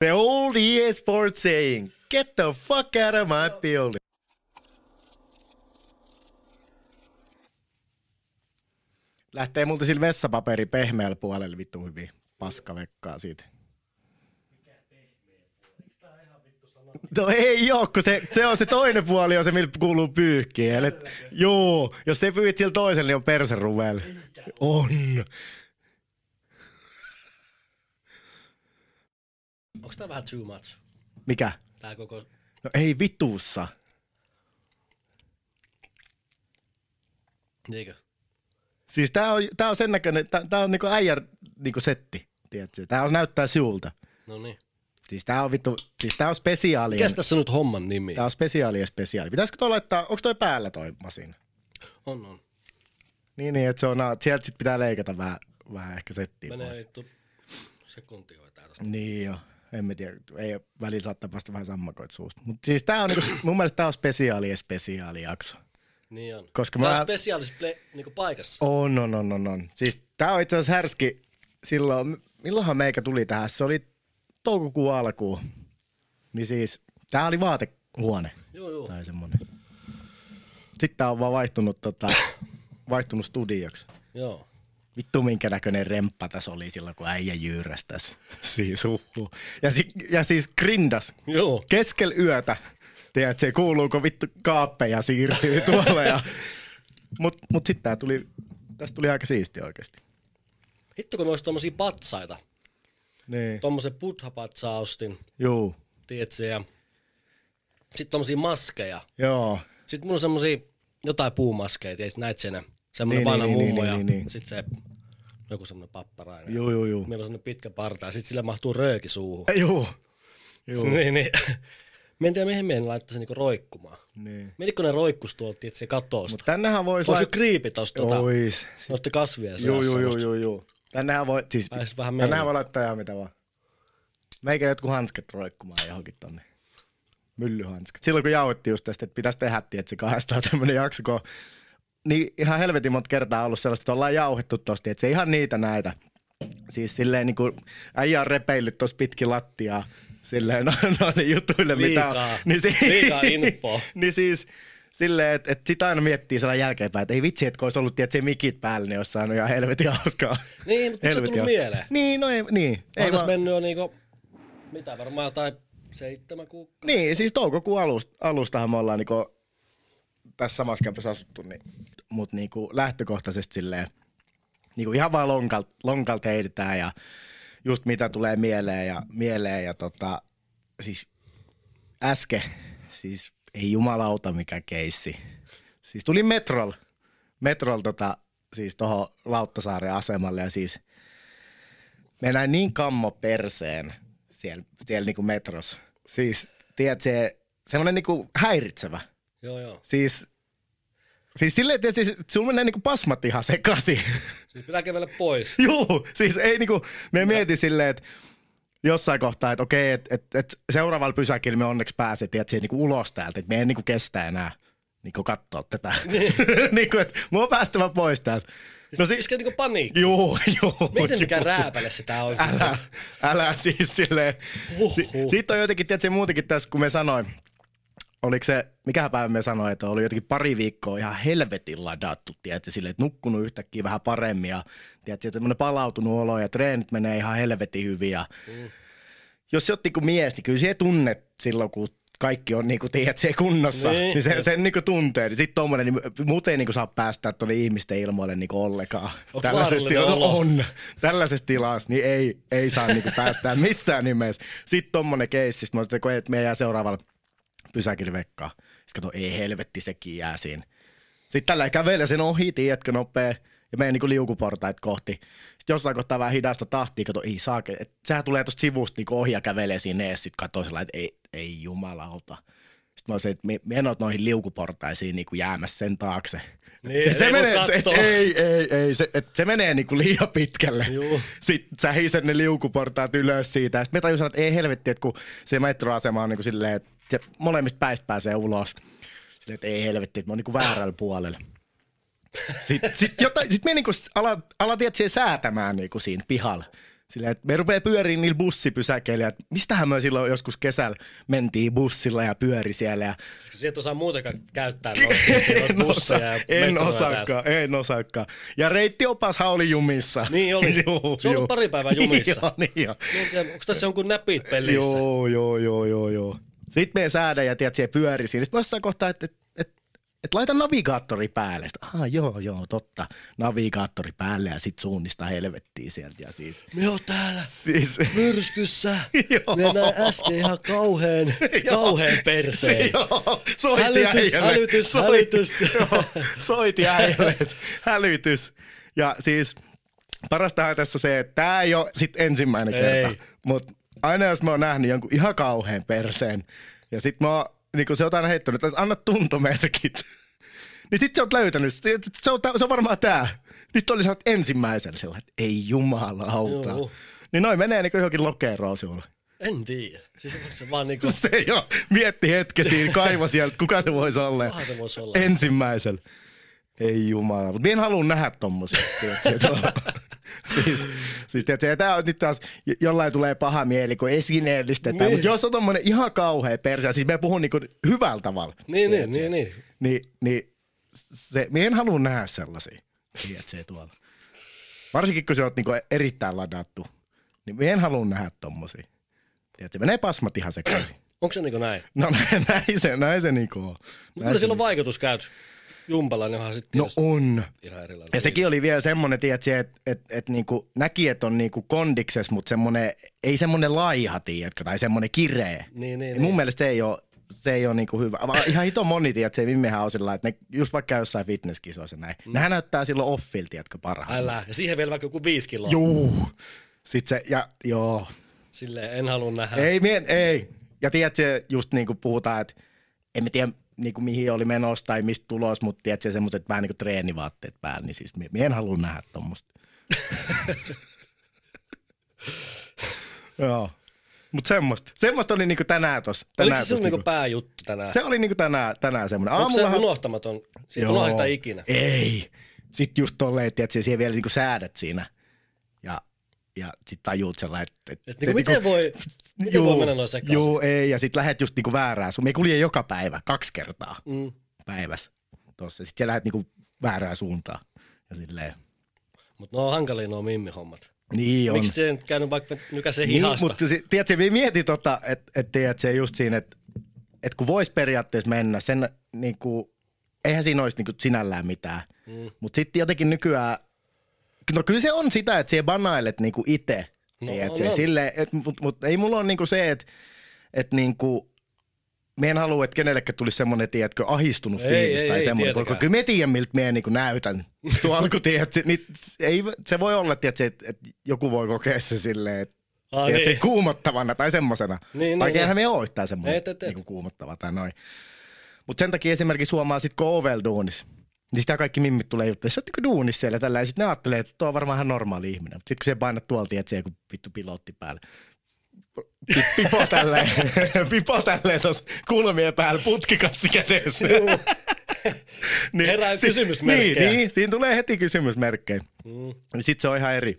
The old EA Sports saying, get the fuck out of my building. Lähtee multa sillä vessapaperi pehmeällä puolella vittu hyvin. Paskavekkaa siitä. No ei oo, kun se, se on se toinen puoli, on se, millä kuuluu pyyhkiä. Joo, jos se pyyhit sillä toisella, niin on perseruvel. On. Onks tää vähän too much? Mikä? Tää koko... No ei vituussa. Niinkö? Siis tää on, tää on sen näköinen, tää, tää on niinku äijän niinku setti, tiedätkö? Tää on näyttää siulta. No niin. Siis tää on vittu, siis tää on spesiaali. Mikäs tässä on nyt homman nimi? Tää on spesiaali ja spesiaali. Pitäisikö toi laittaa, onko toi päällä toi masina? On, on. Niin, niin, että se on, sieltä sit pitää leikata vähän, vähän ehkä settiä Menee pois. vittu sekuntia vetää tosta. Niin jo, en mä tiedä, ei välillä saattaa päästä vähän sammakoit suusta. Mutta siis tää on niinku, mun mielestä tää on spesiaali ja spesiaali jakso. Niin on. Koska Tää mä- on spesiaalis ple- niinku paikassa. On, on, on, on, on. Siis tää on itse asiassa härski silloin, milloinhan meikä tuli tähän, se oli toukokuun alkuun. Niin siis, tää oli vaatehuone Joo, joo. tai semmonen. Sitten tää on vaan vaihtunut, tota, vaihtunut studioksi. Joo. Vittu minkä näköinen remppa tässä oli silloin, kun äijä jyyräsi tässä. Siis uhu. Ja, si- ja siis grindas Joo. keskellä yötä. Tiedätkö, kuuluuko vittu kaappeja siirtyy tuolla. Ja... Mut, mut sitten tää tuli, tästä tuli aika siisti oikeasti. Hitto kun olisi tommosia patsaita. Niin. Tommosen buddha-patsaa ostin, Juu, tiedätkö, ja sitten tommosia maskeja. joo. Sitten mulla on semmosia jotain puumaskeja, tiedätkö, näit sen. Semmonen Niin, vanha niin, mummo niin, ja niin, niin. sit se joku semmonen papparainen. Juu, juu, juu. Meillä on semmonen pitkä parta ja sit sille mahtuu rööki suuhun. Juu. Juu. niin, niin. Mä en tiedä, mihin meidän laittaisi niinku roikkumaan. Niin. Mietikö ne roikkus tuolta, että se katoosta? Mut tännehän vois Olisi lait- jo kriipi tosta tota, Ois. Juu, seassa. juu, juu, musta. juu, juu. Tännehän voi, siis, vähän tännehän voi laittaa ihan mitä vaan. Meikä jotkut hanskat roikkumaan johonkin tonne. Myllyhanskat. Silloin kun jauhettiin just tästä, että pitäisi tehdä, että se kahdestaan tämmönen jakso, kun niin ihan helvetin monta kertaa ollut sellaista, että ollaan jauhettu tosta, että se ihan niitä näitä. Siis silleen niin kuin äijä on repeillyt tossa pitkin lattiaa silleen no, no ne jutuille, mitä on. Liikaa. Niin, si- Liikaa infoa. niin siis silleen, että, että sitä aina miettii sellainen jälkeenpäin, että ei vitsi, että kun olisi ollut se mikit päällä, niin olisi saanut ihan helvetin hauskaa. Niin, mutta se Helvetin tullut mieleen? Niin, no ei, niin. Ei Ei vaan, mennyt jo niinku, mitä varmaan jotain seitsemän kuukautta. niin, siis toukokuun alusta, alustahan me ollaan niinku tässä samassa kämpössä asuttu, niin, mutta niinku lähtökohtaisesti silleen, niinku ihan vaan lonkalt, lonkalt heitetään ja just mitä tulee mieleen ja, mieleen ja tota, siis äsken, siis ei jumalauta mikä keissi. Siis tuli metrol, metrol tota, siis tuohon Lauttasaaren asemalle ja siis mennään niin kammo perseen siellä, siellä niinku metros. Siis, tiedät, se semmoinen niinku häiritsevä. Joo, joo. Siis, siis silleen, että siis, sulla menee niinku pasmat ihan sekaisin. Siis pitää kävellä pois. Juu, siis ei niinku, me mietin silleen, että jossain kohtaa, että okei, että et, et seuraavalla pysäkillä me onneksi tiedät, siihen niinku ulos täältä, että me ei niinku kestä enää niinku katsoa tätä. niinku, että mua on päästävä pois täältä. No siis, Iskee niinku paniikki. juu, juu. Miten mikä juu. rääpäle se tää on? Älä, älä siis silleen. Huhhuh. Si, siitä on jotenkin, tiedätkö, muutenkin tässä, kun me sanoin, oliko se, mikä päivä me sanoin, että oli jotenkin pari viikkoa ihan helvetin ladattu, tiedätkö, silleen, että nukkunut yhtäkkiä vähän paremmin ja tiedätkö, tämmöinen palautunut olo ja treenit menee ihan helvetin hyvin ja Mm. jos sä oot niinku mies, niin kyllä se tunnet silloin, kun kaikki on niinku, tiedät, se kunnossa, Niin. niin, niin sen, sen niinku tuntee. Niin sitten tommonen, niin muuten ei niinku saa päästä tuonne ihmisten ilmoille niinku ollenkaan. Onks Tällaisessa tilassa, olo? on. Tällaisessa tilassa, niin ei, ei saa niinku päästää missään nimessä. Sitten tommonen keissi, mä sanoin, että me jää seuraavalla pysäkillä vekkaa. Sitten kato, ei helvetti, sekin jää siinä. Sitten tällä kävelee sen ohi, tiedätkö, nopea, ja menee niinku liukuportait kohti. Sitten jossain kohtaa vähän hidasta tahtia, kato, ei saa, että sehän tulee tuosta sivusta niinku ohi ja kävelee sinne ees, sit katsoo sellainen, että ei, ei jumalauta. Sitten mä olisin, että me, me en ole noihin liukuportaisiin niinku jäämässä sen taakse. Niin, se, se, menee, se, et, ei, ei, ei, se, et, se menee niinku liian pitkälle. Juu. Sitten sä hiset ne liukuportaat ylös siitä. Sitten me tajusin, että ei helvetti, että kun se metroasema on niinku silleen, että se molemmista päistä pääsee ulos. Silleen, että ei helvetti, että mä oon niinku väärällä puolella. Sitten sit, jotain, sit me niinku ala, ala tiedät, siihen säätämään niinku siinä pihalla. Silleen, että me rupeaa pyöriin niillä bussipysäkeillä, että mistähän me silloin joskus kesällä mentiin bussilla ja pyöri siellä. Ja Siis kun sieltä osaa muutenkaan käyttää noita, busseja ja en osaakaan, en osaakaan. Ja reittiopaashan oli jumissa. Niin oli. Juu, Se on ollut pari päivää jumissa. joo, niin jo. Niin, Onko tässä jonkun näpit pelissä? Joo, joo, joo, joo, joo. Sitten meidän säädä ja tiedät, siellä pyöri siinä. Sitten jossain kohtaa, että et, et, et laita navigaattori päälle. Sitten, ah, joo, joo, totta. Navigaattori päälle ja sitten suunnista helvettiin sieltä. Ja siis, Me oon täällä siis myrskyssä. Joo. Me näin äsken ihan kauheen, kauheen perseen. Joo, soiti Hälytys, hälytys, hälytys. Joo, soiti äijälle, hälytys. Ja siis parastahan tässä on se, että tämä ei ole sit ensimmäinen Ei. kerta. Mutta aina jos mä oon nähnyt jonkun ihan kauhean perseen, ja sit mä oon, niin se on aina heittänyt, että anna tuntomerkit. niin sit sä oot löytänyt, se on, se on varmaan tää. Niin sit oli sä oot ensimmäisen sellainen, että ei jumalauta. Joo. Niin noin menee niin johonkin lokeroon sulla. En tiedä. Siis onko se vaan niinku, Se jo mietti hetken siinä, kaiva sieltä, kuka se voisi olla. paha se voisi olla. Ensimmäisellä. Ei jumala. Mutta en halua nähdä tommosia. siis, siis tiedätkö, tää on nyt taas, jo- jollain tulee paha mieli, kun esineellistetään. Niin. Mutta jos on tommonen ihan kauhea perse, siis me puhun niinku hyvällä tavalla. Niin, niin, tiedätkö? niin, niin. Niin, niin se, me en halua nähdä sellaisia. Tiedätkö, tuolla. Varsinkin, kun se on niinku erittäin ladattu. Niin me en halua nähdä tommosia. Tiedätkö, menee pasmat ihan sekaisin. Onko se niinku näin? No näin, näin se, näin se niinku on. Mutta kyllä se sillä on vaikutus käyty. Jumpalla, niin onhan sitten No on. ihan erilainen. Ja sekin oli vielä semmoinen, tiedätkö, että et, et niinku näki, että on niinku kondikses, mutta semmoinen, ei semmoinen laiha, tiedätkö, tai semmoinen kireä. Niin, niin, Ja mun niin. mielestä se ei ole, se ei ole niinku hyvä. Vaan ihan hito moni, tiedätkö, se Vimmehän on sillä että ne just vaikka jossain fitnesskisoissa näin. Mm. Nehän näyttää silloin offil, tiedätkö, parhaillaan. Älä. Ja siihen vielä vaikka joku viisi kiloa. Juu. Sitten se, ja joo. Silleen en halua nähdä. Ei, mien, ei. Ja tiedätkö, just niin kuin puhutaan, että en tiedä niin kuin mihin oli menossa tai mistä tulos, mutta tiedätkö, semmoiset vähän niin kuin treenivaatteet päällä, niin siis mie en halua nähdä tuommoista. Joo. Mutta semmoista. Semmoista oli niinku tänään tossa. Oliko Tänään se sun niinku niinku, pääjuttu tänään? se oli niinku tänään, tänään semmoinen. Onko se unohtamaton? Siitä unohda sitä ikinä. Ei. Sitten just tolleen, että siellä vielä niinku säädät siinä. Ja, ja sit tajuut sellainen, että... että Et se niinku, miten voi, miten voi mennä noin sekaisin? Joo, ei. Ja sit lähet just niinku väärään suuntaan. Me kulje joka päivä, kaksi kertaa Mm. päivässä tossa. Sitten sä lähet niinku väärään suuntaan. Ja silleen, Mutta ne on hankalia nuo mimmihommat. niin on. Miksi se ei nyt käynyt vaikka nykäisen Niin, hihasta? mutta se, tiedätkö, me mietin tota, että et, tiedätkö, just siinä, että et kun vois periaatteessa mennä, sen niinku, eihän siinä olisi niinku sinällään mitään. Mm. Mutta sitten jotenkin nykyään, no kyllä se on sitä, että sä banailet niinku itse. No, tiedätkö, on. Silleen, et, mut, mut, ei mulla ole niinku se, että et niinku, me en halua, että kenellekään tulisi semmoinen, tiedätkö, ahistunut Ei, fiilis ei, tai ei, semmoinen, koska kyllä me tiedän, miltä me niinku näytän. Tuolla kun tiedätkö, niin ei, se voi olla, tiedätkö, että, että joku voi kokea se silleen, että Ah, tiedätkö, niin. kuumottavana tai semmosena. Niin, tai niin, eihän niin. me ole yhtään semmoinen et, et. niinku kuumottava tai noin. Mutta sen takia esimerkiksi huomaa sit, kun on ovel duunis, niin sitä kaikki mimmit tulee juttuja. Sä duunis siellä tällä ja sitten ne ajattelee, että tuo on varmaan ihan normaali ihminen. Mutta sitten kun se painat tuolta, että se joku vittu pilotti päällä. Pi- Pipo tälleen, pipo tälleen tuossa kulmien päällä, putkikassi kädessä. niin, Herää kysymysmerkkejä. Niin, niin, siinä tulee heti kysymysmerkkejä. Mm. Niin sitten se on ihan eri,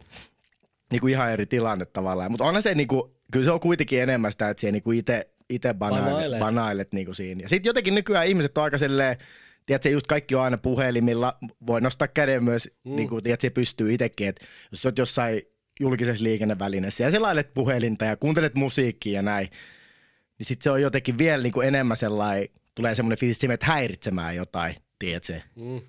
niinku ihan eri tilanne tavallaan. Mutta onhan se niinku, kyllä se on kuitenkin enemmän sitä, että siellä niinku itse Banailet. banailet niinku siinä. Ja sitten jotenkin nykyään ihmiset on aika silleen, tiedätkö, just kaikki on aina puhelimilla, voi nostaa käden myös, mm. niin kuin, tiedätkö, pystyy itsekin, että jos olet jossain julkisessa liikennevälineessä ja sä lailet puhelinta ja kuuntelet musiikkia ja näin, niin sitten se on jotenkin vielä niin kuin enemmän sellainen, tulee semmoinen fiilis, että häiritsemään jotain, tiedätkö? Mm.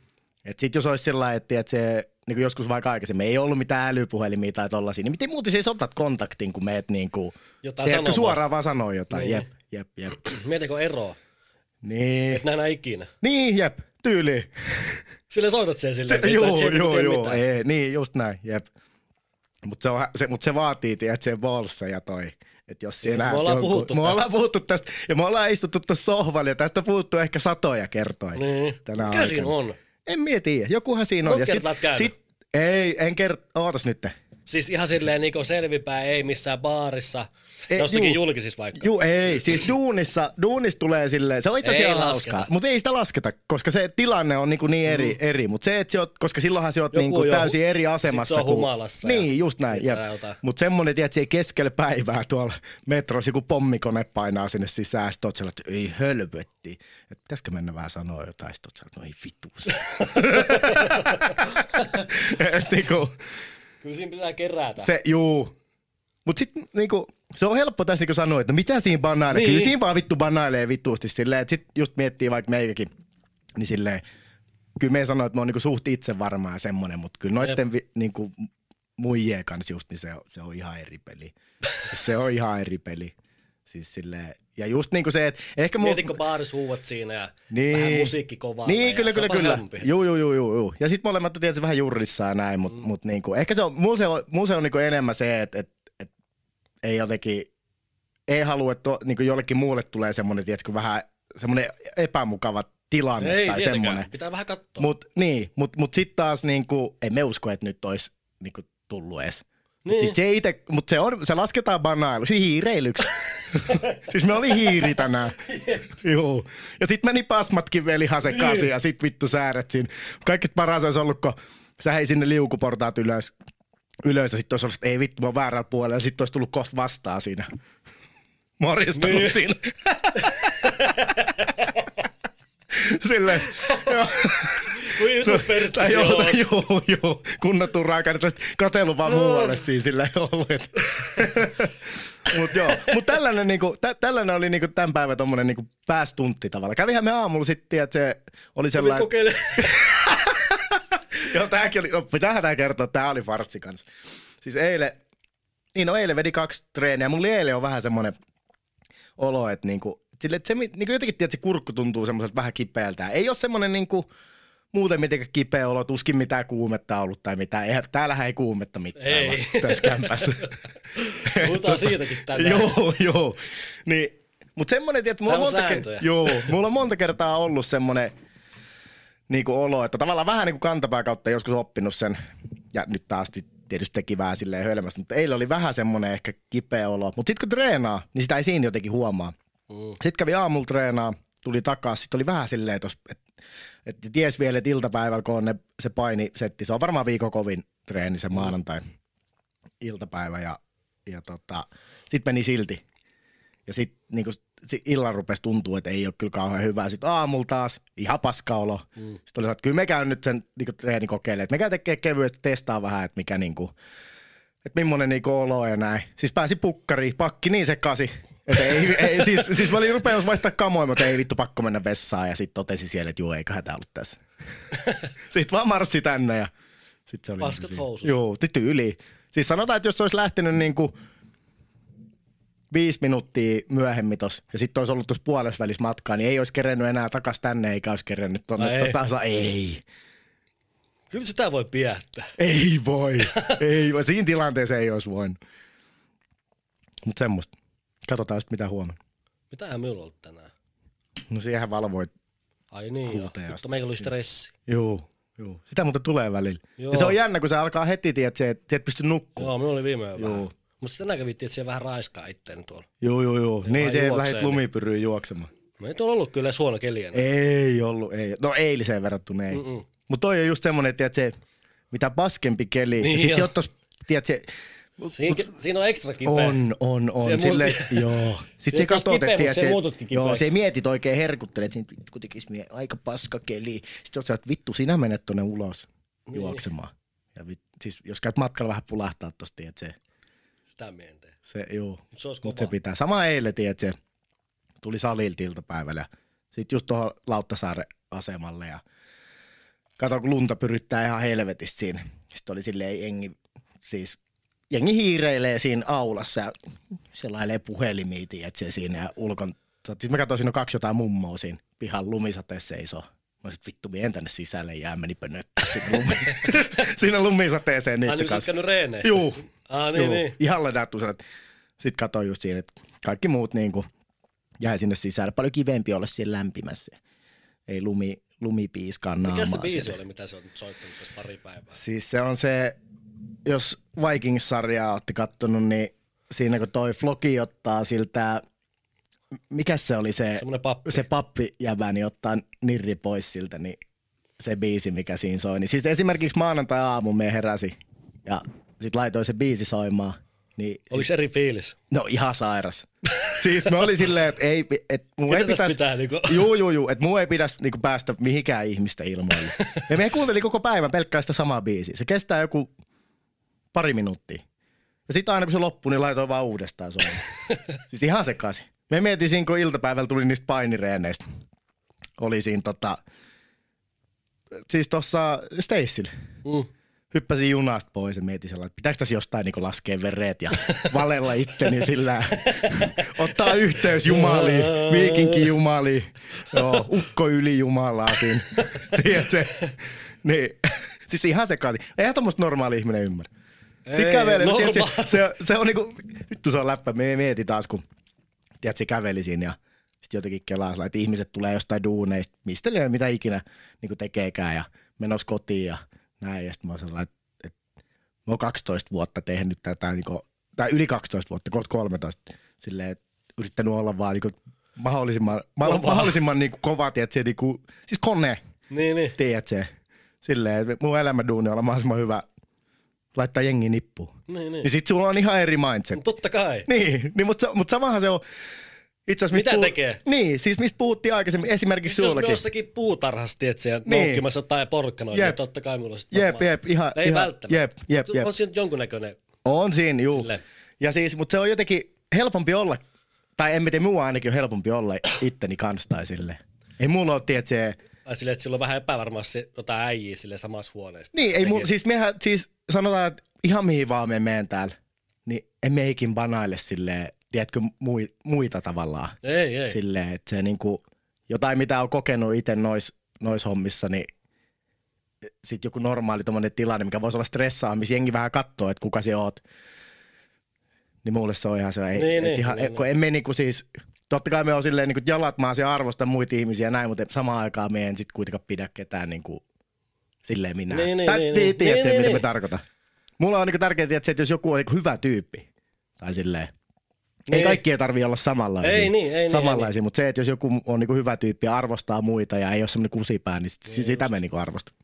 Et sit jos olisi sellainen, että tiedät, se, niin kuin joskus vaikka aikaisemmin ei ollut mitään älypuhelimia tai tollasia, niin miten muuten siis otat kontaktin, kun meet niin kuin, Jotain tiedätkö, suoraan vaan sanoo jotain, Niin. jep, jep, jep. Mietitkö eroa? Niin, Et nähdä ikinä. niin, jep, tyyli. Sille soitat sen Se, silleen. joo, että sä joo, tiedä joo, mitään. ei, niin, just näin, jep. Mutta se, on, se, mut se vaatii, tiedät, se bolssa ja toi. Et jos sinä me ollaan puhuttu me tästä. ollaan puhuttu tästä, ja me ollaan istuttu tuossa sohvalla, ja tästä on puhuttu ehkä satoja kertoja. Niin. Tänä Mikä siinä aikana. on? En mietiä, jokuhan siinä on. Kertaa oot käynyt? ei, en kert... Ootas nyt. Siis ihan silleen niin selvipää, ei missään baarissa, Ei, jossakin juu. julkisissa vaikka. Juu, ei. Siis duunissa, duunissa tulee silleen, se on itse asiassa hauskaa. Mutta ei sitä lasketa, koska se tilanne on niinku niin eri. Mm. eri. Mutta se, että oot, koska silloinhan sä oot Joku niinku jo- täysin eri asemassa. sit se on humalassa ja Niin, just näin. Mutta semmonen, tiedät, ei keskellä päivää tuolla metrossa, joku pommikone painaa sinne sisään, sit oot siellä, että ei hölvetti. Että pitäisikö mennä vähän sanoa jotain, sit oot siellä, että no ei vitus. Et niinku, Kyllä siinä pitää kerätä. se, juu. Mut sit niinku, se on helppo tässä niinku sanoa, että no mitä siinä banailee. Niin. Kyllä siinä vaan vittu banailee vituusti silleen, että sit just miettii vaikka meikäkin, niin silleen, kyllä me sanoo, että mä oon niinku suht itse varma ja semmonen, mutta kyllä noitten vi, niinku, muijien kanssa just, niin se, on- se on ihan eri peli. Se on ihan eri peli. Siis silleen, ja just niinku se, että ehkä mun... Mietitkö baaris huuvat siinä ja Niin. vähän musiikki kovaa. Niin, kyllä, kyllä, kyllä. Juu, juu, juu, juu. Ja sitten molemmat on tietysti vähän jurrissa ja näin, mutta mm. mut niinku, ehkä se on, mun se on, mun se on niinku enemmän se, että et, et, ei jotenkin, ei halua, että to- niinku jollekin muulle tulee semmoinen, tiedätkö, vähän semmoinen epämukava tilanne Ei tai tietenkään. semmoinen. Pitää vähän katsoa. Mut, niin, mutta mut sitten taas niinku, ei me usko, että nyt olisi niinku tullut edes. Niin. Siis se, ite, mut se, on, se lasketaan banailu, siis hiireilyksi. siis me oli hiiri tänään. Joo. Ja sit meni pasmatkin velihan se kasi ja sit vittu sääret siinä. Kaikista paras olisi ollut, kun sä hei sinne liukuportaat ylös. Ylös ja sit olisi ollut, että ei vittu, mä oon väärällä puolella. Ja sit olisi tullut kohta vastaan siinä. Morjestanut niin. siinä. Silleen, joo. Kuin Tai joo, joo, joo, kunnattu raaka, että katsellut vaan muualle siinä silleen ollut. et. Mut joo, mut tällainen, niinku, tä, tällainen oli niinku tämän päivän tommonen niinku päästuntti tavalla. Kävihän me aamulla sitten, että se oli sellainen... kokeile. Joo, tääkin oli, no, pitäähän tää kertoa, tää oli farssi kanssa. Siis eilen, niin no eilen vedi kaksi treeniä. Mulla eilen on vähän semmonen olo, että niinku, sille, että se niinku jotenkin tiedät, se kurkku tuntuu semmoiselta vähän kipeältä. Ei ole semmonen niinku, muuten mitenkään kipeä olo, tuskin mitään kuumetta ollut tai mitään. Eihän, täällähän ei kuumetta mitään Ei. tässä kämpässä. Puhutaan siitäkin tänään. joo, joo. Niin, mutta semmoinen, että mulla monta, ke- joo, mulla on monta kertaa ollut semmoinen niinku olo, että tavallaan vähän niin kuin kantapää kautta joskus oppinut sen, ja nyt taas tietysti teki vähän silleen hölmästä, mutta eilen oli vähän semmoinen ehkä kipeä olo. Mutta sitten kun treenaa, niin sitä ei siinä jotenkin huomaa. Mm. Sitten kävi aamulla treenaa, tuli takaisin, sitten oli vähän silleen, että et, ties vielä, että iltapäivällä kun on ne, se painisetti, se on varmaan viikon kovin treeni se maanantai iltapäivä ja, ja tota, sitten meni silti. Ja sitten niinku, sit illan rupesi tuntua, että ei ole kyllä kauhean hyvää. Sitten aamulla taas ihan paska olo. Mm. Sitten oli että kyllä me käyn nyt sen niinku, treeni kokeilemaan. Me käyn tekemään kevyesti, testaa vähän, että mikä niinku, että millainen niinku olo ja näin. Siis pääsi pukkariin, pakki niin sekasi. Että ei, ei, siis, siis mä olin rupeamassa vaihtaa kamoja, mutta ei vittu pakko mennä vessaan. Ja sitten totesi siellä, että juu, eiköhän tää ollut tässä. sitten vaan marssi tänne ja sitten se oli Paskat siinä. housussa. Joo, tyyli. Siis sanotaan, että jos se olisi lähtenyt niinku viisi minuuttia myöhemmin tos, ja sitten olisi ollut tuossa puolessa välissä matkaa, niin ei olisi kerennyt enää takas tänne, eikä olisi kerennyt tuonne ei. tasa. Ei. Kyllä sitä voi piettää. Ei voi. ei voi. Siinä tilanteessa ei olisi voinut. Mutta semmoista. Katsotaan sitten mitä huomenna. Mitähän minulla on ollut tänään? No siihen valvoit. Ai niin joo. Mutta meillä oli stressi. Joo. Joo. Sitä muuten tulee välillä. Joo. Ja se on jännä, kun se alkaa heti, tiedät, että se, et- sä et pysty nukkumaan. Joo, minulla oli viime yö vähän. Joo. Mutta sitten tänään kävittiin, että siellä vähän raiskaa itteeni tuolla. Joo, joo, joo. Niin vähän se lähdit niin- lumipyryyn juoksemaan. Me ei tuolla ollut kyllä edes huono keli enää. Ei ollut, ei. No eiliseen verrattuna ei. Mutta toi on just semmonen, että se, mitä paskempi keli, Niin niin sit se joo. ottais, tiedät, se, Siinä, siinä on ekstra kipeä. On, on, on. Siellä Sille, joo. Sitten se taas katsoo, että siellä muututkin joo, se mietit oikein herkuttelet, että siinä kun tekisi mie- aika paska keli. Sitten sä, että vittu, sinä menet tonne ulos Niin. juoksemaan. Ja vit, siis jos käyt matkalla vähän pulahtaa tosta, että se, Sitä mie en tee. se, joo. Mut se olisi Mut se pitää. Sama eilen, tiedät, se tuli salilta iltapäivällä. Sitten just tuohon Lauttasaaren asemalle ja kato, kun lunta pyryttää ihan helvetistä siinä. Sitten oli silleen jengi, siis jengi hiireilee siinä aulassa ja selailee puhelimia, tiedät se siinä ja ulkon. Siis mä katsoin, siinä on kaksi jotain mummoa siinä pihan lumisateessa seisoo. Mä sit vittu, mien tänne sisälle jää, meni pönöttää siinä, lumi. siinä lumisateeseen Ai niiden niin, sä oot kanssa. käynyt reeneissä? Juu, Ah, niin, Joo, niin. Ihan ladattu sen, että sit katsoin just siinä, että kaikki muut niinku jäi sinne sisälle. Paljon kivempi olla siellä lämpimässä. Ei lumi, lumipiiskaan naamaa. Mikä se biisi siellä. oli, mitä sä oot nyt soittanut tässä pari päivää? Siis se on se jos Vikings-sarjaa olette kattonut, niin siinä kun toi Floki ottaa siltä, mikä se oli se, pappi. se pappijävä, niin ottaa nirri pois siltä, niin se biisi, mikä siinä soi. Niin siis esimerkiksi maanantai-aamu me heräsi ja sit laitoin se biisi soimaan. Niin Oliko eri fiilis? No ihan sairas. siis me oli silleen, että ei, et mun ei pitäisi... pitää niinku- Juu, juu, juu, että mun ei pitäisi niinku päästä mihinkään ihmistä ilmoille. ja me kuunteli koko päivän pelkkää sitä samaa biisiä. Se kestää joku pari minuuttia. Ja sitten aina kun se loppui, niin laitoin vaan uudestaan soimaan. siis ihan sekaisin. Me mietin siinä, kun iltapäivällä tuli niistä painireeneistä. Oli siinä tota... Siis tossa Stacella Mm. hyppäsin junasta pois ja mietin sellainen, että pitääkö tässä jostain niin laskea vereet ja valella itteni sillä ottaa yhteys jumaliin, viikinkin jumaliin, joo, ukko yli jumalaa siinä, tiedätkö? Niin, siis ihan sekaisin. Eihän tommoista normaali ihminen ymmärrä. Sitten kävelee, no, tiedätkö, se, se on niinku, vittu se on läppä, me mietin taas, kun tiedätkö, se käveli siinä ja sitten jotenkin kelaa että ihmiset tulee jostain duuneista, mistä liian mitä ikinä niin tekeekään ja menossa kotiin ja näin. Ja sitten mä oon sellainen, että, että mä oon 12 vuotta tehnyt tätä, niin kuin, tai yli 12 vuotta, kohta 13, silleen, että yrittänyt olla vaan niin kuin, mahdollisimman, ma- Kova. mahdollisimman niin kuin, kova, tiedätkö, niin kuin, siis kone, Niin, niin. tiedätkö, silleen, että mun elämänduuni on olla mahdollisimman hyvä laittaa jengi nippuun. Niin, niin. Niin sit sulla on ihan eri mindset. Mut Totta kai. Niin, niin mutta, mut samahan se on itse asiassa... Mitä tekee? Niin, siis mistä puhuttiin aikaisemmin, esimerkiksi Jos me sullakin. jossakin puutarhassa, tiedätkö, ja Niin. noukkimassa jotain porkkanoita, niin totta kai mulla on sit Jep, varmaan- jep, ihan, Ei ihan, välttämättä. jep, jep, jep. On siinä jonkunnäköinen. On siinä, juu. Silleen. Ja siis, mutta se on jotenkin helpompi olla, tai en tiedä, mua ainakin on helpompi olla itteni kanssa tai silleen. Ei mulla ole, tiedätkö, Ai silleen, että sillä on vähän epävarmasti jotain äijiä sille samassa huoneessa. Niin, ei mun, Tekee- siis mehän, siis sanotaan, että ihan mihin vaan me menen täällä, niin emme ikin banaille silleen, tiedätkö, mui, muita tavallaan. Ei, ei. Silleen, että se niinku, jotain mitä on kokenut itse nois, nois hommissa, niin sitten joku normaali tommonen tilanne, mikä voisi olla stressaava, missä jengi vähän katsoo, että kuka se oot. Niin mulle se on ihan se, ei, Niin, niin, ihan, niin, kun emme niinku siis, totta kai me on silleen niinku jalat maassa ja arvostan muita ihmisiä ja näin, mutta samaan aikaan me en sit kuitenkaan pidä ketään niinku silleen minä. Niin, niin, Tai niin, ti- niin. Niin, mitä niin, me niin. tarkoitan? Mulla on niinku tärkeää, että, se, että jos joku on niinku hyvä tyyppi, tai silleen, ei Niin. kaikki ei tarvii olla samanlaisia. Ei niin, ei niin, samanlaisia, mutta se, että jos joku on niinku hyvä tyyppi ja arvostaa muita ja ei ole semmoinen kusipää, niin sit, Niin sitä me niinku arvostan.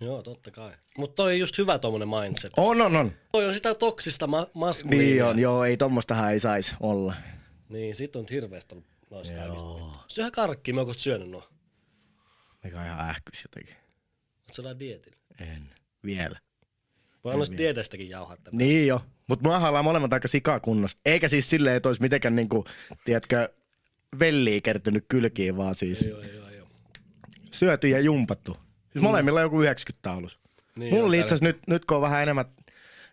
Joo, totta kai. Mutta toi on just hyvä tommonen mindset. On, on, on. Toi on sitä toksista ma- maskuliinia. Niin on, joo, ei tommostahan ei saisi olla. Niin, sit on hirveästi ollut noissa kaikista. Syöhä karkki, me oot syönyt no. Mikä on ihan ähkys jotenkin. Oot sä dietillä? En. Vielä. Voi noista dietestäkin jauhaa tämän. Niin jo. Mutta me ollaan molemmat aika sikakunnossa. Eikä siis silleen, että olisi mitenkään niinku, tiedätkö, velliä kertynyt kylkiin, vaan siis Joo, joo, joo. syöty ja jumpattu. Siis molemmilla on joku 90 taulus. Niin Mulla oli itse nyt, nyt kun on vähän enemmän,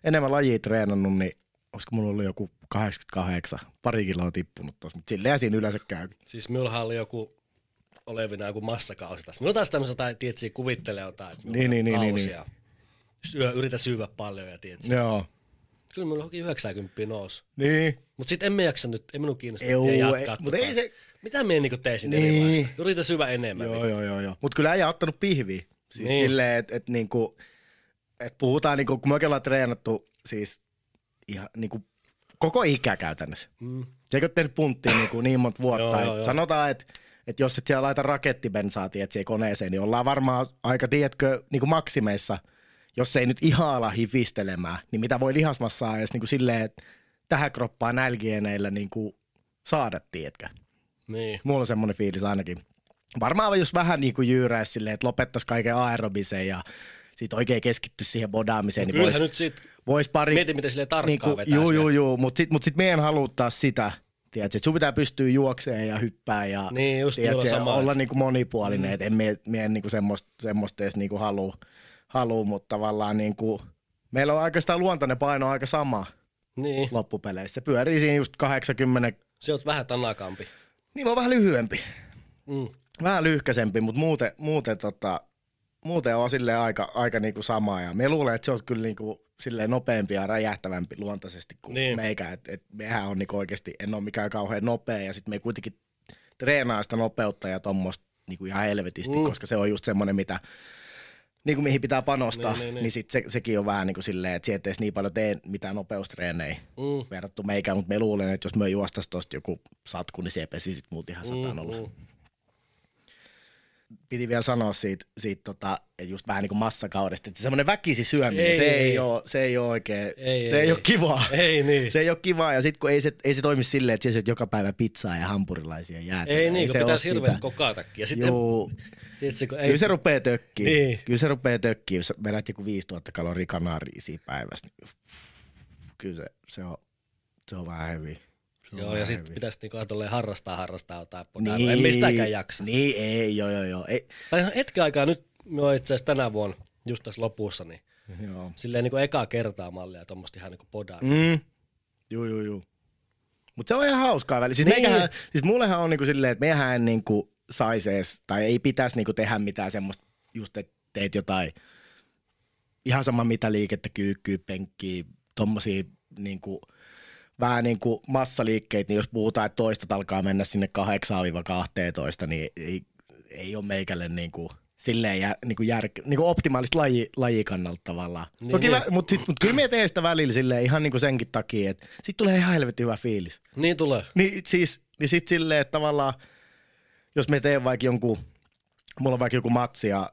enemmän lajia treenannut, niin olisiko mulla ollut joku 88, pari kiloa tippunut tuossa, mutta silleen siinä yleensä käy. Siis minullahan oli joku olevina joku massakausi tässä. Minulla taas tämmöistä jotain, tietysti kuvittelee jotain, että Niin, niin, niin, niin. Syö, yritä syödä paljon ja tietysti. Joo. Kyllä minulla onkin 90 nousi. Niin. Mutta sitten en me jaksa nyt, ei minun kiinnosta ei- jatkaa. mut ei se- Mitä me niinku tee sinne Niin. niin. erilaista? Yritä syödä enemmän. Joo, joo, joo, joo. Mutta kyllä ei ottanut pihviä. Siis niin. Niin. silleen, että et niinku, et puhutaan, niinku, kun me oikein ollaan treenattu siis ihan niinku, koko ikä käytännössä. Mm. Se ei ole tehnyt punttia niinku, niin monta vuotta. Joo, et joo, joo. sanotaan, että et jos et siellä laita rakettibensaa tiedät, siihen koneeseen, niin ollaan varmaan aika, tiedätkö, niinku maksimeissa, jos ei nyt ihan ala hifistelemään, niin mitä voi lihasmassaa edes niinku silleen, että tähän kroppaan nälgieneillä niinku saada, tiedätkö? Niin. Mulla on semmoinen fiilis ainakin. Varmaan jos vähän niin kuin jyyräisi silleen, että lopettaisi kaiken aerobisen ja sit oikein keskitty siihen bodaamiseen, niin Kyllähän vois, nyt sit, vois pari... mieti miten sille tarkkaan niinku, vetää. Juu, juu, juu, mutta sit, mut sit meidän haluttaa sitä, tiedätkö, että sun pitää pystyä juokseen ja hyppää ja Niin, just tiedätkö, sama. olla niinku monipuolinen, mm. että en mie, mie niinku semmoista, semmoista edes niinku halua, haluu, mutta tavallaan niinku, meillä on oikeastaan luontainen paino aika sama Niin, loppupeleissä. Se pyörii siinä just 80, se on vähän tanakampi. niin on vähän lyhyempi. Mm. vähän lyhkäsempi, mutta muuten, muuten, tota, muuten on silleen aika, aika niinku sama. Ja me luulen, että se on kyllä niinku silleen nopeampi ja räjähtävämpi luontaisesti kuin niin. Meikä. Et, et mehän on niinku oikeasti, en ole mikään kauhean nopea ja sitten me kuitenkin treenaa sitä nopeutta ja tuommoista niinku ihan helvetisti, mm. Koska se on just semmoinen, mitä niin kuin mihin pitää panostaa, Niin, niin, niin, niin, sit se, sekin on vähän niin kuin silleen, että sieltä ei niin paljon tee mitään nopeustreenejä Mm. verrattu meikään, mutta me luulen, että jos me juostais tosta joku satku, niin se pesisit muut ihan satanolla. Mm, mm. Piti vielä sanoa siitä, siitä tota, että just vähän niin kuin massakaudesta, että semmoinen väkisi syöminen, Ei, se, ei ei. Ole, se ei ole oikein, Ei, se ei, ei, ei. ole kivaa. Ei niin. Se ei ole kivaa, ja sitten kun ei se, ei se toimi silleen, että sä syöt joka päivä pizzaa ja hampurilaisia jäätä. Ei niin, kun se pitäisi hirveästi sitä. kokatakin. Ja sitten, Juu, tiedätkö, kun ei, Kyllä se rupeaa tökkiin. Niin. Kyllä se rupeaa tökkiin, jos vedät joku 5000 kaloria kanaaria siinä päivässä. Niin kyllä se, se, on, se on vähän heavy. Joo, ja sitten pitäisi niinku tolleen harrastaa, harrastaa jotain podaa. Niin. En mistäkään jaksa. Niin, ei, joo, joo, joo. Ei, Tai ihan hetken aikaa nyt, me on itse asiassa tänä vuonna, just tässä lopussa, niin joo. silleen niinku eka kertaa mallia tuommoista ihan niinku podaa. Mm. Juu, juu, juu. Mutta se on ihan hauskaa väliin. Siis, Niin. meikähän, siis mullehan on niinku silleen, että meihän en niinku saisi edes, tai ei pitäisi niinku tehdä mitään semmoista, just että teet jotain, ihan sama mitä liikettä, kyykkyä, penkkiä, tommosia niinku, vähän niin kuin massaliikkeitä, niin jos puhutaan, että toista alkaa mennä sinne 8-12, niin ei, ei ole meikälle niin kuin, silleen jär, niin kuin jär, niin kuin optimaalista laji, lajikannalta tavallaan. Niin, Toki, niin. mutta mut kyllä me teen sitä välillä silleen ihan niin kuin senkin takia, että sit tulee ihan helvetin hyvä fiilis. Niin tulee. Niin siis, niin sit silleen, että tavallaan, jos me teen vaikka jonkun, mulla on vaikka joku matsi ja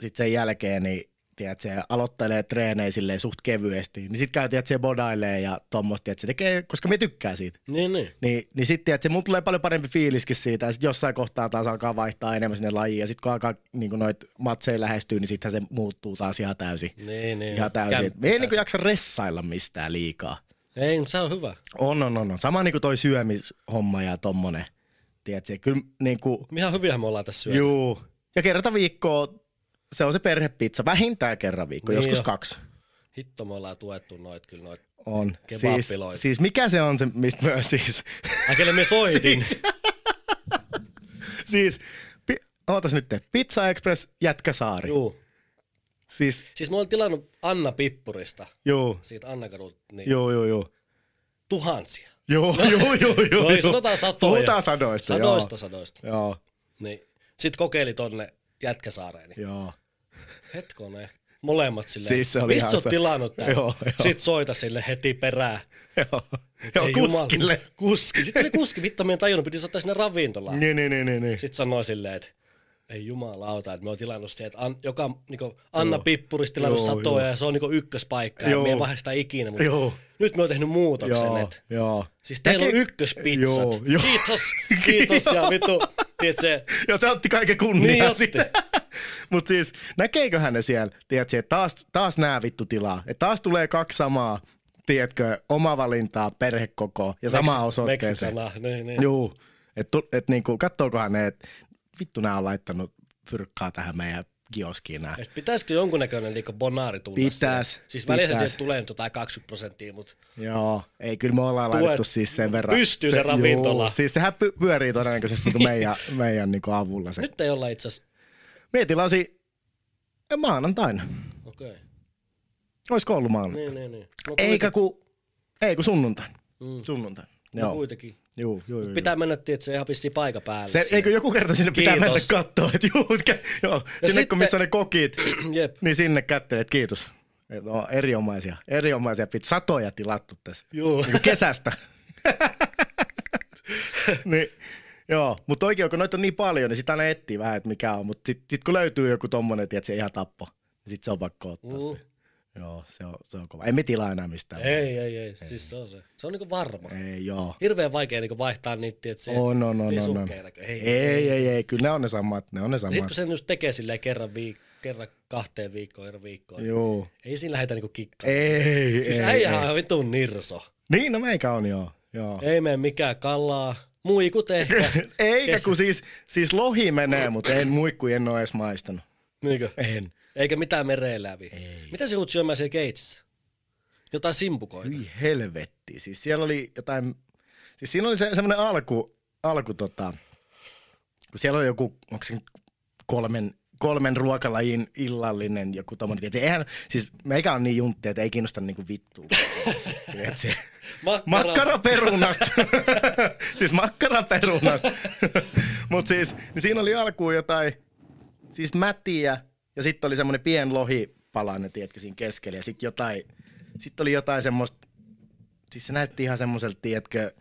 sit sen jälkeen, niin tiedät, se aloittelee treenejä silleen suht kevyesti, niin sit käy, tiedät, se bodailee ja tommoista, että se tekee, koska me tykkää siitä. Niin, niin. Niin, niin sitten, että se mun tulee paljon parempi fiiliskin siitä, ja sitten jossain kohtaa taas alkaa vaihtaa enemmän sinne lajiin, ja sitten kun alkaa niin noit matseja lähestyy, niin sittenhän se muuttuu taas ihan täysin. Niin, niin. Ihan täysin. Käm- Me ei niin jaksa ressailla mistään liikaa. Ei, mutta se on hyvä. On, on, on. on. Sama niin kuin toi syömishomma ja tommonen. Tiedätkö, kyllä niin kuin, Ihan hyviähän me ollaan tässä syönyt. juu. Ja kerta viikkoa, se on se perhepizza, vähintään kerran viikko, Niin joskus jo. kaksi. Hitto, me ollaan tuettu noit kyllä noit. On. Siis, siis mikä se on se, mistä mä siis... Ai kelle me soitin. Siis, siis pi, ootas nyt, Pizza Express Jätkäsaari. Juu. Siis, Siis mä oon tilannut Anna Pippurista, juu, siitä Anna kadulta, niin juu, juu, juu. tuhansia. Joo, joo, joo, joo. No, joo. sanotaan satoja. Puhutaan sadoista, Sadoista, sadoista. joo. Joo, Niin. Sitten kokeili tonne Jätkäsaareen. Niin. joo. Hetkonen. Molemmat silleen. Siis se oli Mistä ihan sä oot se- tilannut tän? Joo, joo. Sitten soita sille heti perään. Joo, joo Ei kuskille. Jumala, kuski. Sitten oli kuski. Vittu, en tajunnut. Piti ottaa sinne ravintolaan. Niin, niin, niin, niin, niin. Sitten sanoi silleen, että ei jumalauta, että me oon tilannut se, että an, joka niinku, Anna Pippurista tilannut Joo, satoja joo. ja se on niinku ykköspaikka ja Joo. me ei vahda sitä ikinä, mutta Joo, nyt me oon tehnyt muutoksen, joo, että joo. siis teillä on Näkee- ykköspizzat. Joo, joo. Kiitos, kiitos ja vittu, tiedät se, Joo, se otti kaiken kunnian Niin otti. Mutta siis, näkeeköhän ne siellä, tiedätkö, että taas, taas nää vittu tilaa. Että taas tulee kaksi samaa, tiedätkö, oma valintaa, perhekoko ja sama osoitteeseen. Meksikana, niin, niin. Juu, että et niinku, kattookohan ne, että vittu nää on laittanut fyrkkaa tähän meidän kioskiin nää. Et Pitäisikö jonkunnäköinen niinku bonaari tulla Pitäis, siihen? Siis välissä sieltä tulee jotain 20 prosenttia, mutta Joo, ei kyllä me ollaan Tuet- laitettu siis sen verran. pystyy se ravintola. Juu, siis sehän py- pyörii todennäköisesti niinku meidän, meidän niinku avulla se. nyt ei olla itse asiassa, Mie tilasin maanantaina. okei. Okay. Olisiko ollut maanantaina? Niin, niin, niin. No, Eikä ku, ei kun sunnuntaina. Mm. Sunnuntaina. No, Joo. kuitenkin. Juu, juu, juu. Pitää mennä, tietysti, ihan vissiin paikka päälle. Se, siihen. eikö joku kerta sinne pitää Kiitos. mennä katsoa, että juu, kä- joo, sinne sitten- kun missä ne kokit, Jep. niin sinne kättelet, kiitos. Et on erinomaisia, erinomaisia pit, satoja tilattu tässä. Juu. Niin kuin kesästä. niin, joo, mutta oikein, kun noita on niin paljon, niin sitä aina etsii vähän, että mikä on. Mutta sitten sit kun löytyy joku tommonen, että se ihan tappo, niin sitten se on pakko ottaa Mm. se. Joo, se on, se on kova. Emme tilaa enää mistään. Ei, ei, ei. Siis se on se. Se on niinku varma. Ei, joo. Hirveän vaikea niinku vaihtaa niitä, että se On, on, on, on, on. Ei, Ei, ei, ei, kyllä ne on ne samat, ne on ne Sitten samat. kun sen just tekee silleen kerran, viik- kerran kahteen viikkoon, eri viikkoon, Joo. ei siinä lähdetä niinku kikkaan. Ei, Siis ei, äijähän ei. on ihan vitun nirso. Niin, no meikä on joo. joo. Ei mene mikään kalaa, muikut ehkä. Eikä Kes- kun siis, siis lohi menee, mutta en muikku, en ole edes maistanut. Niinkö? En. Eikä mitään mereeläviä. Ei. Mitä se joudut syömään siellä keitsissä? Jotain simpukoita. Hyi helvetti. Siis siellä oli jotain, siis siinä oli se, semmoinen alku, alku tota, kun siellä oli joku, onko se kolmen, kolmen ruokalajin illallinen joku tommonen, eihän, siis meikä on niin juntti, että ei kiinnosta niinku vittua. Tiedätkö? Makkaraperunat. siis makkaraperunat. Mut siis, niin siinä oli alkuun jotain, siis mätiä Ja sitten oli semmoinen pien lohipalainen, tiedätkö, siinä keskellä. Ja sitten jotain, sitten oli jotain semmoista, siis se näytti ihan semmoiselta, tiedätkö,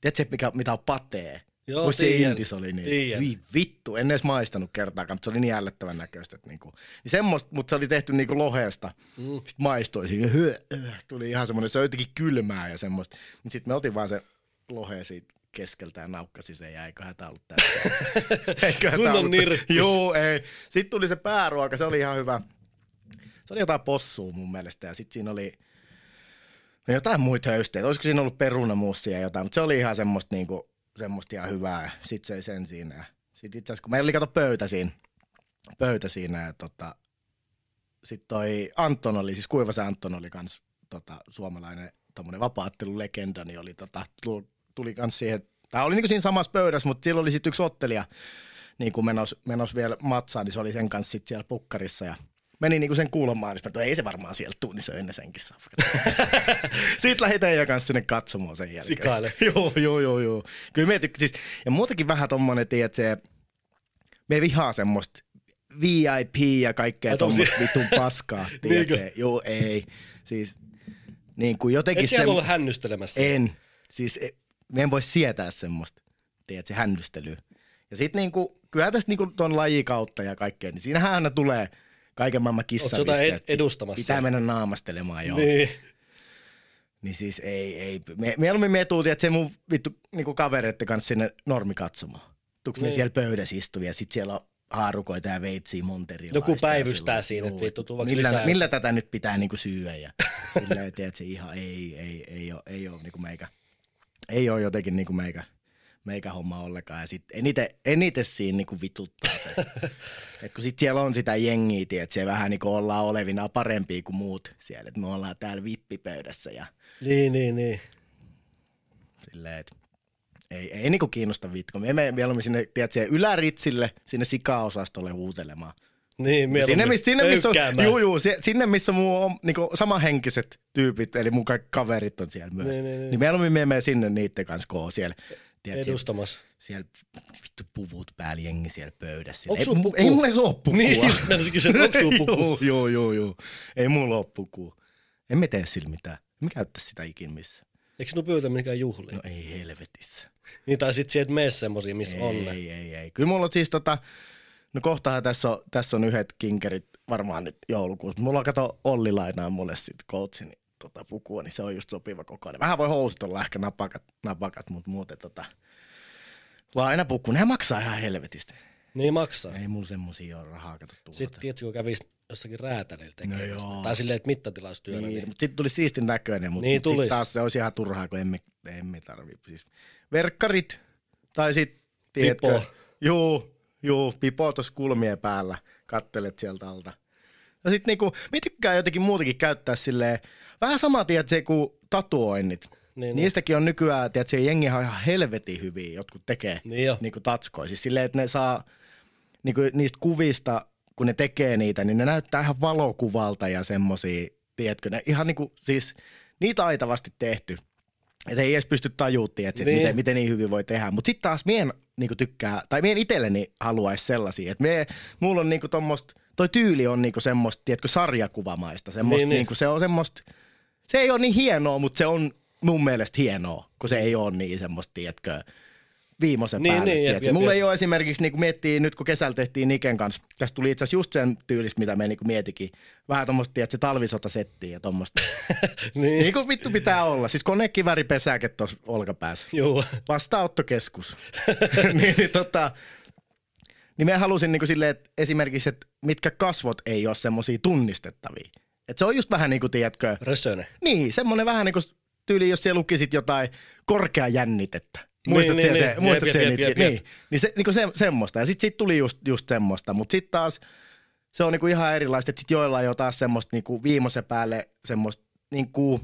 tiedätkö mikä, mitä on patee? Joo, Kun se intis oli niin. Tiedän. Vii, vittu, en edes maistanut kertaakaan, mutta se oli niin ällöttävän näköistä. Että niinku, niin semmoista, mutta se oli tehty niinku lohesta. Mm. Sitten maistoi siinä, hyö, äh, tuli ihan semmoinen, se oli jotenkin kylmää ja semmoista. Niin sitten me otin vaan se lohe siitä keskeltä ja naukkasi sen ja eiköhän tää ollut tässä. eiköhän Kunnon ollut- nirppis. Joo, ei. Sitten tuli se pääruoka, se oli ihan hyvä. Se oli jotain possua mun mielestä ja sitten siinä oli no jotain muita höysteitä. Olisiko siinä ollut perunamussia ja jotain, mutta se oli ihan semmoista, niinku, semmoista ihan hyvää. Sitten söi sen siinä. Sitten itse asiassa, kun meillä oli kato pöytä siinä, pöytä siinä ja tota, sitten toi Anton oli, siis Kuivas Anton oli kans tota, suomalainen tommonen vapaattelulegenda, niin oli tota, tuli, kans siihen, tai oli niinku siinä samassa pöydässä, mutta siellä oli sitten yksi ottelija niin kuin menos, menos vielä matsaan, niin se oli sen kanssa sit siellä pukkarissa ja meni niinku sen kuulemaan, niin mä ei se varmaan sieltä tuu, niin söi ne senkin safkat. Sitten lähdin teidän kanssa sinne katsomaan sen jälkeen. Sikaile. joo, joo, joo, joo. Kyllä me tykkäsin, siis, ja muutenkin vähän tommonen, tiedät, se, me vihaa semmoista VIP ja kaikkea tommoista vitun paskaa, tiedät se. Joo, ei. Siis niin kuin jotenkin Et siellä ollut hännystelemässä. en. Siis e- me en voi sietää semmoista, tiedät, se händystely. Ja sitten niinku, kyllä tästä niinku ton lajikautta ja kaikkea, niin siinähän aina tulee kaiken maailman kissavisteet. ed- edustamassa? Pitää mennä naamastelemaan, joo. Niin, Niin. siis ei, ei. Me, mieluummin me tuutiin, että se mun vittu niinku kavereiden kanssa sinne normi katsomaan. Tuuks me Niin. siellä pöydässä istuvia, sit siellä on haarukoita ja veitsiä monterilaista. Joku päivystää siinä, että vittu, tuoks millä, lisää? millä tätä nyt pitää niinku syödä ja silleen, tiedät, se ihan ei, ei, ei ole, ei ole niinku meikä, ei ole jotenkin niinku meikä, meikä homma ollenkaan. Ja sitten eniten, eniten siinä niinku vituttaa se. Et kun sit siellä on sitä jengiä, tiedät, se vähän niinku ollaan olevina parempia kuin muut siellä. Et me ollaan täällä vippipöydässä ja Niin, niin, niin. silleen, että ei, ei niinku kiinnosta vittu. Me emme mieluummin sinne, tiedät, siihen yläritsille, sinne sikaosastolle huutelemaan. Niin, Sinne, missä, sinne, missä on, juu, juu, sinne, missä mun on niinku, samanhenkiset tyypit, eli mun kaikki kaverit on siellä myös. Niin, niin, niin. niin mieluummin me menemme sinne niiden kanssa, kun on siellä. Tiedät, siellä, Edustamassa. siellä vittu puvut päällä, jengi siellä pöydässä. Siellä. Onks ei, puku? ei mulla edes ole pukua. Niin, just menisin kysyä, että onko sulla puku? joo, joo, joo, joo. Ei mulla ole pukua. En me tee sillä mitään. En käyttä sitä ikin missään. Eikö sinun pyytä mihinkään juhliin? No ei helvetissä. Niin, tai sit sieltä mene semmosia, missä ei, on ne. Ei, ei, ei. Kyllä mulla on siis tota, no kohtahan tässä on, tässä on yhdet kinkerit varmaan nyt joulukuussa. Mulla on kato Olli lainaa mulle sit coachin tota, pukua, niin se on just sopiva kokoinen. Vähän voi housut olla ehkä napakat, napakat mutta muuten tota, lainapuku, ne maksaa ihan helvetistä. Niin maksaa. Ei mulla semmosia ole rahaa kato tuota. Sitten tiedätkö, kun kävisi jossakin räätälillä tekemään No joo. Tai silleen, että mittatilaustyönä. Niin, Niin, mutta sitten tuli siistin näköinen, mutta Niin sitten taas se olisi ihan turhaa, kun emme, emme tarvii. Siis verkkarit tai sitten, tiedätkö, Pipo. Juu, juu, pipo tuossa kulmien päällä, kattelet sieltä alta. Ja sitten niinku, me tykkään jotenkin muutenkin käyttää silleen, vähän sama, tiedätkö, kuin tatuoinnit. Niin, Niistäkin on nykyään, tiedätkö, jengihän on ihan helvetin hyviä, jotkut tekee Niin jo. niinku tatskoja. Siis silleen, että ne saa niinku niistä kuvista, kun ne tekee niitä, niin ne näyttää ihan valokuvalta ja semmosia, tiedätkö, ne ihan niinku, siis niitä taitavasti tehty. Että ei edes pysty tajuutti, että Niin. niin. miten, miten niin hyvin voi tehdä. Mutta sitten taas mien niinku tykkää, tai mien itselleni haluaisi sellaisia, että me, mulla on niinku tommoista, toi tyyli on niinku semmoista, tiedätkö, sarjakuvamaista. Semmoista, Niin, niin, niin. niinku, se on semmoista, se ei ole niin hienoa, mutta se on mun mielestä hienoa, kun se ei ole niin semmoista, tiedätkö, viimeisen Niin, päälle. niin, jep, jep, Mulla jep. ei ole esimerkiksi, niin kuin miettii nyt kun kesällä tehtiin Niken kanssa, tästä tuli itse asiassa just sen tyylistä, mitä me niin kuin mietikin. Vähän tuommoista, tiedätkö, talvisotasettiä ja tuommoista. niin. niin kuin vittu pitää olla. Siis konekiväri pesäke tuossa olkapäässä. Juu. Vastaanottokeskus. niin, niin, tota, niin me halusin niin kuin silleen, että esimerkiksi, että mitkä kasvot ei ole semmoisia tunnistettavia. Et se on just vähän niin kuin, tiedätkö, Rösöne. niin, semmoinen vähän niin kuin tyyli, jos siellä lukisit jotain korkea jännitettä. Muistat niin, niin, se, niin. muistat niitä- niin, niin, se, niin kuin se, semmoista. Ja sitten sit tuli just, just semmoista, mutta sitten taas se on niinku ihan erilaista, että sitten joillain on jo taas semmoista niinku viimeisen päälle semmoista niinku,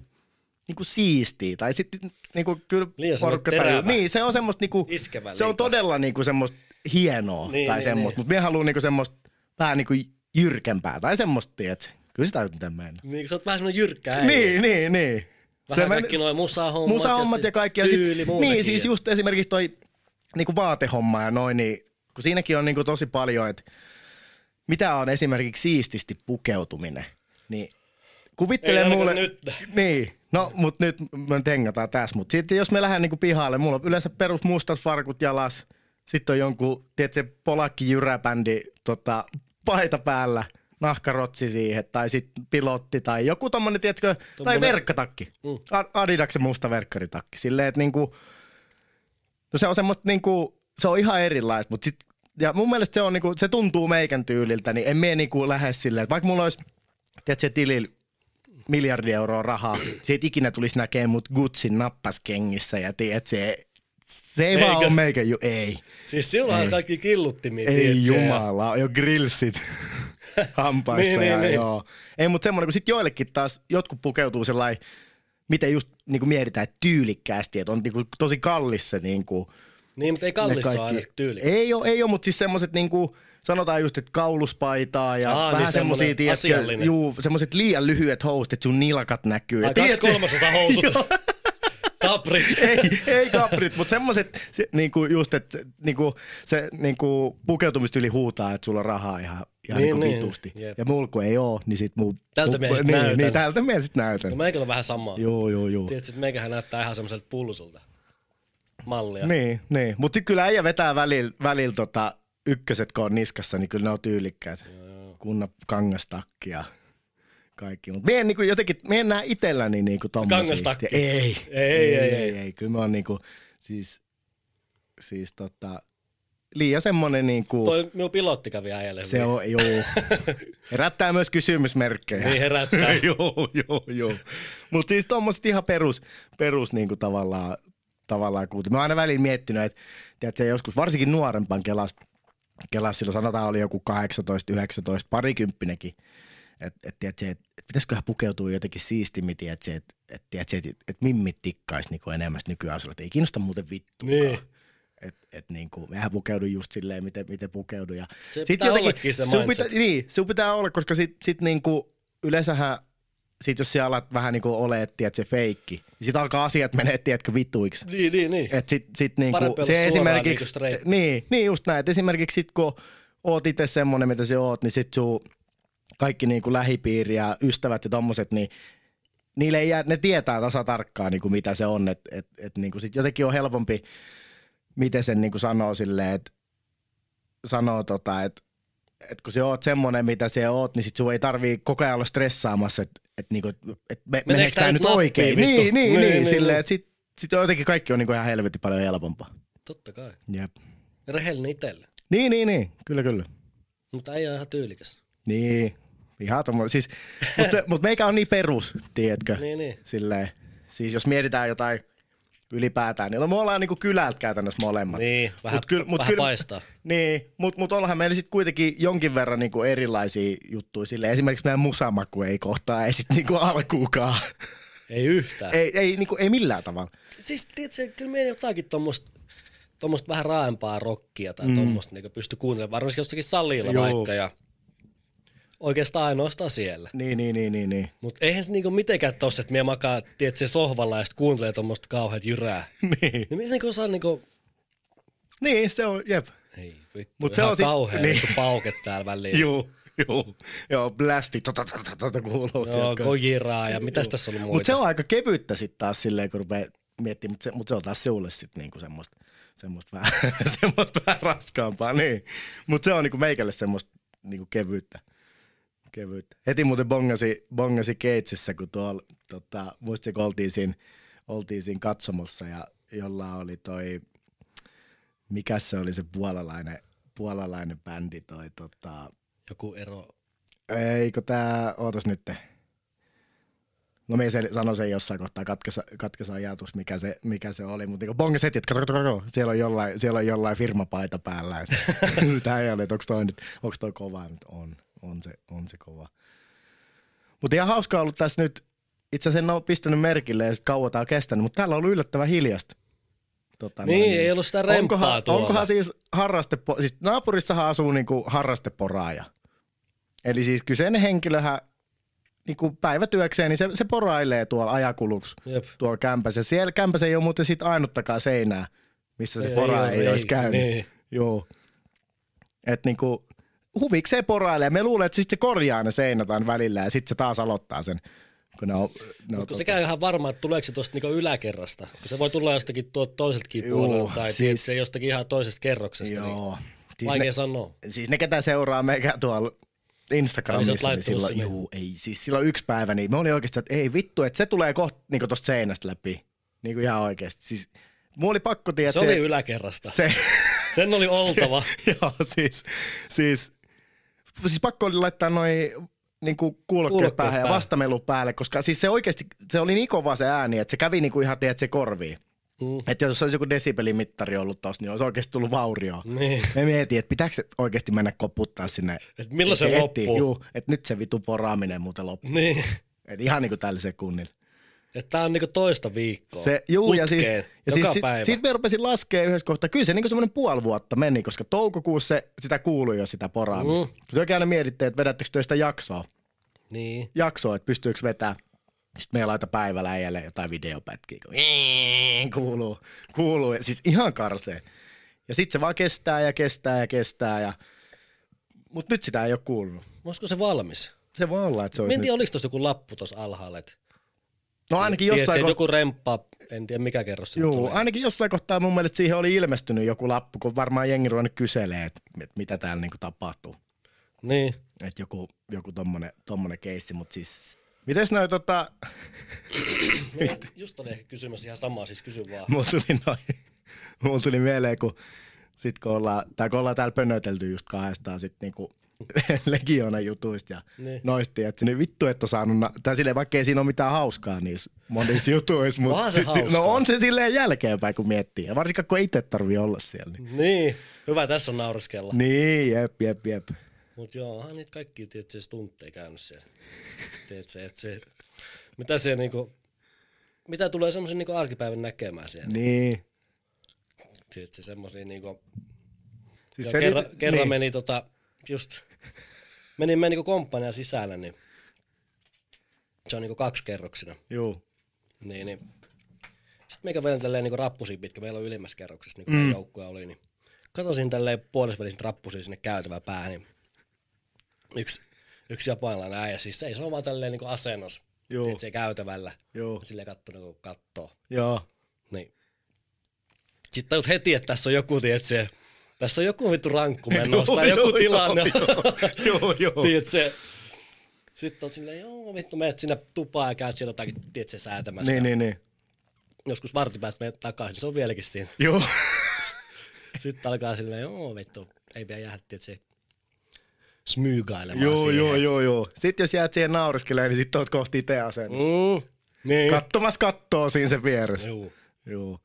niinku siistiä. Tai sitten niinku kyllä Liian semmoinen terävä. Niin, se on semmoista niinku, Iskevä se on todella niinku semmoista hienoa Niin, tai niin, semmoista. niin. Mutta me haluan niinku semmoista vähän niinku jyrkempää tai semmoista, tiedätkö? Kyllä nyt miten mennä. Niin, kun sä oot vähän semmonen jyrkkä äijä. Niin, niin, niin. Vähän men- kaikki noin musahommat. musahommat ja kaikki. Ja sit, tyyli muutenkin. niin, siis just esimerkiksi toi niinku vaatehomma ja noin, niin kun siinäkin on niinku tosi paljon, että mitä on esimerkiksi siististi pukeutuminen, niin kuvittele Ei mulle... nyt. Niin, no mut nyt me tengataan tässä, mutta sitten jos me lähden niinku pihalle, mulla on yleensä perus mustat farkut jalas, sitten on jonkun, tiedätkö, polakki jyräbändi tota, paita päällä, nahkarotsi siihen, tai sitten pilotti, tai joku tommonen, tiedätkö, tai Tommonen- verkkatakki. Mm. Adidaksen musta verkkaritakki. Silleen, että niinku, no se on semmoista niinku, se on ihan erilaista, mutta sit, ja mun mielestä se on niinku, se tuntuu meikän tyyliltä, niin en mene niinku lähde silleen, että vaikka mulla olisi, tiedätkö, tilillä miljardi euroa rahaa, siitä ikinä tulisi näkemään mut Gucciin nappaskengissä ja tiedät, se, se ei vaan Eikö? ole meikä, ju, ei, Siis sinulla on Ei. kaikki killuttimia, ei tiedätkö, ja- jumala, jo grillsit hampaissa Niin, niin, ja niin. joo. Ei, mutta semmoinen, kun sit joillekin taas jotkut pukeutuu sellainen, miten just niin kuin mietitään, että tyylikkäästi, että on niin kuin tosi kallis se niin kuin, Niin, mutta ei ne kallissa ole aina tyyli. Ei ole, ei ole mutta siis semmoiset niin kuin, sanotaan just, että kauluspaitaa ja Aa, niin vähän semmoisia, semmonen tiedätkö, juu, semmoiset liian lyhyet housut, että sun nilkat näkyy. Ai kaksi kolmasosa housut. Kaprit. ei, ei kaprit, mutta semmoiset se, niinku just, että niinku, se niinku, pukeutumistyyli huutaa, että sulla on rahaa ihan, ihan Niin, niin, niinku niin. vitusti. Jep. Ja mulla kun ei oo, niin sit muu... Tältä muu- mie sit niin, näytän. Niin, tältä mie sit näytän. No meikällä on vähän samaa. Joo, joo, joo. Tiedätkö, että meikähän näyttää ihan semmoiselta pulsulta mallia. Niin, niin. Mutta kyllä äijä vetää välillä, välillä tota, ykköset, kun on niskassa, niin kyllä ne on tyylikkäät. Kunna kangastakki ja kaikki. Mutta mie en niinku jotenkin, mie en näe itselläni niinku tommosia. Kangastakki? Ei, Ei, ei, ei, ei, ei. Kyllä mä oon niinku, siis, siis tota, liian semmonen niinku, Toi minun pilotti kävi äijälle. se on, joo. Herättää myös kysymysmerkkejä. Niin herättää. joo, joo, joo. Mutta siis tommoset ihan perus, perus niinku tavallaan, tavallaan kuuti. Mä oon aina välillä miettinyt, että tiedätkö, joskus varsinkin nuorempan kelas, kelas silloin sanotaan oli joku 18, 19, parikymppinenkin. Että et, tiedätkö, et, et pitäisiköhän pukeutua jotenkin siistimmin, tiedätkö, että et, tiedätkö, et, et mimmit tikkaisi niinku enemmän nykyään että ei kiinnosta muuten vittuakaan. Niin. Et, et niinku, mehän pukeudu just silleen, miten, miten pukeudu. Ja Se pitää ollakin se sun pitää, niin, sun pitää olla, koska sit, sit niinku, yleensähän, sit jos sä alat vähän niinku ole, että se feikki, niin sit alkaa asiat menee, tiedätkö, vituiksi. Niin, niin, niin. Et sit, sit niinku, se esimerkiksi, niinku niin, niin just näin, että esimerkiksi sit kun oot itse semmonen, mitä sä oot, niin sit sun kaikki niinku lähipiiri ja ystävät ja tommoset, niin niille ei jää, ne tietää tasa tarkkaan niinku mitä se on, että et, et niinku sit jotenkin on helpompi, miten sen niinku sanoo silleen, että sanoo tota, että et kun sä oot semmonen, mitä sä oot, niin sit sun ei tarvii koko ajan olla stressaamassa, että et niinku, et me, meneekö tää tää nyt oikein. vittu? Niin, niin, Niin, niin, niin, niin, silleen, niin. että sit, sit jotenkin kaikki on niinku ihan helvetin paljon helpompaa. Totta kai. Jep. Rehellinen itselle. Niin, niin, niin, kyllä, kyllä. Mutta ei ole ihan tyylikäs. Niin, ihan tommoinen. Siis, mutta mut meikä on niin perus, tiedätkö? Niin, niin. Silleen, siis jos mietitään jotain ylipäätään, niin me ollaan niinku kylältä käytännössä molemmat. Niin, vähän, Mut kyl- mut vähän kyl- paistaa. Niin, mutta mut onhan meillä sitten kuitenkin jonkin verran niinku erilaisia juttuja sille. Esimerkiksi meidän musamaku ei kohtaa, ei sitten niinku alkuukaan. Ei yhtään. ei, ei, niinku, ei millään tavalla. Siis tiedätkö, kyllä meidän jotakin tuommoista tuommoista vähän raaempaa rockia tai mm. tuommoista niin pysty kuuntelemaan, varmasti jostakin salilla Joo. vaikka ja oikeastaan ainoastaan siellä. Niin, niin, niin, niin, niin. Mutta eihän se niinku mitenkään tossa, että me makaa, tiedätkö, sohvalla ja sitten kuuntelee tuommoista kauheat jyrää. niin. Niin missä niinku osaa niinku, Niin, se on, jep. ei vittu, Mut Mut se ihan on sit- kauhea niin. pauket täällä väliin. Joo, joo. Joo, blasti, tota, tota, tota kuuluu Joo, sieltä. kojiraa ja mitäs tässä on muita. Mutta se on aika kevyttä sitten taas silleen, kun rupeaa miettimään, mutta se, mut se on taas sinulle sitten niinku semmoista, semmoista vähän, semmoista vähän raskaampaa, niin. Mutta se on niinku meikälle semmoista niinku kevyyttä. Kevyyttä. Heti muuten bongasi, bongasi Keitsissä, kun tuolla, tota, muistin, kun oltiin siinä, oltiin siinä katsomossa ja jolla oli toi, mikä se oli se puolalainen, puolalainen bändi toi, tota, Joku ero. Eikö tää, ootas nyt. No minä sen, sanon sen jossain kohtaa, katkesa, katkesa ajatus, mikä se, mikä se oli. Mutta niin bongas heti, että kato, kato, kato, siellä on jollain, siellä on jollain firmapaita päällä. Tää ei ole, että onko toi, nyt, onko toi kova? Nyt on, on se, on se kova. Mutta ihan hauskaa ollut tässä nyt, itse asiassa en ole pistänyt merkille ja kauan tää on kestänyt, mutta täällä on ollut yllättävän hiljasta. Tota, Niin, ei ollut sitä remppaa onkohan, tuolla. onkohan siis harrastepo, siis naapurissahan asuu niinku harrasteporaaja. Eli siis kyseinen henkilöhän niinku päivätyökseen, niin se, se porailee tuolla ajakuluksi Jep. tuolla kämpässä. Siellä kämpässä ei ole muuten sit ainuttakaan seinää, missä se Ei pora ei, ei, olisi käynyt. niin. Joo. Et niinku, huvikseen porailee. Me luulee, että sitten se korjaa ne seinät aina välillä ja sitten se taas aloittaa sen. Kun ne on, ne on Mutta sekä ihan varma, että tuleeko se tuosta niinku yläkerrasta. Kun se voi tulla jostakin tuolta toiseltakin Juu, puolelta tai siis- se jostakin ihan toisesta kerroksesta. Niin Joo. Siis vaikea ne, sanoa. siis ne, ketä seuraa meikä tuolla Instagramissa, niin, niin silloin, juu, ei, siis silloin yksi päivä, niin me oli oikeasti, että ei vittu, että se tulee kohta niin tuosta seinästä läpi. Niin kuin ihan oikeasti. Siis, mulla oli pakko tietää, Se oli yläkerrasta. se, Sen oli oltava. Joo, siis, siis, siis pakko oli laittaa noin niin kuin kuulokkeet Kuulokkeet päähän ja vastamelu päälle, koska siis se oikeasti, se oli niin kova se ääni, että se kävi niin kuin ihan, tiedät, se korviin. Mm. Että jos olisi joku desibelimittari ollut tossa, niin olisi oikeasti tullut vaurio. Niin. Me mietin, että pitääkö se oikeasti mennä koputtaa sinne. Et milloin se, etsii, loppuu? Juu, että nyt se vitu poraaminen muuten loppuu. Niin. Et ihan niin kuin tällä sekunnilla. Että tää on niinku toista viikkoa. Se, juu, ja siis, Putkeen, ja joka siis sit, päivä. sit me rupesin laskea yhdessä kohtaa. Kyllä se niin semmoinen puoli vuotta meni, koska toukokuussa se, sitä kuului jo sitä poraamista. Mm. Kyllä aina mietitte, että vedättekö te sitä jaksoa, Niin. jaksoa että pystyykö vetää. Sitten me laita päivällä äijälle jotain videopätkiä, kun kuuluu, kuuluu. Ja Siis ihan karsee. Ja sitten se vaan kestää ja kestää ja kestää. Ja... Mutta nyt sitä ei ole kuulunut. Olisiko se valmis? Se voi olla, että se Mä olisi en nyt... oliko tuossa joku lappu tuossa alhaalla. Et, No ainakin jossain, se ko- joku remppa, en tiedä mikä kerros se Juu, ainakin jossain kohtaa mun mielestä siihen oli ilmestynyt joku lappu, kun varmaan jengi ruvennut kyselee, että, että mitä täällä niinku tapahtuu. Niin. Että joku, joku tommonen, tommonen keissi, mutta siis... Mites noi tota... No, just oli ehkä kysymässä ihan samaa, siis kysy vaan. Mulla tuli noin... Mulla tuli mieleen, kun sit kun ollaan, tai kun ollaan täällä pönötelty just kahdestaan sit niinku Legiona jutuista ja Niin. noista, että niin vittu, että on saanut, na- tai silleen, vaikka ei siinä ole mitään hauskaa niissä monissa jutuissa, mutta se sit- no on se silleen jälkeenpäin, kun miettii, ja varsinkaan kun itse tarvii olla siellä. Niin, Niin. Hyvä, tässä on naureskella. niin jep, jep, jep. Mut joo, onhan niitä kaikki tietysti stuntteja käynyt siellä. Tiedätkö, että se, mitä se niinku, mitä tulee semmoisen niinku arkipäivän näkemään siellä. Niin. Tiedätkö, semmosia niinku, Siis se kerran, nyt- kerran niin. meni tota, just, menin mä niinku komppania sisällä, niin se on niinku kaksikerroksina. Juu. Niin, niin. Sitten meikä vielä tälleen niinku rappusia pitkä, meillä on ylimmässä kerroksessa, niin kuin mm. joukkoja oli, niin katosin tälleen puolisvälisin rappusia sinne käytävä päähän, niin yksi, yksi japanilainen äijä, siis se ei se on vaan tälleen niinku asennos, Joo. että se käytävällä, Joo. silleen katto niinku kattoo, Joo. niin. Sitten tajut heti, että tässä on joku, tiedätkö, tässä on joku vittu rankku menossa, tai joku tilanne. Joo, joo. Tiedätkö, sitten on silleen, joo vittu, menet sinne tupaan ja käyt siellä jotakin, tiedätkö, säätämässä. Niin, niin, niin. Joskus vartipäästä menet takaisin, se on vieläkin siinä. Joo. Sitten alkaa silleen, joo vittu, ei pidä jäädä, tiedätkö, smyygailemaan Joo, siihen. joo, joo, joo. Sitten jos jäät siihen nauriskelemaan, niin sitten oot kohti itse asennossa. Mm, niin. Kattomas kattoo siinä se vieressä. Joo. Joo.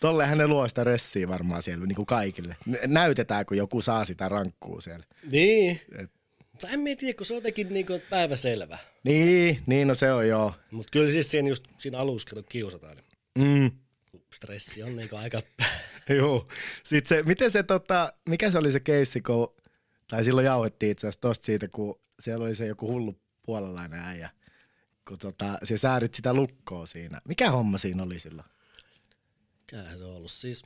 Tollehan ne luo sitä ressiä varmaan siellä niin kuin kaikille. Nä- Näytetään, kun joku saa sitä rankkuu siellä. Niin. Et- Mutta en tiedä, kun se on jotenkin niinku päiväselvä. Niin, niin no se on joo. Mutta kyllä siis siinä, just, siinä alussa kato kiusataan. Niin Mm. stressi on niinku aika... Joo. Sitten se, miten se tota, mikä se oli se keissi, kun, tai silloin jauhettiin itse asiassa tosta siitä, kun siellä oli se joku hullu puolalainen äijä, kun tota, se säädit sitä lukkoa siinä. Mikä homma siinä oli silloin? Mikähän se on ollut siis?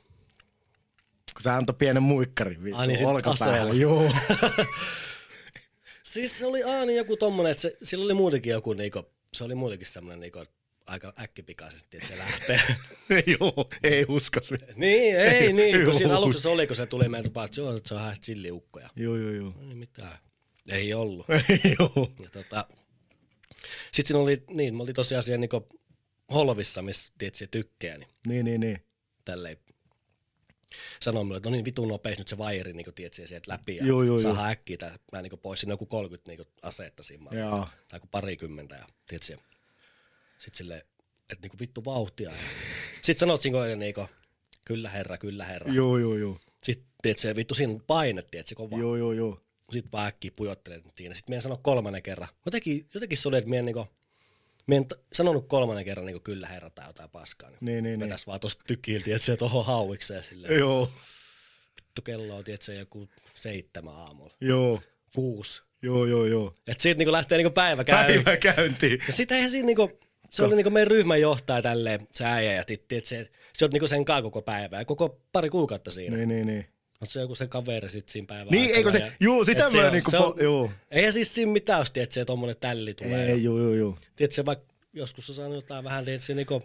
Kun se antoi pienen muikkarin vi- Ai niin, sit aseella. Joo. Siis se oli aina joku tommonen, että se, sillä oli muutenkin joku niinku, se oli muutenkin semmonen niinku aika äkkipikaisesti, että se lähtee. Joo, ei uskos. niin, ei, Ei, niin, kun siinä aluksi se oli, kun se tuli meiltä vaan, että joo, se on ihan chilliukkoja. Joo, joo, joo. No niin, mitään. Ei ollut. joo. Ja tota, sitten siinä oli, niin, me oltiin tosiaan siellä niinku holvissa, missä tietysti tykkää, niin Niin, niin, niin. Tälleen sanoi mulle, että no niin vitun nopeasti nyt se vairi niin tietysti sieltä läpi ja Joo, joo, saadaan äkkiä tää, mä niin pois, siinä on joku 30 niin asetta siinä Joo. tai joku parikymmentä ja tietysti sitten silleen, että niin vittu vauhtia. Sitten sanot siinä niin kyllä herra, kyllä herra. Joo, joo, joo. Sitten tietysti vittu siinä paine, tietysti kova. Joo, joo, joo. Sitten vaan äkkiä pujottelet siinä. Sitten meidän sanoi kolmannen kerran. Jotenkin, jotenkin se oli, että meidän niinku, meidän t- sanonut kolmannen kerran niinku kyllä herra tai jotain paskaa. Niin, Niin, niin, niin. Vetäis vaan tosta tykiltä, että se tohon hauikseen silleen. Joo, Vittu kello on, tiedätkö, joku seitsemän aamulla. joo, Kuusi. joo, joo, joo. Et siitä niinku lähtee niinku päivä käyntiin. Päivä käyntiin. Ja sitä eihän siinä niinku, se oli niinku meidän ryhmän johtaja tälleen, se äijä, ja titti, että se, se on niinku sen kaa koko päivä ja koko pari kuukautta siinä. Niin, niin, niin. Oot se joku se kaveri sit siinä päivän Niin, eikö se, ja, juu, sitä se mä niinku, se on- po, juu. Eihän siis siinä mitään ole, että se tommonen tälli tulee. Ei, juu, juu, juu. Tiedätkö, se vaikka joskus on saanut jotain vähän, tiedätkö, se niinku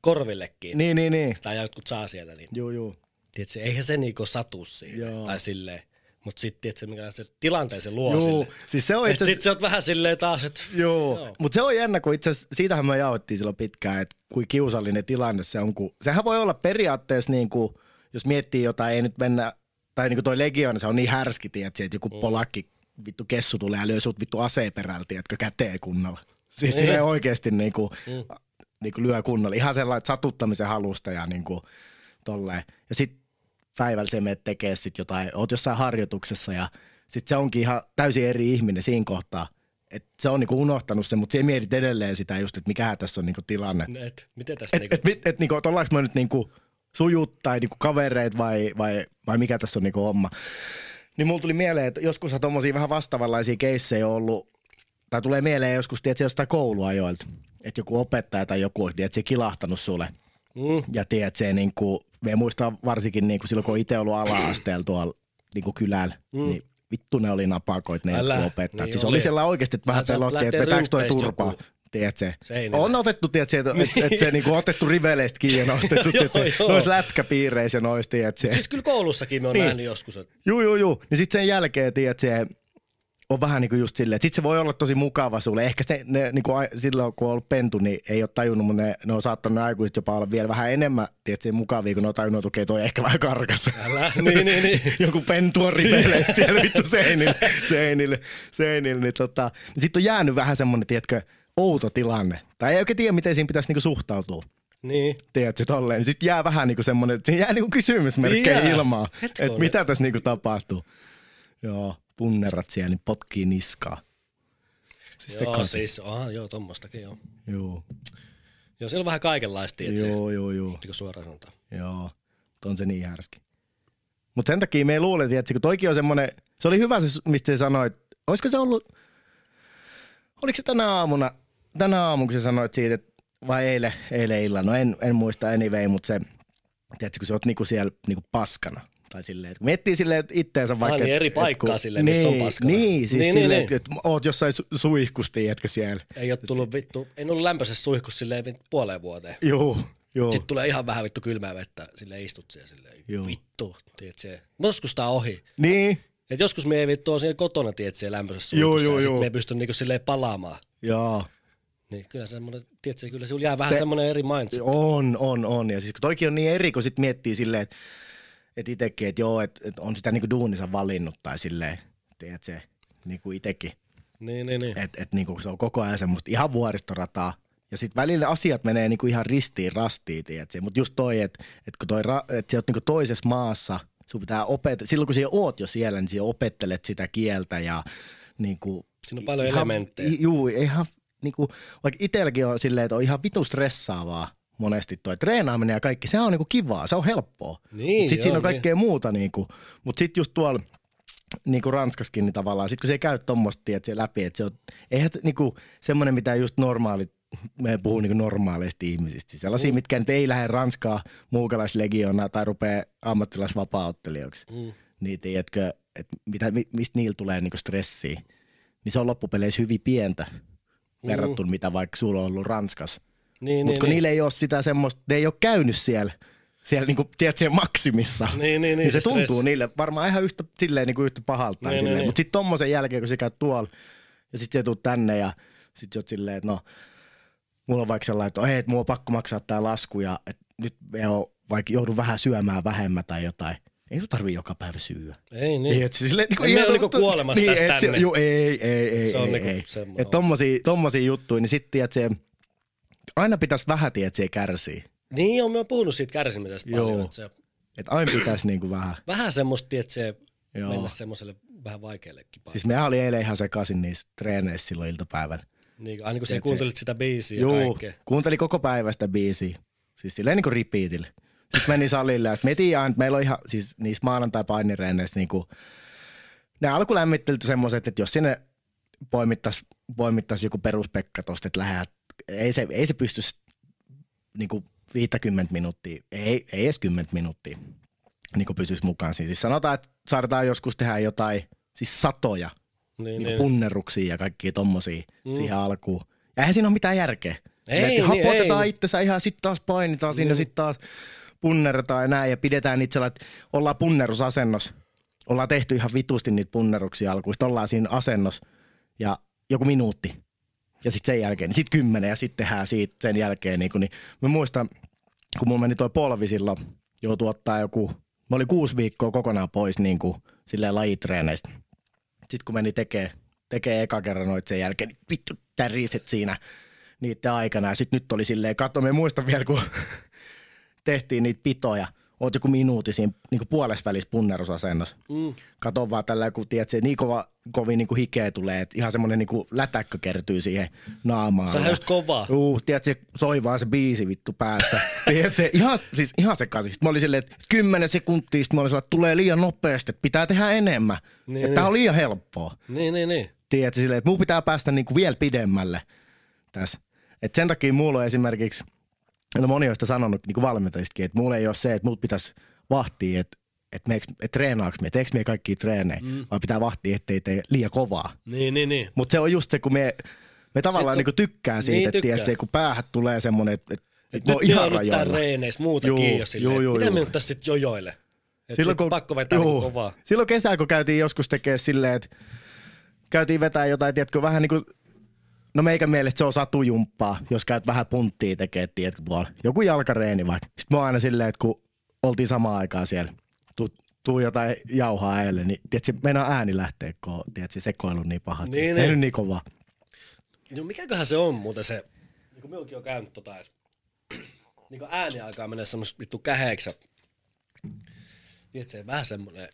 korvillekin. Niin, niin, niin. Tai jotkut saa siellä, niin Juu, juu. tiedätkö, eihän se niinku satu siihen. Joo. Tai silleen. Mut sit tiedätkö, mikä se tilanteen se luo Juu, sille. siis se on itse sit sä oot vähän silleen taas, että Joo, Joo. mutta se on jännä, kun itse asiassa, siitähän me jauhettiin silloin pitkään, että kuin kiusallinen tilanne se on, kun sehän voi olla periaatteessa niin kuin, jos miettii jotain, ei nyt mennä, tai niin kuin toi Legion, se on niin härski, tiedätkö, että joku Mm. polakki vittu kessu tulee ja lyö sut vittu aseperältä, tiedätkö, käteen kunnolla. Siis Niin. sille oikeasti niin kuin, Mm. niin kuin lyö kunnolla. Ihan sellainen satuttamisen halusta ja niin kuin, tolleen. Ja sitten päivällä se menet tekee sit jotain, oot jossain harjoituksessa ja sitten se onkin ihan täysin eri ihminen siinä kohtaa. Et se on niinku unohtanut sen, mutta se mietit edelleen sitä just, että mikä tässä on niinku tilanne. et, miten tästä Et, niinku... et, et, et, niinku, ollaanko me nyt niinku sujut tai niinku kavereit vai, vai, vai mikä tässä on niinku homma. Niin mulla tuli mieleen, että joskus on tommosia vähän vastaavanlaisia keissejä ollut, tai tulee mieleen joskus, tiedätkö, jostain kouluajoilta, että joku opettaja tai joku olisi, tiedätkö, kilahtanut sulle. Mm. Ja tiedät, se niinku, me muistan varsinkin niinku silloin, kun itse ollut ala-asteella tuolla niinku kylällä, mm. niin vittu ne oli napakoit ne Älä, opettajat. niin siis oli. oli siellä oikeasti, että vähän pelotti, että vetääkö toi turpaa. joku Tiedätkö? On otettu, tiedätkö, että et, et se niinku otettu riveleistä kiinni ja nostettu, tiedätkö, noissa lätkäpiireissä ja noissa, tiedätkö. Siis kyllä koulussakin me on Niin. niin. nähnyt joskus, että Juu, juu, juu. Niin sitten sen jälkeen, tiedät, se on vähän niin kuin just silleen, että sit se voi olla tosi mukava sulle. Ehkä se, ne, niin kuin silloin, kun on ollut pentu, niin ei ole tajunnut, mutta ne, ne on saattanut ne aikuiset jopa olla vielä vähän enemmän, tiedät, se mukavia, kun ne on tajunnut, että okei, toi ehkä vähän karkas. älä, niin, niin, niin. Joku pentu on ripeileistä siellä vittu seinille, seinille, seinille. Niin tota, sitten on jäänyt vähän semmoinen, tiedätkö, outo tilanne. Tai ei oikein tiedä, miten siinä pitäisi niinku suhtautua. niin. Tiedätkö, tolleen. Niin Sitten jää vähän niinku semmoinen, että siinä jää niinku kysymysmerkkejä ilmaan. Hetkonen. Että mitä tässä niinku tapahtuu. Joo, punnerat siellä, niin potkii niskaa. Siis Joo, sekaisin. siis, aha, joo, tommostakin joo. Joo, Joo, siellä on vähän kaikenlaista, että se, niin joo, joo, joo, kuin suoraan sanotaan. joo. On se niin härski. Mutta sen takia me ei luule, että kun toikin on semmoinen, se oli hyvä se, mistä sä sanoit, olisiko se ollut, oliko se tänä aamuna, tänä aamuna, kun sä sanoit siitä, että vai eilen, eilen illalla, no en, en muista anyway, mutta se, tiedätkö, kun sä oot niinku siellä niinku paskana. Tai silleen, että kun miettii silleen, että itteensä vaikka... niin, et- eri et paikkaa kun- silleen, missä on niin, paskana. Niin, siis Niin, niin, niin, silleen, niin. että oot jossain su- suihkussa, tiedätkö siellä. Ei ole tullut vittu, en ollut lämpöisessä suihkussa silleen puoleen vuoteen. Joo, joo. Sitten tulee ihan vähän vittu kylmää vettä, sille istut siellä silleen, Joo. vittu, tiedät se. Mutta joskus tää ohi. Niin, Et joskus me ei vittu on siellä kotona, tiedät siellä lämpöisessä Joo, suihkussa, joo, ja sit joo. me ei pysty niinku silleen palaamaan. joo. Niin kyllä semmoinen, tiedätkö, kyllä sulla jää vähän Se- semmoinen eri mindset. On, on, on. Ja siis kun toikin on niin eri, kun sit miettii silleen, että et itekin, että joo, että et on sitä niinku duunissa valinnut tai silleen, tiedät se, niinku itekin. Niin, niin, niin. Että et niinku se on koko ajan semmoista ihan vuoristorataa. Ja sitten välillä asiat menee niinku ihan ristiin rastiin, tiedät Mutta just toi, että et kun toi, ra- et sä oot niinku toisessa maassa, sun pitää opetella, silloin kun sä oot jo siellä, niin sä opettelet sitä kieltä ja niinku, Siinä on paljon ihan, elementtejä. Juu, ihan niinku, vaikka itselläkin on silleen, että on ihan vitu stressaavaa monesti toi treenaaminen ja kaikki, se on niinku kivaa, se on helppoa. Niin, Sitten siinä on kaikkea muuta niinku, mutta sitten just tuolla niinku Ranskaskin niin tavallaan, sit kun se ei käy tommoista tiedät, se läpi, että se on, eihän t- niinku semmoinen, mitä just normaalit, me puhuu niinku normaaleista ihmisistä, siis sellaisia, Mm. mitkä nyt ei lähde Ranskaa muukalaislegionaa tai rupee ammattilaisvapaa-ottelijoiksi, Mm. niin tiedätkö, että mitä, mistä niillä tulee niinku stressiä, niin se on loppupeleissä hyvin pientä verrattuna mitä vaikka sulla on ollut Ranskassa. Niin, Mutta niin, kun niin. niillä ei ole sitä semmoista, ne ei ole käynyt siellä, siellä niinku, tiedät, siellä maksimissa. Niin, niin, niin, niin se se tuntuu stressi. niille varmaan ihan yhtä, silleen, niin kuin yhtä pahalta. Niin, niin, niin. Mutta sitten tommosen jälkeen, kun sä käyt tuolla ja sitten sä tuut tänne ja sitten sä oot silleen, että no, mulla on vaikka sellainen, että hei, että mulla on pakko maksaa tää lasku ja että nyt me on, vaikka joudun vähän syömään vähemmän tai jotain. Ei sun tarvii joka päivä syödä. Ei niin. Niin, et se silleen, niin Ei me ole niinku kuolemassa tästä et se- tänne. Juu, ei, ei, ei, Se on ei, niinku ei. semmoinen Et tommosia, tommosia juttuja, niin sitten, että se aina pitäisi vähän, että se ei kärsii. Niin on, mä puhunut siitä kärsimisestä Joo. paljon. Että se, Että aina pitäisi niinku vähän. vähän semmoista, että se Joo. mennä semmoiselle vähän vaikeallekin paikalle. Siis me oli eilen ihan sekaisin niissä treeneissä silloin iltapäivällä. Niin, aina kun sä Tiedät, kuuntelit sitä biisiä ja Joo, kaikkea. kuunteli koko päivä sitä biisiä. Siis silleen niin kuin repeatille. Sitten meni salille, tiedän, että meillä on ihan, siis niissä maanantai-painireeneissä niinku, ne alkulämmittelyt semmoiset, että jos sinne poimittaisi poimittais joku peruspekka tosta, että lähdet, ei se, ei se pysty niinku 50 minuuttia, ei, ei edes 10 minuuttia. niin pysyisi mukaan. Siis sanotaan, että saadaan joskus tehdä jotain, siis satoja Niin, niin niin. punneruksia ja kaikkia tommosia mm. siihen alkuun. Ja eihän siinä ole mitään järkeä. Ei, Et niin, hapotetaan ei. itsensä ihan, sitten taas painitaan siinä, sitten taas punnerretaan ja näin, ja pidetään itsellä, että ollaan punnerusasennos. Ollaan tehty ihan vitusti niitä punneruksia alkuun, sitten ollaan siinä asennos, ja joku minuutti. Ja sitten sen jälkeen, niin sitten kymmenen, ja sitten tehdään siitä sen jälkeen. Niin, kun, niin mä muistan, kun mulla meni toi polvi silloin, joutui ottaa joku, mä olin kuusi viikkoa kokonaan pois niin kuin, silleen lajitreeneistä. Sitten kun meni tekee, tekee eka kerran noit sen jälkeen, niin vittu täriset siinä niiden aikana. Ja sitten nyt oli silleen, katso, me muistan vielä, kun tehtiin niitä pitoja. Oot joku minuutti siinä niin puolessa välissä punnerusasennossa. Mm. Kato vaan tällä, kun tiedät, se niin kova, kovin niin kuin hikeä tulee, että ihan semmoinen niin kuin lätäkkö kertyy siihen naamaan. Sehän Ja- just kovaa. Juu, tiedätkö, se soi vaan se biisi vittu päässä. tiedätkö, se ihan, siis ihan sekaisin. Sitten mä olin silleen, että kymmenen sekuntia, sitten mä olin silleen, että tulee liian nopeasti, että pitää tehdä enemmän. Niin, että tää niin. on liian helppoa. Niin, niin, niin. Tiedätkö, silleen, että mun pitää päästä niinku vielä pidemmälle tässä. Et sen takia mulla on esimerkiksi, no moni on sitä sanonut niin valmentajistakin, että mulla ei ole se, että mut pitäisi vahtia, että et, meeks, et treenaaks me, me kaikki treenejä, mm. vaan pitää vahtia, ettei tee liian kovaa. Niin, niin, niin. Mutta se on just se, kun me, me tavallaan niinku tykkää siitä, Niin, että tykkää. se, kun päähän tulee semmoinen, että et, et Nyt me ihan nyt rajoilla. reeneissä muutakin Juu, jo silleen. juu, juu, Mitä juu. me nyt tässä sit jojoille? Et Silloin sit kun, pakko vetää juu, niinku kovaa. silloin kesällä, kun käytiin joskus tekemään silleen, että käytiin vetää jotain, tiedätkö, vähän niin kuin, no meikän mielestä se on satujumppaa, jos käyt vähän punttia tekee, tiedätkö, tuolla. Joku jalkareeni vaikka. Sitten mä oon aina silleen, että kun oltiin samaan aikaan siellä, tuu, tuu jotain jauhaa äelle, niin tiedätkö, meinaa ääni lähtee, kun tiedätkö, sekoilu niin pahat. Niin, Ei niin. nyt niin kova. No mikäköhän se on muuten se, niin kuin minullakin on käynyt tota, että niin kuin ääni alkaa mennä semmos vittu käheeksi. Tiedätkö, vähän semmonen.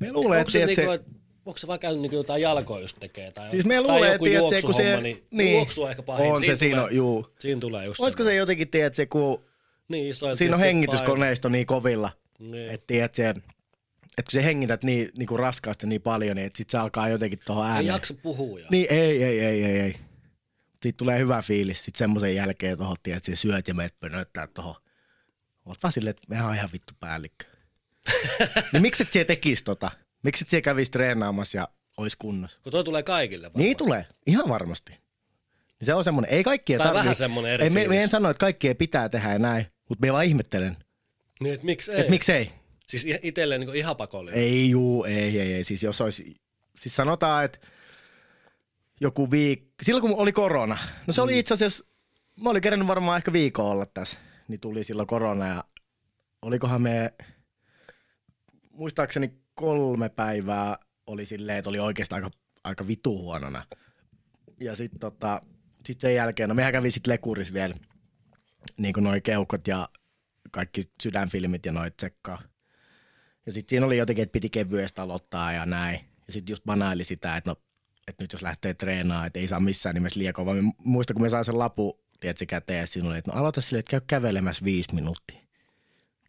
Me luulee, onko että se, tiedätkö, niinku, että onko se vaan käynyt niinku jotain jalkoa just tekee? Tai, Siis me tai luulee, joku tiedätkö, kun se- niin, niin. juoksu on ehkä pahin. On se siinä, tulee, juu. Siinä tulee just Olisiko se jotenkin, tiedätkö, kun Niin iso. siinä on hengityskoneisto niin kovilla, Niin. että tiedät se, että kun sä hengität niin, niin kuin raskaasti niin paljon, niin että sit se alkaa jotenkin tuohon Ei ääneen. jaksa puhua. Ja. Niin ei, ei, ei, ei, ei. Siitä tulee hyvä fiilis sit semmoisen jälkeen tuohon, että sä syöt ja meet pönöttää tuohon. Oot vaan silleen, että mehän on ihan vittu päällikkö. niin miksi et sä tekis tota? Miksi et sä kävis treenaamassa ja ois kunnossa? Kun toi tulee kaikille varmaan. Niin tulee, ihan varmasti. Niin Se on semmoinen, ei kaikkien Tai tarvii. vähän semmonen eri ei, me, me en sano, että kaikkien pitää tehdä ja näin, mutta me vaan ihmettelen, Niin, että miksi ei? että miksei. Siis i- itselleen niin ihan pakollinen. Ei juu, ei, ei, ei. Siis jos olisi, siis sanotaan, että joku viikko, silloin kun oli korona, no se Mm. oli itse asiassa, mä olin kerännyt varmaan ehkä viikon olla tässä, niin tuli silloin korona ja olikohan me, muistaakseni kolme päivää oli silleen, että oli oikeastaan aika, aika vitu huonona. Ja sitten tota, sit sen jälkeen, no mehän kävi sitten lekuris vielä, niin kuin noi keuhkot ja kaikki sydänfilmit ja noit tsekkaa. Ja sitten siinä oli jotenkin, että piti kevyesti aloittaa ja näin. Ja sitten just banaili sitä, että no, että nyt jos lähtee treenaamaan, että ei saa missään nimessä liian kova. Mä muistan, kun me sain sen lapu, tiedätkö, käteen, oli, että no aloita silleen, että käy kävelemässä viisi minuuttia.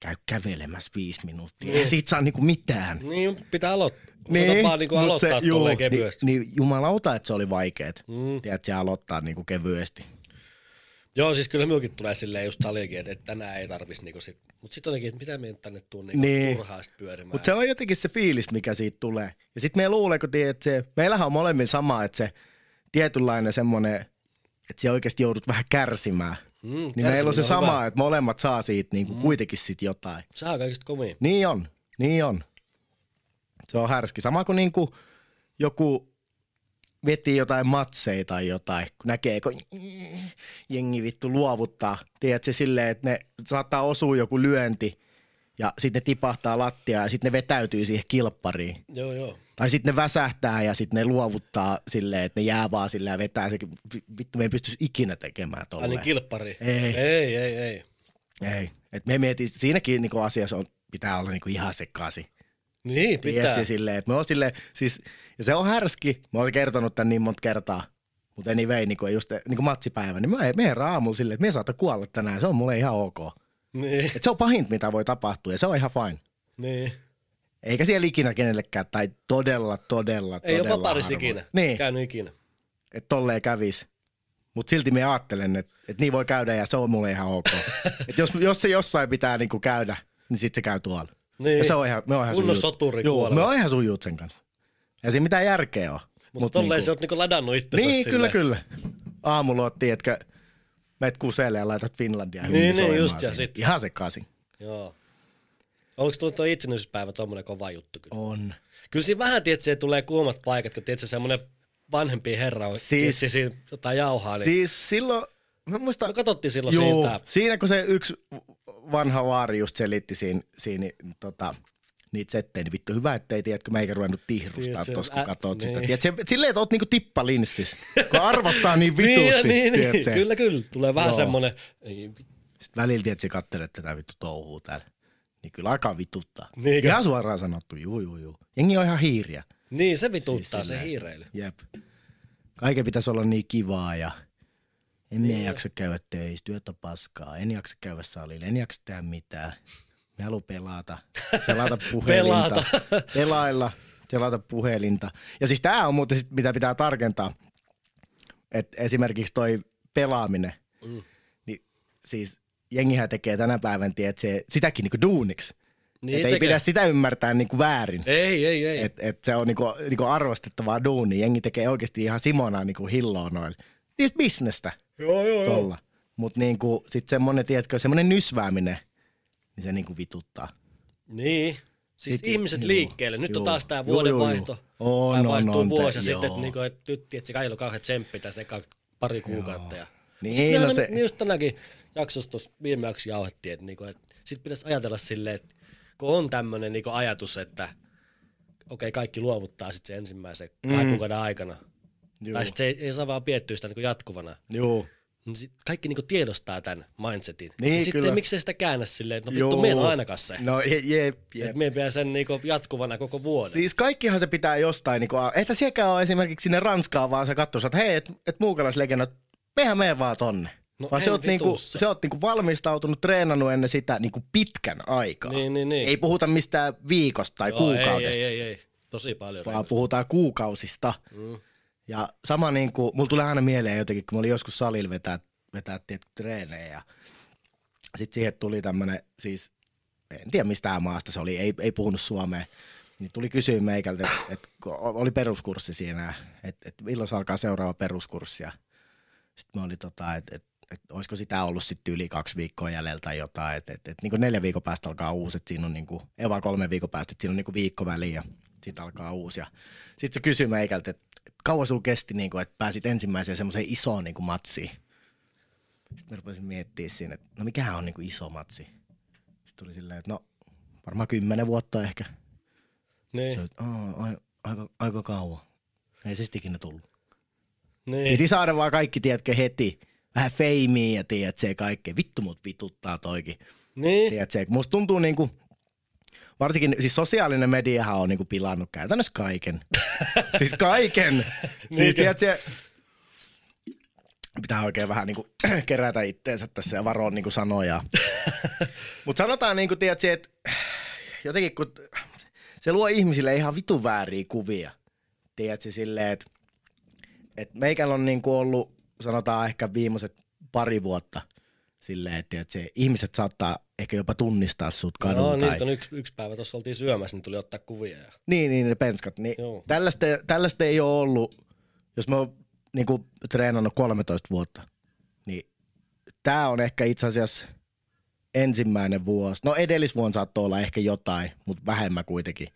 Käy kävelemässä viisi minuuttia. Ei Niin. siitä saa niinku mitään. Niin, pitää aloittaa. Niin, vaan niinku aloittaa juu, tolleen kevyesti. Niin, niin jumalauta, että se oli vaikeet. Mm. Tiedätkö, se aloittaa niinku kevyesti. Joo, siis kyllä minulkin tulee silleen just saliinkin, että, että tänään ei tarvis niinku sit. Mut sit jotenkin, että mitä me nyt tänne tuun niinku Niin. turhaa sit pyörimään. Mutta se on jotenkin se fiilis, mikä siitä tulee. Ja sitten me luulee, kun tiedät, että se, meillähän on molemmilla sama, että se tietynlainen semmoinen, että se oikeasti joudut vähän kärsimään. mm, Niin meillä on se kärsiminen sama, hyvä. että molemmat saa siitä niin kuin kuitenkin sit jotain. On kaikista kovin. Niin on, niin on. Se on härski. Sama kuin, niin kuin joku veti jotain matseja tai jotain, kun näkee, kun jengi vittu luovuttaa. Tiedätkö silleen, että ne saattaa osua joku lyönti ja sitten ne tipahtaa lattiaan ja sitten ne vetäytyy siihen kilppariin. Joo, joo. Tai sitten ne väsähtää ja sitten ne luovuttaa silleen, että ne jää vaan silleen ja vetää se. Vittu, me ei pystyisi ikinä tekemään tolleen. niin kilppari. Ei. Ei, ei, ei. Ei. Et me mietin, siinäkin niinku asiassa on, pitää olla niinku ihan sekaisin. Niin, pitää. Tiedätkö, silleen, että me on silleen, siis, ja se on härski. Mä oon kertonut tän niin monta kertaa. Mutta anyway, niin kuin just niin kuin matsipäivä, niin mä me herään aamulla silleen, että me saattaa kuolla tänään. Se on mulle ihan ok. Niin, Et se on pahinta, mitä voi tapahtua, ja se on ihan fine. niin. Eikä siellä ikinä kenellekään, tai todella, todella, Ei todella ole paris ikinä. Niin, Käynyt ikinä. että tolleen kävis. Mutta silti me ajattelen, että, että niin voi käydä ja se on mulle ihan ok. että jos, jos se jossain pitää niinku käydä, niin sitten se käy tuolla. Niin. Ja se on ihan, me on ihan Kunnon soturi Joo, me on ihan sujut sen kanssa. Ja siinä mitään järkeä on. Mutta Mut tolleen niinku- sä oot niinku ladannut itsensä Niin, silleen. kyllä, kyllä. Aamulla oot, tiedätkö, meet kuseelle ja laitat Finlandia Niin, niin, just, ja siinä. sit- Ihan sekaisin. Joo. Onko tuo, tuo itsenäisyyspäivä tommonen kova juttu kyllä? On. Kyllä siinä vähän, tiedät, se tulee kuumat paikat, kun tiedät, semmonen vanhempi herra on, Siis- tiedät, siinä jotain jauhaa, niin Siis silloin, mä muistan, me katsottiin silloin Joo, siitä. siinä kun se yksi vanha vaari just selitti siinä, siinä tota, niitä settejä, niin vittu hyvä, ettei tiedätkö, meikä ruvennut tihrustaa tuossa, kun ä- katsot sitä. niin. Tiedätkö, silleen, että oot niinku tippalinssissä, kun arvostaa niin Niin, vitusti. niin, niin, tiedätkö? kyllä, kyllä. Tulee vähän semmonen, ei, Sitten välillä, tiedätkö, katselet tätä vittu touhuu täällä. Niin kyllä alkaa vituttaa. Niinkö? Ihan suoraan sanottu, juu, juu, juu. Jengi on ihan hiiriä. niin se vituttaa Siis se hiireily. Jep. Kaiken pitäisi olla niin kivaa ja en Niin. niin. jaksa käydä töissä, työt on paskaa, en jaksa käydä salille, en jaksa tehdä mitään. Mä haluan pelata, selata puhelinta, Pelata. pelailla, selata puhelinta. Ja siis tää on muuten sit, mitä pitää tarkentaa, että esimerkiksi toi pelaaminen, Mm. niin siis jengihän tekee tänä päivän, tiedät, se, sitäkin niinku duuniksi. Niin et ei pidä sitä ymmärtää niinku väärin. Ei, ei, ei. Et, et se on niinku, niinku arvostettavaa duuni. Jengi tekee oikeasti ihan Simona niinku hilloa noilla. Siis bisnestä joo, joo, tolla. Mutta niinku, sit semmonen, tiedätkö, semmonen nysvääminen, niin se niinku vituttaa. Niin. Siis Sit- ihmiset juu, liikkeelle. Nyt on juu. taas tää Juu, vuodenvaihto. juu, juu. On, on, on, vuosi te- sitten, joo. että niinku, et nyt tietysti kaikilla on kauhean tsemppi tässä eka pari kuukautta. Ja... Niin, Sitten no se- just tänäkin jaksossa tuossa viimeksi jauhettiin, että niinku, et sit pitäisi ajatella silleen, että kun on tämmöinen niinku ajatus, että okei, kaikki luovuttaa sitten se ensimmäisen kahden Mm. kuukauden aikana. Juu. Tai sitten se ei, ei saa vaan piettyä sitä niinku jatkuvana. Juu. Niin sit kaikki niinku tiedostaa tämän mindsetin. Niin, ja sitten miksei sitä käännä silleen, että no Joo. vittu, meillä on ainakaan se. No je, jep, jep. Että me pidä sen niinku jatkuvana koko vuoden. Siis kaikkihan se pitää jostain, niinku, että sielläkään ole esimerkiksi sinne Ranskaan, vaan se katsoo, että hei, että et muukalaislegendat, mehän mene vaan tonne. No vaan se oot, niinku, se oot niinku valmistautunut, treenannut ennen sitä niinku pitkän aikaa. Niin, niin, niin. Ei puhuta mistään viikosta tai Joo, kuukaudesta, Ei, ei, ei, ei. Tosi paljon. vaan reilusti. puhutaan kuukausista. Mm. Ja sama niin kuin, mulla tulee aina mieleen jotenkin, kun mä olin joskus salilla vetää, vetää tiedätkö, treenejä ja sitten siihen tuli tämmönen, siis en tiedä mistä maasta se oli, ei, ei puhunut suomea, niin tuli kysyä meikältä, että et, oli peruskurssi siinä, että et milloin se alkaa seuraava peruskurssi ja sitten mä olin tota, että et, et, olisiko sitä ollut sitten yli kaksi viikkoa jäljellä tai jotain, että et, et, niin neljä viikon päästä alkaa uusi, että siinä on niin kuin, ei vaan kolme viikon päästä, että siinä on niin kuin viikko väliin ja sitten alkaa uusi. Ja sitten se kysyi meikältä, että et kauan sulla kesti, niin kuin, että pääsit ensimmäiseen semmoiseen isoon niin kuin matsiin. Sitten mä rupesin miettimään siinä, että no mikähän on niin kuin iso matsi. Sitten tuli silleen, että no varmaan kymmenen vuotta ehkä. Niin, Se, että, "Aa, ai- aika, aika kauan. Ei se sitten ikinä tullut. niin. Piti saada vaan kaikki, tiedätkö, heti. Vähän feimiä ja tiedät se kaikkea. Vittu mut vituttaa toikin. niin. Tiedät se, musta tuntuu niinku, varsinkin, siis sosiaalinen mediahan on niinku pilannut käytännössä kaiken. siis kaiken. siis Niinkö? tiedät se, pitää oikein vähän niinku kerätä itteensä tässä ja varoa niinku sanoja. Mutta sanotaan niinku, tiedät se, että jotenkin kun se luo ihmisille ihan vitun vääriä kuvia. Tiedätkö silleen, että et meikällä on niinku ollut, sanotaan ehkä viimeiset pari vuotta silleen, että et se, ihmiset saattaa ehkä jopa tunnistaa sut No kadulla. niin, tai... kun yksi, yksi päivä tuossa oltiin syömässä, niin tuli ottaa kuvia. Ja... Niin, niin ne penskat. Niin Joo. tällaista, tällaista ei ole ollut, jos mä oon niinku, treenannut 13 vuotta, niin tämä on ehkä itse asiassa ensimmäinen vuosi. No edellisvuonna saattoi olla ehkä jotain, mutta vähemmän kuitenkin.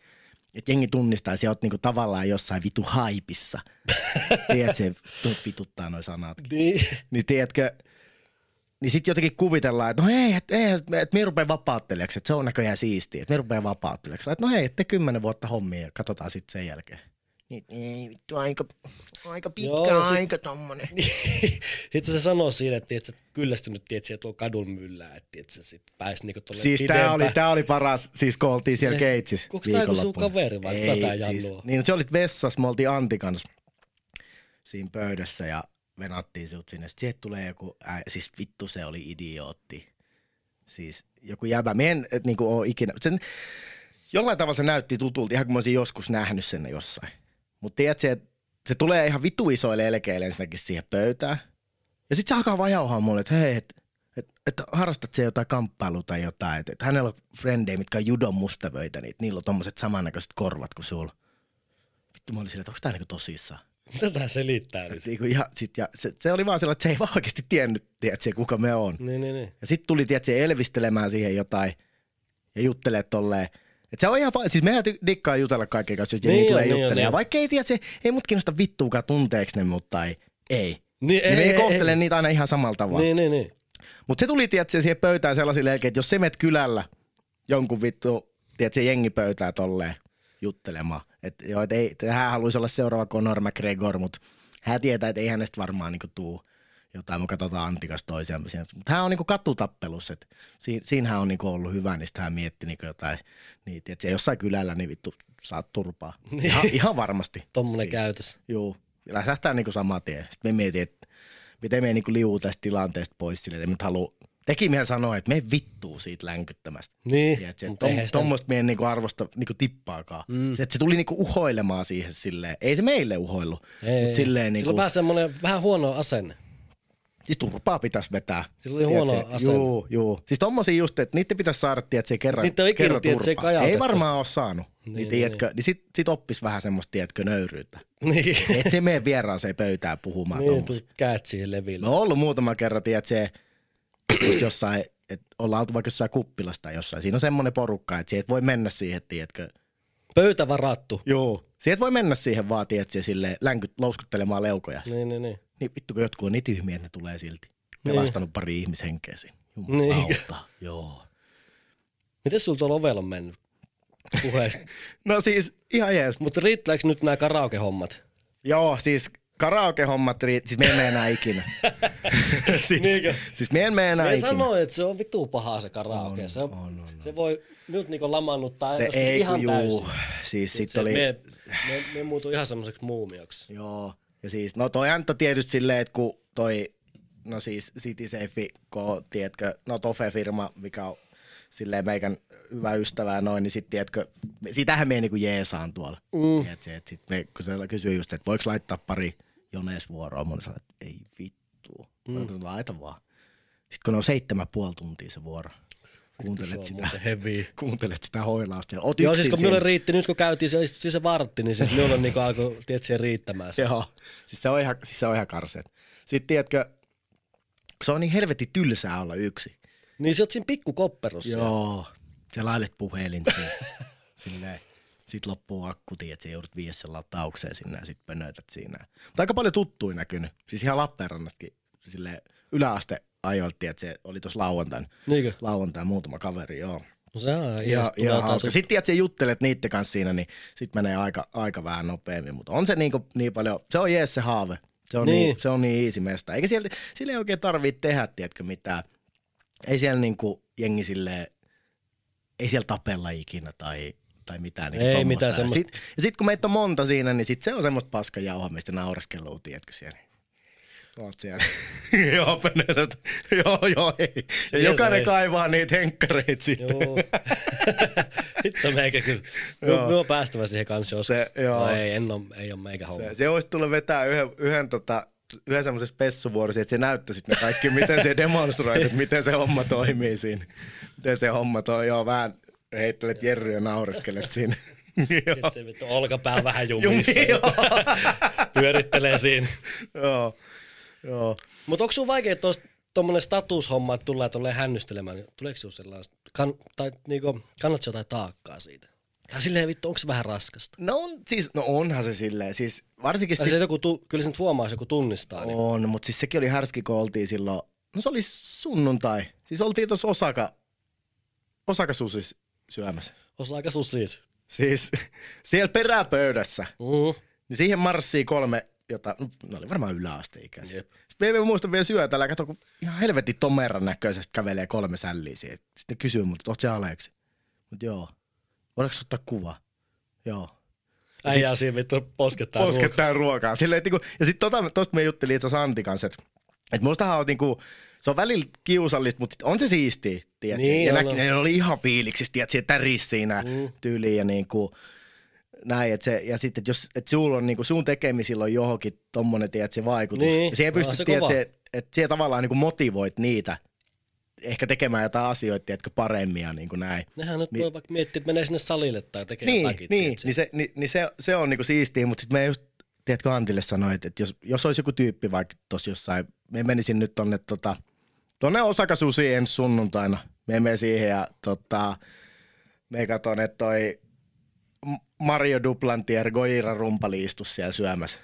Että jengi tunnistaa, että sä oot niinku tavallaan jossain vitu haipissa. Tiedätkö, tuut vituttaa noi sanat. Niin. Niin tiedätkö, niin sitten jotenkin kuvitellaan, että no hei, että et, et me rupea vapauttelijaksi, että se on näköjään siistiä, että me rupea vapauttelijaksi. Että no hei, te kymmenen vuotta hommia ja katsotaan sitten sen jälkeen. Niin, ei, vittu, aika, aika pitkä Joo, sit- aika tommonen. Sitten se sanoo siinä, että tiedät, sä, kyllästynyt sä, tuolla kadulla myllää, että tiedät, sä sit pääs niinku tolle Siis tää oli, tää oli paras, siis kun oltiin siellä Keitsissä Onks tää joku sun kaveri vai Ei, tää siis? Niin, se olit vessassa, me oltiin Antin kanssa siinä pöydässä ja venattiin sut sinne. Sitten siihen tulee joku, ää, siis vittu se oli idiootti. Siis joku jäbä. Mä en et, niinku, oo ikinä, sen, jollain tavalla se näytti tutulta, ihan kun mä olisin joskus nähnyt sen jossain. Mutta tiedätkö, että se tulee ihan vitu isoille elkeille ensinnäkin siihen pöytään. Ja sitten se alkaa vaan jauhaa mulle, että hei, että että, että harrastat se jotain kamppailua tai jotain, että, että hänellä on frendejä, mitkä on judon mustavöitä, niin niillä on tommoset samannäköiset korvat kuin sulla. Vittu mä olin silleen, että onko tää niinku tosissaan? Mitä tää selittää nyt? Et niinku ihan, sit, ja se, se, oli vaan sellainen, että se ei vaan oikeasti tiennyt, tiedätkö, kuka me on. Niin, niin, niin. Ja sitten tuli, tiedätkö, elvistelemään siihen jotain ja juttelee tolleen. Et se on ihan, siis mehän dikkaa jutella kaikkien kanssa, jos jengi Niin tulee niin juttelemaan. niin. Vaikka ei tiedä, se ei mut kiinnosta vittuukaan tunteeks ne mut tai ei. Niin, Ei, ei, kohtele niitä aina ihan samalla tavalla. Niin, niin, niin. Mutta se tuli, tiedätkö, siihen pöytään sellaisille jälkeen, että jos se menet kylällä jonkun vittu, tiedätkö, jengi pöytää tolleen juttelemaan. Että joo, et ei, hän haluaisi olla seuraava Conor McGregor, mutta hän tietää, että ei hänestä varmaan niinku tuu jotain, me katsotaan Antikas toisiamme siinä. Mutta hän on niinku katutappelussa, että siinä, siinähän on niinku ollut hyvä, niin sitten hän mietti niinku jotain, niin tiedätkö, jossain kylällä, niin vittu saat turpaa. Niin. Ihan, ihan varmasti. Tommonen Siis. käytös. Joo, lähdetään niinku saman tien. Sitten me mietin, että miten me niinku liuu tästä tilanteesta pois silleen, että me haluu, teki mieli sanoa, että me vittuu siitä länkyttämästä. Niin, Tiedätkö, tom. Tuommoista meidän niinku arvosta niinku tippaakaan. Mm. Se, että se tuli niinku uhoilemaan siihen silleen. Ei se meille uhoillut, Ei, mutta silleen Sillä niinku, on vähän semmoinen vähän huono asenne. Siis turpaa pitäisi vetää. Sillä oli huono Tiedätkö, asenne. Juu, juu. Siis tommosia just, että niitä pitäisi saada, tiedätkö, se kerran, Niitä on ikinä, kerran tiedätkö, se turpaa. Ei varmaan ole saanut. Niin, Niin, niin, niin, tiedätkö, niin sit, sit oppis vähän semmoista, tiedätkö, nöyryyttä. Niin. Et se mene vieraaseen pöytään puhumaan niin, tuu käät siihen leville. No on ollut muutama kerran, tiedät se, just jossain, että ollaan oltu vaikka jossain kuppilassa tai jossain. Siinä on semmoinen porukka, että sieltä voi mennä siihen, tiedätkö. Pöytä varattu. Joo. Sieltä voi mennä siihen vaan, tiedätkö, sille länkyt, louskuttelemaan leukoja. Niin, niin, niin. Niin vittu, kun jotkut on niin tyhmiä, että ne tulee silti. Pelastanut pari ihmishenkeä siinä. Niinkö? Jumalauta. Joo. Miten sulla tuolla ovella on mennyt puheesta? No siis ihan jees. Mutta riittääkö nyt nämä karaoke-hommat? Joo, siis karaoke-hommat, siis me emme enää ikinä. siis, Niinkö? siis me emme enää Ne ikinä. sanoo, että se on vitu paha se karaoke. On, se, on, on, on, se voi nyt niinku lamannuttaa Se ei, ihan juu. täysin. Siis sit se, oli... Me, me, me muutu ihan semmoiseksi muumioksi. Joo, ja siis, no toi Antto tietysti silleen, että kun toi, no siis CitySafe, kun tiedätkö, no Tofe-firma, mikä on silleen meikän hyvä ystävä ja noin, niin sit tiedätkö, sitähän me niinku jeesaan tuolla. Mm. Tiedätkö, että sit me, kun se kysyi just, että voiko laittaa pari Jones vuoroa, mä sanoin, että ei vittu, mm. laita vaan. Sitten kun on seitsemän puoli tuntia se vuoro, kuuntelet on sitä, heavy. kuuntelet sitä hoilausta ja oot Joo, siis kun minulle riitti, nyt kun käytiin se, istuttiin se vartti, niin sitten minulle niinku alkoi, tiedätkö, se riittämään. Se. Joo, siis se on ihan, siis se on ihan karseet. Sitten tiedätkö, kun se on niin helvetin tylsää olla yksi. Niin sä oot siinä pikkukopperossa. Joo, sä lailet puhelin. Silleen. Sitten loppuu akku, että sä joudut viedä sen lataukseen sinne ja sit pönötät siinä. Mutta aika paljon tuttuja näkynyt. Siis ihan Lappeenrannastakin sille yläaste ajoiltiin, että se oli tuossa lauantain, Niinkö? lauantain muutama kaveri, joo. No se on Ja, ja hauska. Sitten tiedät, sä juttelet niiden kanssa siinä, niin sit menee aika, aika vähän nopeammin. Mutta on se niin, kuin, niin paljon, se on jees se haave. Se on niin, Niin. se on niin easy mesta. Eikä siellä, sillä ei oikein tarvitse tehdä, tiedätkö, mitään. Ei siellä niin kuin jengi silleen, ei siellä tapella ikinä tai, tai mitään. Niin Ei mitään semmoista. sit, ja sit kun meitä on monta siinä, niin sit se on semmoista paskan jauhamista ja naureskelua, tiedätkö siellä. Oot siellä. joo, pönötät. joo, joo, ei. Ja Yes, jokainen yes. kaivaa niitä henkkareita sitten. Joo. Hitto meikä kyllä. Joo. Minua on päästävä siihen kanssa joskus. Se- joo. No ei, en ole, ei ole meikä homma. Se, se olisi tullut vetää yhden, yhden, tota, yhden semmoisen spessuvuorosi, että se näyttäisi ne kaikki, miten se demonstroit, että miten se homma toimii siinä. Miten se homma toi, joo, vähän heittelet Jerry ja naureskelet siinä. joo. Se vittu olkapää vähän jumissa. Jumi, joo. Pyörittelee siinä. joo. Joo. Mutta onko sun vaikea tuosta tuommoinen statushomma, että tullaan tolleen hännystelemään, niin tuleeko sinulla sellaista, kan, tai niinku, kannatko jotain taakkaa siitä? Tai silleen vittu, onko se vähän raskasta? No, on, siis, no onhan se silleen, siis varsinkin si- se joku, tu, kyllä se nyt huomaa, jos joku tunnistaa. Niin. on, mutta siis sekin oli härski, kun oltiin silloin, no se oli sunnuntai, siis oltiin tuossa Osaka, Osaka susis syömässä. Osa aika sus siis. Siellä peräpöydässä, Mm. niin siihen marssii kolme, jota, no, ne oli varmaan yläasteikäisiä. Jep. Sitten me muistan vielä syötällä, kato, kun ihan helvetin tomeran näköisesti kävelee kolme sälliä siihen. Sitten kysyy multa, että oot se Aleksi? Mut joo. Voidaanko ottaa kuva? Joo. Äijää siinä vittu poskettaa. Poskettaa ruokaa. Silleen, että niinku, ja sitten tota, tosta me juttelin itse asiassa Antti kanssa, että, että mustahan on niinku, se on välillä kiusallista, mutta on se siistiä, tiedätkö? Niin ja näki, ne oli ihan fiiliksissä, tiedätkö, täris siinä Mm. mm. tyyliin ja niinku, näin, että se, ja sitten, että jos, että sulla on niinku, sun tekemisillä on johonkin tommonen, tiedätkö, se vaikutus. Niin, ja pystyt, se tiedätkö, kova. että, siellä tavallaan niinku motivoit niitä, ehkä tekemään jotain asioita, tiedätkö, paremmin ja niin kuin näin. Nehän nyt Niin- voi vaikka miettiä, että menee sinne salille tai tekee Niin, jotakin. niin, tiedätkö? niin, se, niin, niin se, se on niinku siistiä, mutta sitten me just, tiedätkö Antille sanoin, että, että jos, jos olisi joku tyyppi vaikka tuossa jossain, me menisin nyt tonne tota, tonne Osakasusiin ensi sunnuntaina, me menee siihen ja tota, me katon, että toi Mario Duplantier Goira rumpali istus siellä syömässä.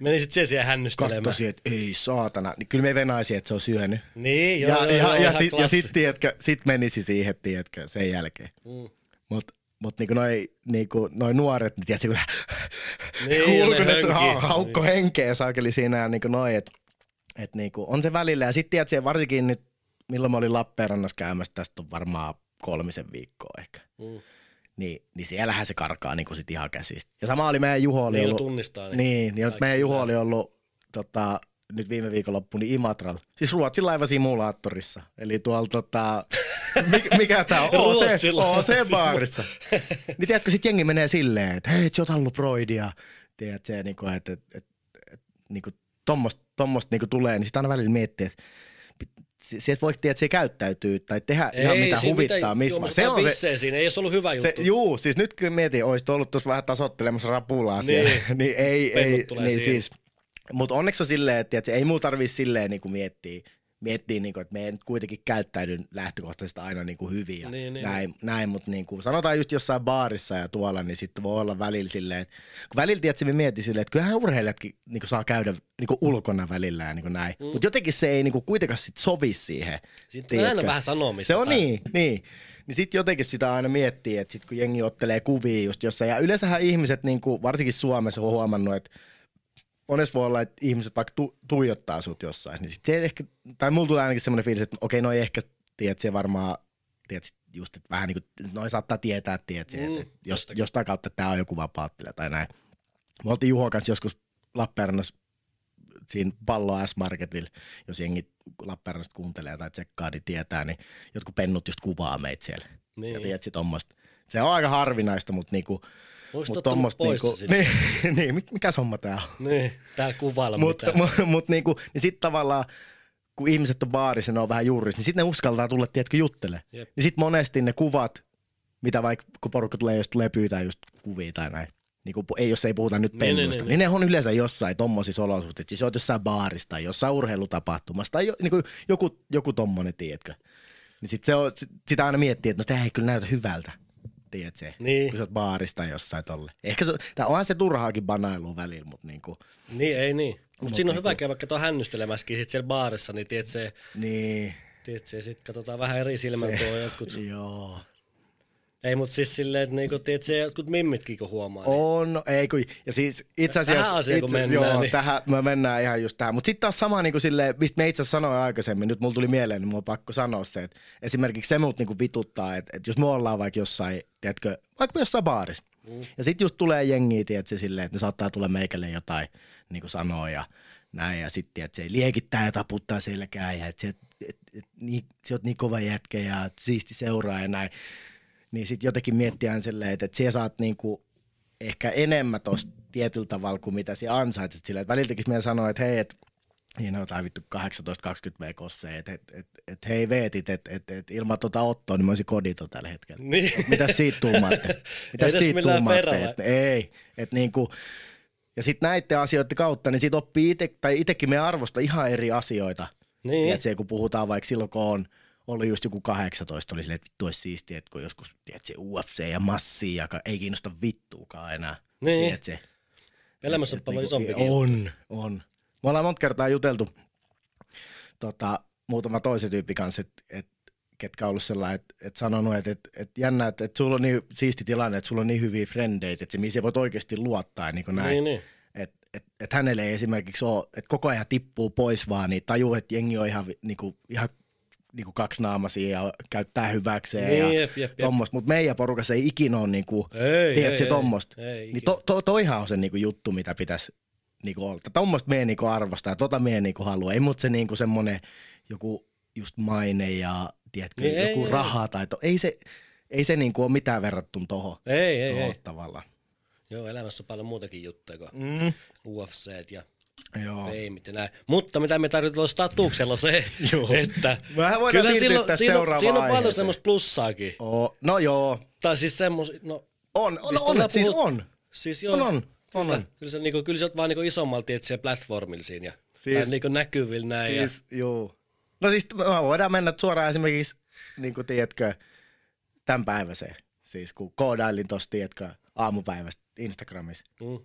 Menisit siellä siellä hännystelemään. Kattosi, että ei saatana. Niin kyllä me venaisin, että se on syönyt. Niin, joo, ja, joo, ja, joo, ja, sit, ja sit, tiedätkö, sit menisi siihen, tiedätkö, sen jälkeen. Mm. Mutta mut niinku noi, niinku noi nuoret, niin tiedätkö, kun Niin, ne ha, haukko henkeä saakeli siinä niinku noi, että et niinku, on se välillä. Ja sitten tiedätkö, varsinkin nyt, milloin mä olin Lappeenrannassa käymässä, tästä on varmaan kolmisen viikkoa ehkä. Mm. Niin, niin siellähän se karkaa niinku sit ihan käsistä. Ja sama oli meidän Juho oli Niin, ollut, tunnistaa. Niin. niin, niin meidän Juho oli ollut tota, nyt viime viikonloppu niin Imatralla. Siis Ruotsin laivasimulaattorissa. Eli tuolla tota, mikä, mikä tää on? Ruotsin OC, laivasimulaattori. OC baarissa. Niin tiedätkö, sit jengi menee silleen, että hei, et sä oot ollut broidia. Tiedät se, niinku, että et, et, et, niinku, tommosta, tommosta niinku tulee, niin sitä aina välillä miettii, että sieltä voi tiedät, että se käyttäytyy tai tehdä ei, ihan mitä huvittaa, missä. juomassa Se on se, siinä, ei olisi ollut hyvä se, juttu. juu, siis nyt kun mietin, olisit ollut tuossa vähän tasottelemassa rapulaa Niin. siellä, niin ei, Pennut ei, niin siihen. siis, mutta onneksi on silleen, että tiedätkö, ei muu tarvii silleen niin kuin miettiä, miettiä niin kuin, että me ei nyt kuitenkin käyttäydyn lähtökohtaisesti aina niin kuin hyvin ja Niin, niin, näin, näin mutta niin kuin, sanotaan just jossain baarissa ja tuolla, niin sitten voi olla välillä silleen, kun välillä tiedätkö, me mietin silleen, että kyllähän urheilijatkin niin kuin saa käydä niin kuin ulkona välillä ja niin kuin näin, Mm. mutta jotenkin se ei niin kuin kuitenkaan sit sovi siihen. Tulee aina vähän sanomista. Se on tai- niin, niin. Niin sitten jotenkin sitä aina miettii, että sit kun jengi ottelee kuvia just jossain, ja yleensähän ihmiset, niin kuin, varsinkin Suomessa on huomannut, että monessa voi olla, että ihmiset vaikka tu- tuijottaa sut jossain, niin sit se ehkä, tai mulla tulee ainakin semmoinen fiilis, että okei, noi ehkä, tiedät, se varmaan, tiedät, just, että vähän niin kuin, noi saattaa tietää, tiedät, Mm, että, jos, jostain kautta tämä on joku vapauttelija tai näin. Me oltiin Juho kanssa joskus Lappeenrannassa siinä pallo S-Marketilla, jos jengi Lappeenrannasta kuuntelee tai tsekkaa, niin tietää, niin jotkut pennut just kuvaa meitä siellä. Niin. Ja tiedät, tommoista. Se on aika harvinaista, mutta niinku, Mut pois niinku, niin, niin, mikä homma tää on? Niin, täällä kuvailla Mutta mitään. mut, mut niinku, niin sit tavallaan, kun ihmiset on baarissa, ne on vähän juurissa, niin sitten ne uskaltaa tulla, tiedätkö, juttele. Jep. Niin sit monesti ne kuvat, mitä vaikka kun porukka tulee just lepyy tai just kuvia tai näin, niin kuin, ei, jos ei puhuta nyt Niin, niin, pennuista, niin, niin, niin, ne on yleensä jossain tommosissa olosuhteissa. Siis oot jossain baarissa tai jossain urheilutapahtumassa tai jo, niin kuin joku, joku tommonen, tiedätkö. Niin sit se on, sit, sitä aina miettii, että no tää ei kyllä näytä hyvältä, tiedät se, Niin. kun sä oot baarista tai jossain tolle. Ehkä se, tää onhan se turhaakin banailua välillä, mutta niinku, Niin, ei niin. Mutta Mut siinä on niinku- hyvä käydä kato hännystelemässäkin sit siellä baarissa, niin tiedät se, niin, tiedät se sit katsotaan vähän eri silmällä tuo jotkut. joo. Ei, mutta siis silleen, että niinku, tiedät se, jotkut mimmitkin kun huomaa. Niin. On, no, ei kun, ja siis itse asiassa... Tähän asiaan kun mennään, joo, niin- tähän, me mennään ihan just tähän. Mutta sitten taas sama niin kuin silleen, mistä me itse asiassa sanoin aikaisemmin, nyt mulla tuli mieleen, niin mulla on pakko sanoa se, että esimerkiksi se mut niin vituttaa, että, että jos me ollaan vaikka jossain, tiedätkö, vaikka jossain baarissa, Mm. ja sitten just tulee jengiä, tiedätkö, silleen, että ne saattaa tulla meikälle jotain niin kuin sanoa ja näin, ja sitten tiedätkö, se liekittää ja taputtaa selkää, ja että se, et, et, et, niin, se oot niin kova jätkä ja siisti seuraa ja näin. Niin sitten jotenkin miettiä aina silleen, että, että siellä saat niinku ehkä enemmän tosta tietyllä tavalla kuin mitä sinä ansaitset silleen. Että väliltäkin meidän sanoa, että hei, että Siinä on jotain vittu 18-20 V kosseja, että et, et, et, hei veetit, että et, et, ilman tuota Ottoa, niin mä olisin kodito tällä hetkellä. Niin. Mitä siitä tuumaatte? Mitä tässä siitä tuumaatte? Et, ei. Et niinku, ja sitten näiden asioiden kautta, niin siitä oppii itse, tai itsekin me arvosta ihan eri asioita. Niin. Tiedätkö, kun puhutaan vaikka silloin, kun on ollut just joku 18, oli silleen, että vittu olisi siistiä, että kun joskus, tiedätkö, UFC ja massi, ja ei kiinnosta vittuukaan enää. Niin. Tiedätkö? Elämässä on Et paljon niinku, isompikin. On, on. Me ollaan monta kertaa juteltu tota, muutama toisen tyyppi kanssa, että et, ketkä on ollut sellainen, että et sanonut, että et, et jännä, että et sulla on niin siisti tilanne, että sulla on niin hyviä frendeitä, että mihin sä voit oikeasti luottaa, niin kuin näin. Niin, niin. Että et, et hänelle ei esimerkiksi ole, että koko ajan tippuu pois vaan, niin tajuu, että jengi on ihan, vi- niinku, ihan niinku kaksinaamaisia ja käyttää hyväkseen Niin, ja jep, tommoista, mutta meidän porukassa ei ikinä ole niinku, Ei, tiedätkö, ei, tommosta. ei, ei niin to, to, toihan on se niinku juttu, mitä pitäisi niinku olla. Tommosta me niinku arvostaa ja tota me niinku haluaa. Ei mut se niinku semmonen joku just maine ja tiedätkö, Niin, ei, joku ei, raha tai to, ei se, ei se niinku ole mitään verrattuna tohon, Ei, ei, tohon ei. tavallaan. Joo, elämässä on paljon muutakin juttuja kuin Mm. UFCt ja Joo. Ei mitään näin. Mutta mitä me tarvitaan statuksella se, että Vähän voidaan kyllä siirtyä siinä, on- siinä on paljon semmoista plussaakin. Oo, no joo, Tai siis semmos, no on, on, Mistä on, ollaan siis puhut- on. siis joo. On, on, on, Kyllä, on. kyllä, se, niinku, kyllä se on vaan niinku isommalti, että siellä platformilla siinä. Ja, Siis- tai niinku näkyvillä näin. Siis, Siis, joo. No siis me voidaan mennä suoraan esimerkiksi, niin kuin tiedätkö, tämän päiväseen. Siis kun koodailin tuossa, tiedätkö, aamupäivästä Instagramissa, ja, mm,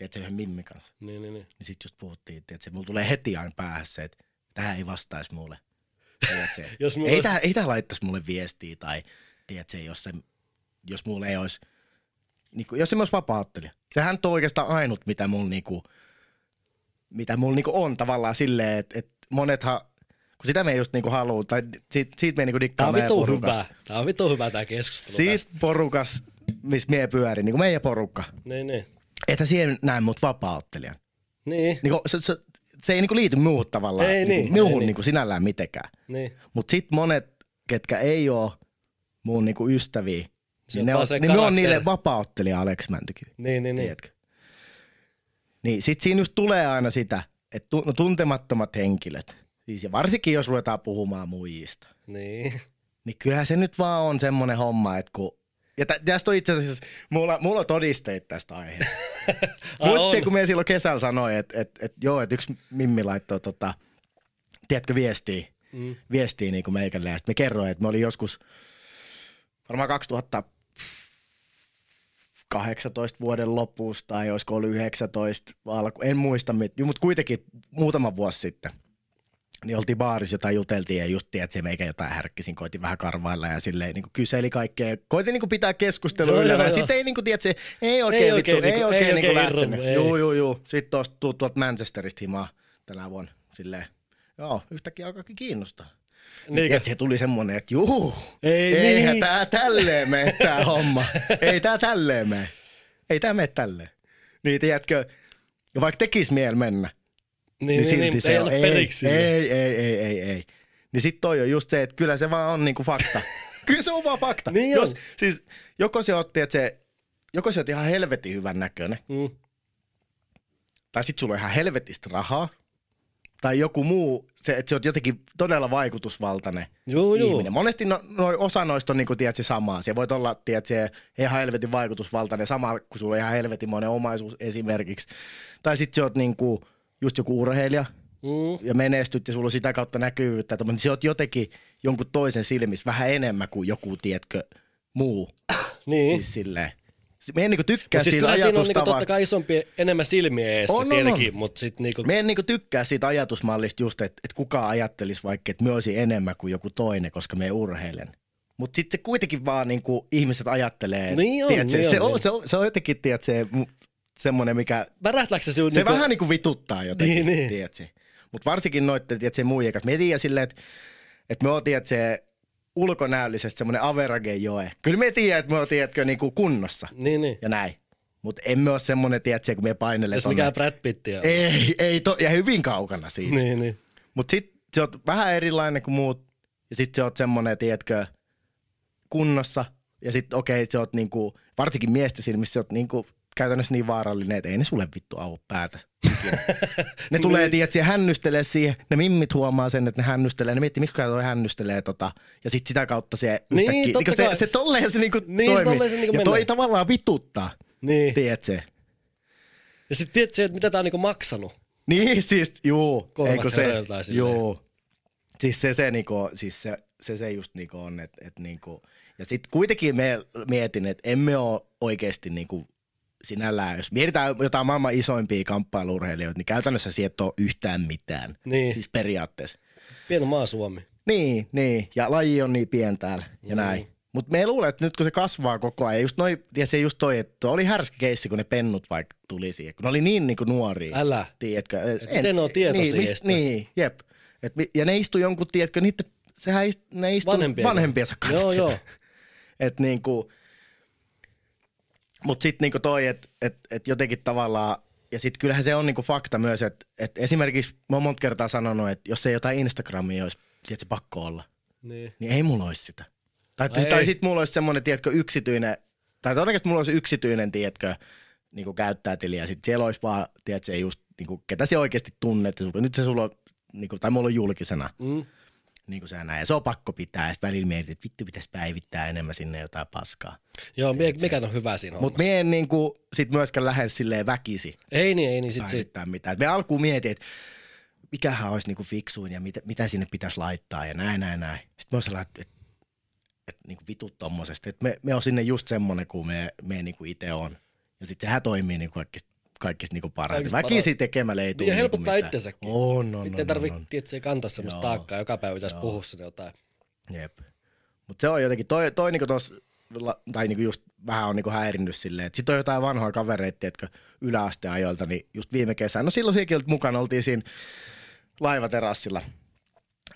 tiedätkö, yhden Mimmi kanssa. niin, niin, niin. Niin sit just puhuttiin, tiedätkö, mulla tulee heti aina päähän se, että tähän ei vastaisi mulle. Tiedätkö, Jos mulla ei, olisi- tähän, ei tähän laittaisi mulle viestiä tai tiedätkö, jos, se, jos mulla ei olisi, niin kuin, jos se olisi vapauttelija. Sehän on oikeastaan ainut, mitä mulla, niin kuin, mitä mulla niin kuin on tavallaan silleen, että, että monethan, kun sitä me ei just niinku haluu, tai siitä, siitä me ei niinku Tää dikkaa on meidän vitu porukasta. hyvä. Tää on vitu hyvä tää keskustelu. Siis porukas, missä mie pyörin, niinku meidän porukka. Niin, niin. Että siihen näin mut vapauttelijan. Niin, Niinku, se, se, se ei niinku liity muuhun tavallaan, Ei niinku, niin, muuhun ei niin. niinku sinällään mitenkään. niin. Mutta sitten monet, ketkä ei ole mun niinku ystäviä, Se niin on ne on, niin ne on niille vapauttelija Alex Mäntykivi. Niin, niin, niin. Tiedätkö? Niin sit siinä just tulee aina sitä, että tu, no, tuntemattomat henkilöt, siis ja varsinkin jos ruvetaan puhumaan muijista, Niin. niin kyllähän se nyt vaan on semmoinen homma, että kun ja tä, tästä on itse asiassa, mulla, mulla on todisteet tästä aiheesta. Ai Muistatko, on? kun me silloin kesällä sanoin, että et, et, joo, että yksi Mimmi laittoi, tota, tiedätkö, viestiä, Mm. viestiä niin kuin meikälle. Ja sitten me kerroin, että me oli joskus varmaan 2018 vuoden lopussa tai olisiko ollut 19 alku, en muista, mutta kuitenkin muutama vuosi sitten. Niin oltiin baarissa, jota juteltiin ja just tiedät, se meikä jotain härkkisin, koitin vähän karvailla ja silleen niin kyseli kaikkea. Koitin niin pitää keskustelua Joo, yllä. ja sitten ei niin kuin, tiedät, se ei oikein, Ei vittu, oikein ei niinku- oikein, ei niinku oikein lähtenyt. irru, ei. Juu, juu, juu. Sitten tuosta tuu tuolta Manchesterista himaa tänä vuonna. Silleen, joo, yhtäkkiä alkaakin kiinnostaa. Niinkö? Ja se tuli semmonen, että juu, Ei eihän niin. tää tälleen mene tää homma. Ei tää tälleen mene. Ei tää mene tälleen. Niin tiedätkö, vaikka tekis mieli mennä, Niin, niin, niin, silti niin, se ei on, ei, ei, ei, ei, ei, ei. Niin sit toi on just se, että kyllä se vaan on niinku fakta. kyllä se on vaan fakta. Niin Jos, on. siis, joko se otti, että se, joko se on ihan helvetin hyvän näköinen, Mm. tai sit sulla on ihan helvetistä rahaa, tai joku muu, se, että se on jotenkin todella vaikutusvaltainen juu. ihminen. Monesti no, no, osa noista on niin kuin, tiedätkö, samaa. Se voit olla tiedätkö, ihan helvetin vaikutusvaltainen, sama kuin sulla on ihan helvetimoinen omaisuus esimerkiksi. Tai sitten sä oot niin kuin, just joku urheilija Mm. ja menestyt ja sulla on sitä kautta näkyvyyttä, mutta sä oot jotenkin jonkun toisen silmissä vähän enemmän kuin joku, tiedätkö, muu. Niin. Siis silleen. Me en niinku tykkää Mut siis siitä siinä on niinku totta kai isompi, enemmän silmiä eessä On, on, tietenkin, mutta sit niinku, Me en niinku tykkää siitä ajatusmallista just, että, että kukaan ajattelisi vaikka, että me olisi enemmän kuin joku toinen, koska me urheilen. Mutta sitten se kuitenkin vaan niinku ihmiset ajattelee. Niin on, tiedätkö, niin se, on, on, niin. se, on, se on jotenkin, tiedätkö, se, semmoinen, mikä värähtääkö se sinun se vähän niinku vituttaa jotenkin, Niin, niin. tiedätkö. Mutta varsinkin noitten, tiedätkö, se muijien kanssa. Me tiedän silleen, että, että me oon, tiedätkö, ulkonäöllisesti semmoinen average joe. Kyllä me tiedän, että me oon, tiedätkö, niinku kunnossa Niin, niin. ja näin. Mutta emme ole semmoinen, tiedätkö, kun me painelee Jos tonne- mikään Brad Pitti on. ei, ei to, ja hyvin kaukana siitä. Niin, niin. Mutta sit sä oot vähän erilainen kuin muut, ja sit sä oot semmonen, tiedätkö, kunnossa, ja sit okei, okay, sä oot niinku, varsinkin miesten silmissä sä oot niinku käytännössä niin vaarallinen, että ei ne sulle vittu auo päätä. ne tulee, Niin. tiedätkö, hännystelee siihen, ne mimmit huomaa sen, että ne hännystelee, ne miettii, miksi toi hännystelee tota, ja sit sitä kautta se Niin, yhtäkkiä, totta kai. se, se tolleen se niinku Niin, se toimii. tolleen se niinku ja toi menee. tavallaan vituttaa, niin. tiedätkö? Ja sit tiedät se, että mitä tää on niinku maksanut. Niin, siis, juu. Eikö se, juu. Siis se, se, niinku, siis se, se, se just niinku on, että et niinku, ja sitten kuitenkin me mietin, että emme ole oikeasti niinku sinällään, jos mietitään jotain maailman isoimpia kamppailurheilijoita, niin käytännössä sieltä ole yhtään mitään. Niin. Siis periaatteessa. Pieni maa Suomi. Niin, niin. Ja laji on niin pien täällä ja Mm. näin. Mutta me luulen, että nyt kun se kasvaa koko ajan, just noi, ja se just toi, että oli härski keissi, kun ne pennut vaikka tuli siihen, kun ne oli niin, niin kuin nuoria. Älä. Tiedätkö? Et miten ne on tietoisia niin, edes niin, jep. Et, ja ne istu jonkun, tiedätkö, niitä, sehän ist, ne istu Vanhempien vanhempiensa kanssa. Joo, joo. Et niinku, mut sit niinku toi, että et, et jotenkin tavallaan, ja sit kyllähän se on niinku fakta myös, että et esimerkiksi mä oon monta kertaa sanonut, että jos ei jotain Instagramia olisi, tiedätkö, pakko olla, Niin. niin ei mulla olisi sitä. Tai, Ai tai ei. sit mulla olisi semmoinen, tiedätkö, yksityinen, tai todennäköisesti mulla olisi yksityinen, tiedätkö, niin kuin käyttäjätili, ja sit siellä olisi vaan, tiedätkö, just niinku, ketä se oikeasti tunnet. Nyt se sulla on, niinku, tai mulla on julkisena, Mm. Niin kuin sä näin. Ja se on pakko pitää. Ja sitten välillä mietit, että vittu pitäisi päivittää enemmän sinne jotain paskaa. Joo, mie, mikä on hyvä siinä Mutta me en niinku, sit myöskään lähde silleen väkisi Ei niin, ei niin, sit, sit, mitään. Me alkuun mietin, että mikähän olisi niinku fiksuin ja mitä, mitä sinne pitäisi laittaa ja näin, näin, näin. Sitten me sellainen, että, että, että niinku vitut tommosesta. Että me, me on sinne just semmonen kuin me, me niinku itse on. Ja sitten sehän toimii niinku kaikista, kaikista niinku parhaiten. Väkisin tekemällä ei tule Ja niinku helpottaa mitään. itsensäkin. On, on, Nyt on, ei tarvi, on, on. tietysti kantaa semmoista Joo. taakkaa, joka päivä pitäisi puhua sinne jotain. Jep. Mutta se on jotenkin, toi, toi niinku tos, tai niinku just vähän on niinku häirinnyt silleen, että sit on jotain vanhoja kavereita, jotka yläasteen ajoilta, niin just viime kesänä, no silloin oltiin mukana, oltiin siinä laivaterassilla,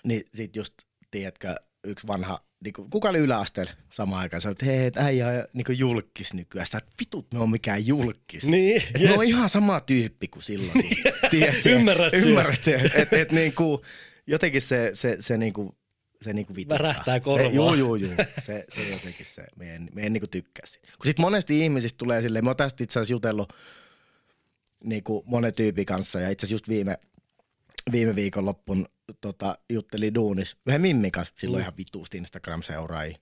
niin sit just, tiedätkö, yksi vanha, niinku, kuka oli yläasteella samaan aikaan, sanoi, että hei, et äijä on niinku julkis nykyään, että vitut me on mikään julkis. Niin, Et ne on ihan sama tyyppi kuin silloin. Tiedätkö? Ymmärrät sen. Ymmärrät sen. Että et niinku, jotenkin se, se, se niinku, se niinku vituttaa. Värähtää korvaan. Se, joo, joo, joo. Se, se jotenkin se, me en, me en niinku tykkää siitä. Kun sit monesti ihmisistä tulee silleen, mä oon tästä itse asiassa jutellut niinku monen tyypin kanssa ja itse asiassa just viime, viime viikon loppun tota, jutteli duunis yhden Mimmin kanssa, silloin Mm. ihan vituusti Instagram-seuraajia.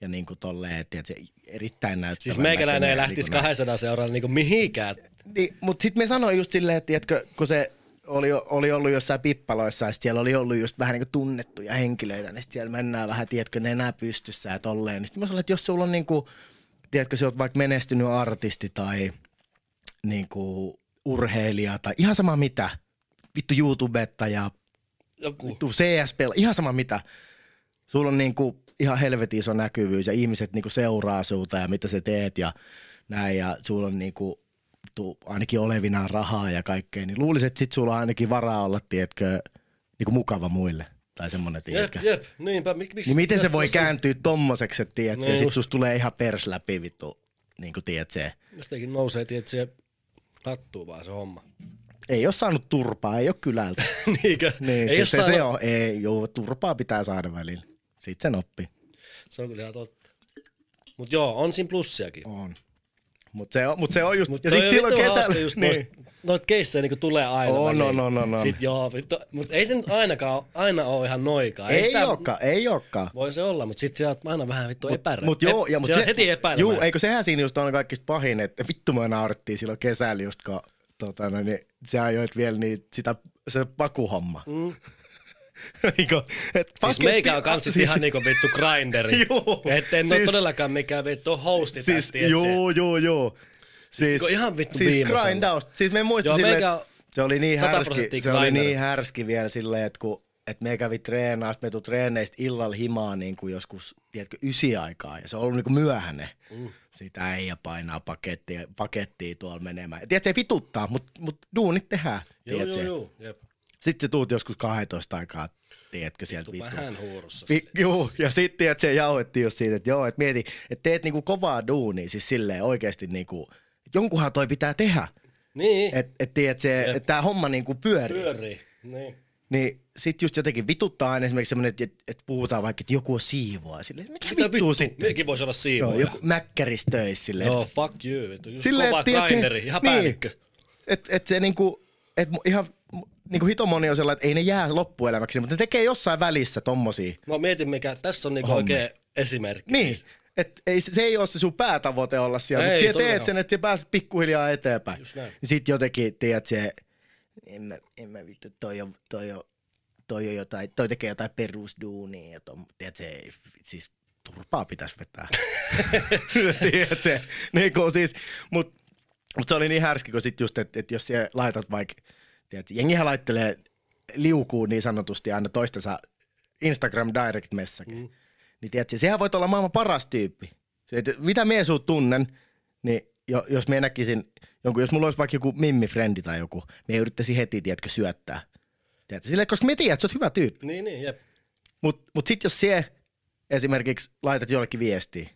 Ja niinku tolleen, että se erittäin näyttävä. Siis meikäläinen ei lähtisi niinku näin. 200 seuraan niinku mihinkään. Niin, mutta sitten me sanoin just silleen, että tiedätkö, kun se oli, oli ollut jossain pippaloissa ja siellä oli ollut just vähän niin kuin tunnettuja henkilöitä, niin siellä mennään vähän, tiedätkö, nenää pystyssä ja tolleen. Niin sitten mä sanoin, että jos sulla on niin kuin, tiedätkö, sä oot vaikka menestynyt artisti tai niin kuin urheilija tai ihan sama mitä, vittu YouTubettaja, Joku. vittu CSP, ihan sama mitä. Sulla on niinku ihan helvetin iso näkyvyys ja ihmiset niinku seuraa sulta ja mitä sä teet ja näin ja sulla on niinku tu, ainakin olevinaan rahaa ja kaikkea, niin luulisin, että sit sulla on ainakin varaa olla, tiedätkö, niinku mukava muille tai semmoinen, Jep, tiedätkö. jep, niinpä. Mik, miksi, Niin miten se jos- voi kääntyä tommoseksi, että tiedätkö, Niin ja sit susta tulee ihan pers läpi vittu, niin kuin tiedätkö, Jostakin nousee, tiedät, se hattuu vaan se homma. Ei ole saanut turpaa, ei ole kylältä. Niinkö? Niin, ei se, se, saanut- se, on, ei, joo, turpaa pitää saada välillä. Sitten sen oppii. Se on kyllä ihan totta. Mut joo, on siinä plussiakin. On. Mutta se, on- mut se on just, Mut ja toi sit on silloin kesällä, just niin. noit, noit keissejä niinku tulee aina. On, väliin. on, on, on, on. Sit joo, vittu, mut ei se nyt ainakaan, aina oo ihan noikaa. ei sitä- olekaan, ei olekaan. Voi se olla, mutta sit sä oot aina vähän vittu epäröi. Mut joo, ja, mut se, heti epäilemään. Juu, eikö sehän siinä just on kaikista pahin, että vittu me naurettiin silloin kesällä just kun tota, no, niin, sä ajoit vielä niin, sitä, se pakuhomma. Mm. Eikö, et Siis paketti- meikä on kans siis, ihan niinku vittu grinderi. Juu. Et en siis, Siis- todellakaan mikään vittu hosti Siis, tästä, joo, joo, joo. Siis, kun ihan vittu siis viimeisellä. grindaus. Siis me muistin silleen, meikä se oli niin 100% härski, se oli niin härski vielä silleen, että kun että me kävi treenaa, sitten me tuu treeneistä illalla himaan niin kuin joskus, tiedätkö, ysi aikaa, ja se on ollut niin kuin myöhäinen. Mm. Sitä ei painaa pakettia, pakettia tuolla menemään. Tiedätkö, se ei vituttaa, mutta mut duunit tehdään, Joo, joo, joo. Jep. Sitten se tuut joskus 12 aikaa, tiedätkö, sieltä Vittu vähän huurussa. Vi, juu, ja sitten tiedät, se jauhettiin just siitä, että joo, että mieti, että teet niinku kovaa duunia, siis silleen oikeasti niinku, jonkunhan toi pitää tehdä. Niin, Että et, tiedät, se, että tämä homma niinku pyörii. pyörii. Niin. Niin sit just jotenkin vituttaa aina esimerkiksi semmoinen, että, että puhutaan vaikka, että joku on siivoa. Silleen, mitä, Mitä vittua sitten? Mekin voisi olla Joo, siivoja. joku mäkkäristöissä silleen. Joo, fuck you. Vittu. Just Silleen, kova tiedät, se- grinderi, ihan niin. päällikkö. Että et se niinku, et ihan niinku hito moni on sellainen, että ei ne jää loppuelämäksi, mutta ne tekee jossain välissä tommosia. No mietin mikä, tässä on niinku Hommi. oikein esimerkki. Niin. Et ei, se ei ole se sun päätavoite olla siellä, Ei, mutta siellä teet sen, että sä pääset pikkuhiljaa eteenpäin. Just näin. Niin sit jotenkin, tiedät se, en mä, en mä vittu, toi on, toi on, toi on jotain, toi tekee jotain perusduunia ja ton, tiedät se, ei, siis turpaa pitäisi vetää. tiedät se, niin kuin siis, mut, mut se oli niin härski, kun sit just, että et jos sä laitat vaikka, tiedät, jengihän laittelee liukuun niin sanotusti aina toistensa Instagram Direct Message. Mm. Niin tiedätkö, sehän voit olla maailman paras tyyppi. Se, että mitä mie tunnen, niin jo, jos me näkisin jonkun, jos mulla olisi vaikka joku mimmi-frendi tai joku, me yrittäisin heti, tiedätkö, syöttää. Tiedätkö, silleen, koska me tiedät, että sä oot hyvä tyyppi. Niin, niin, jep. Mutta mut sit jos se esimerkiksi laitat jollekin viestiä,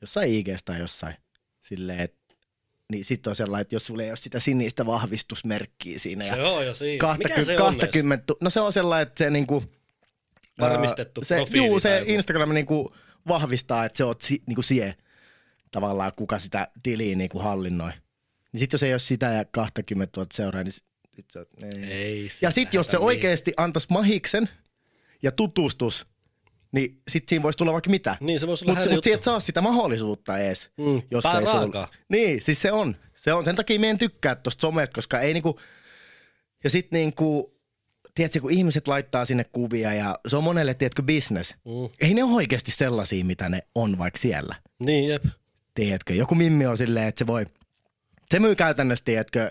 jossain IGstä tai jossain, silleen, että niin sitten on sellainen, että jos sulla ei ole sitä sinistä vahvistusmerkkiä siinä. Se ja on jo siinä. kahta, Mikä se on 20, no se on sellainen, että se niinku, Varmistettu se, profiili Juu, se joku. Instagram niinku vahvistaa, että se oot si, niinku sie tavallaan, kuka sitä tiliä niinku hallinnoi. Niin sit jos ei ole sitä ja 20 000 seuraa, niin sit sä, ei. Ei Ja sit jos se oikeesti antais mahiksen ja tutustus, niin sit siinä voisi tulla vaikka mitä. Niin, se voisi olla Mutta mut, et saa sitä mahdollisuutta ees. Mm, jos pää ei se raakaa. ole- Niin, siis se on. Se on. Sen takia meidän tykkää tosta somesta, koska ei niinku... Ja sit niinku... Tiedätkö, kun ihmiset laittaa sinne kuvia ja se on monelle, tiedätkö, business. Mm. Ei ne ole oikeasti sellaisia, mitä ne on vaikka siellä. Niin, jep. Tiedätkö, joku mimmi on silleen, että se voi... Se myy käytännössä, tiedätkö,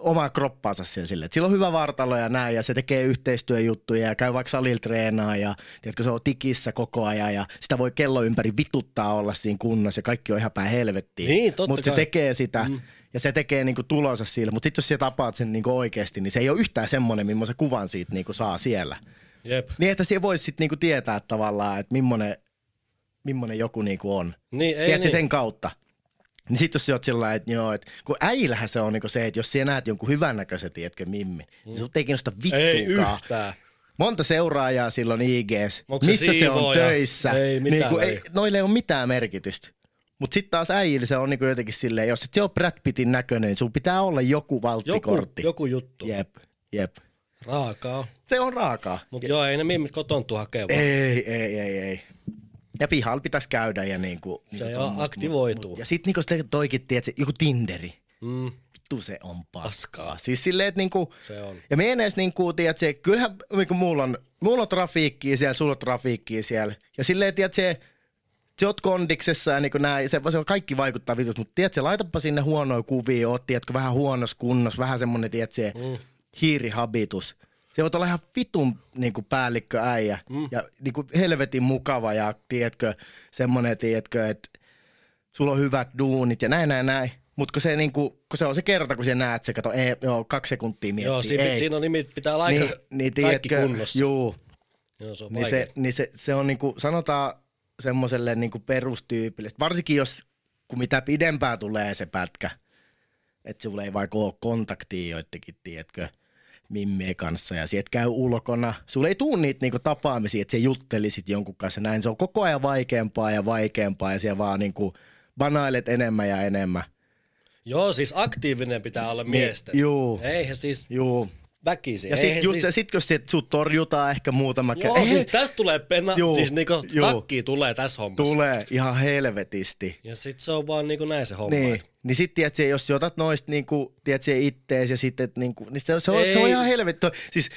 omaa kroppaansa siellä. Että sillä on hyvä vartalo ja näin, ja se tekee yhteistyöjuttuja ja käy vaikka salilla treenaa ja tiedätkö, se on tikissä koko ajan ja sitä voi kello ympäri vituttaa olla siinä kunnossa ja kaikki on ihan päin helvettiin. Niin, totta Mutta se tekee sitä mm. ja se tekee niinku tulonsa sillä. Mutta sitten jos sä tapaat sen niinku oikeasti, niin se ei ole yhtään semmoinen, millaisen kuvan siitä niinku saa siellä. Jep. Niin että siellä voisi sitten niinku tietää tavallaan, että millainen, millainen joku niinku on. Niin, ei Tiedätkö niin. sen kautta? Niin sit jos sä oot sillä että joo, että kun äillähän se on niinku se, että jos sä näet jonkun hyvännäköisen, tiedätkö, mimmi, niin sut ei kiinnosta Ei vittuukaan. yhtään. Monta seuraajaa silloin IGs, Onko se missä se on töissä. Ei mitään niinku, ei, noille ei ole mitään merkitystä. Mutta sitten taas äijillä se on niinku jotenkin silleen, jos et se ole Brad Pittin näköinen, niin sulla pitää olla joku Joku, valttikortti. joku juttu. Jep, jep. Raakaa. Se on raakaa. Mutta joo, ei ne mimmit koton tuu hakemaan. Ei, ei, ei, ei. Ja pihalla pitäisi käydä ja niinku... Se niinku jo tommoista, aktivoituu. mut- Ja sit niinku sitä toikin, tiedät, joku Tinderi. Mm, Vittu se on paskaa. Siis silleen, että niinku... se on. Ja me edes niinku, tiedät se, kyllähän niinku mulla on, mulla on trafiikkiä siellä, sulla on trafiikkiä siellä. Ja silleen, tiedät se, sä oot kondiksessa ja niin näin, se, se kaikki vaikuttaa vitus, mutta tiedät se, laitapa sinne huonoja kuvia, oot tiedätkö, vähän huonossa kunnossa, vähän semmonen, tiedät se, Mm. hiirihabitus. Se voit olla ihan vitun niin kuin päällikköäijä mm. ja niin kuin helvetin mukava ja tiedätkö, semmonen, tiedätkö, että sulla on hyvät duunit ja näin, näin, näin. Mutta kun, se, niin kuin, kun se on se kerta, kun sä näet se, kato, ei, joo, kaksi sekuntia miettii, Joo, siinä, ei. siinä on nimi, pitää olla aika niin, niin, kaikki tiedätkö, kunnossa. Juu, Joo, se on niin vaikea. se, niin se, se on niinku, sanotaan semmoiselle niinku perustyypille, varsinkin jos, kun mitä pidempään tulee se pätkä, että sulla ei vaikka ole kontaktia joidenkin, tiedätkö, mimmien kanssa ja sieltä käy ulkona. Sulla ei tuu niitä niinku tapaamisia, että sä juttelisit jonkun kanssa näin. Se on koko ajan vaikeampaa ja vaikeampaa ja siellä vaan niinku banailet enemmän ja enemmän. Joo, siis aktiivinen pitää olla miesten. Niin, juu. Eihän siis Juu. väkisin. Ja Eihän sit, just, siis... sit jos sit sut torjutaan ehkä muutama Joo, kerta. siis tästä tulee penna, Juu, siis niinku juu. takki tulee tässä hommassa. Tulee ihan helvetisti. Ja sit se on vaan niinku näin se homma. Niin, niin sit tiedät, jos otat noista niinku, tiedät, ittees ja sitten, et niinku, niin se, se, on, se on ihan helvetti. Siis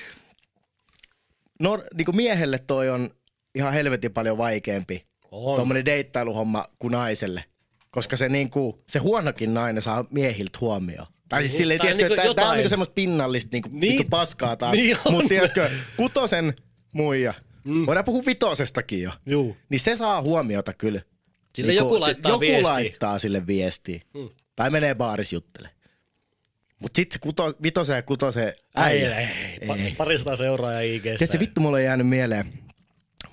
nor, niinku miehelle toi on ihan helvetin paljon vaikeampi On. tuommoinen deittailuhomma kuin naiselle. Koska se, niinku, se huonokin nainen saa miehiltä huomioon. Tai siis Niin, silleen, tai tiedätkö, niinku että tää on niinku semmoista pinnallista niinku, Niin. niin. niinku paskaa taas. Niin. Mutta tiedätkö, kutosen muija, mm. voidaan puhua vitosestakin jo. Juu. Niin se saa huomiota kyllä. Sille joku laittaa joku viestiä. laittaa sille viestiä. Hmm. Tai menee baaris juttele. Mut sit se kuto, vitosen ja kutosen Ei, äijä. ei, ei. Pa- parisataa IGssä. Tiedätkö, vittu mulle on jäänyt mieleen.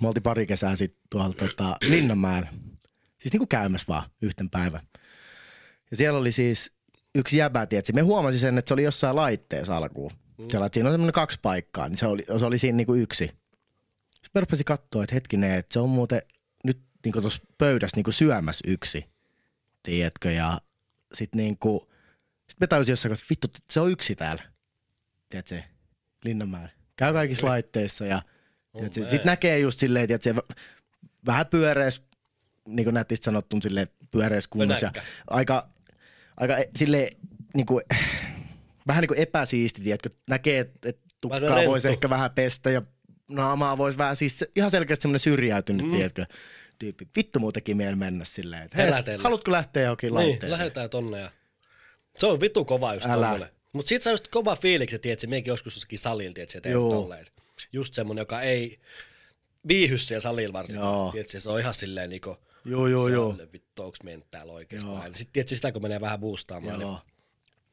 Me oltiin pari kesää sitten tuolla tota, Linnanmäellä. Siis niinku käymässä vaan yhten päivän. Ja siellä oli siis yksi jäbä, tiedätkö, me huomasin sen, että se oli jossain laitteessa alkuun. Mm. Siellä, että siinä on semmoinen kaksi paikkaa, niin se oli, se oli siinä niinku yksi. Sitten mä rupesin katsoa, että hetkinen, että se on muuten niinku tuossa pöydässä niinku syömässä yksi. Tiedätkö, ja sitten niinku, sit me tajusin jossain, että vittu, se on yksi täällä. Tiedätkö, Linnanmäellä. Käy kaikissa laitteissa ja sitten mä. sit näkee just silleen, se vähän pyöreäs, niin kuin nätisti sanottu, silleen pyöreäs kunnossa. Ja aika, aika e- silleen, niin kuin, vähän niin kuin epäsiisti, tiedätkö? Näkee, että et tukkaa voisi ehkä vähän pestä ja naamaa voisi vähän, siis ihan selkeästi semmoinen syrjäytynyt, mm. tiedätkö? Tyyppi. Vittu muutenkin mieli mennä silleen, että hei, haluatko lähteä johonkin Niin, laitteeseen? lähdetään tonne ja... Se on vitu kova just Älä. tommonen. Mut sit saa just kova fiiliksi, tiedätkö, mekin joskus jossakin salilla, tiedätkö, Joo. tolleen. Just semmonen, joka ei viihy siellä salilla varsinkin. Tiedätkö, se on ihan silleen niinku... Joo, joo, joo. Vittu, onks me nyt täällä oikeesti? Sitten tiedätkö, sitä kun menee vähän boostaamaan, Joo.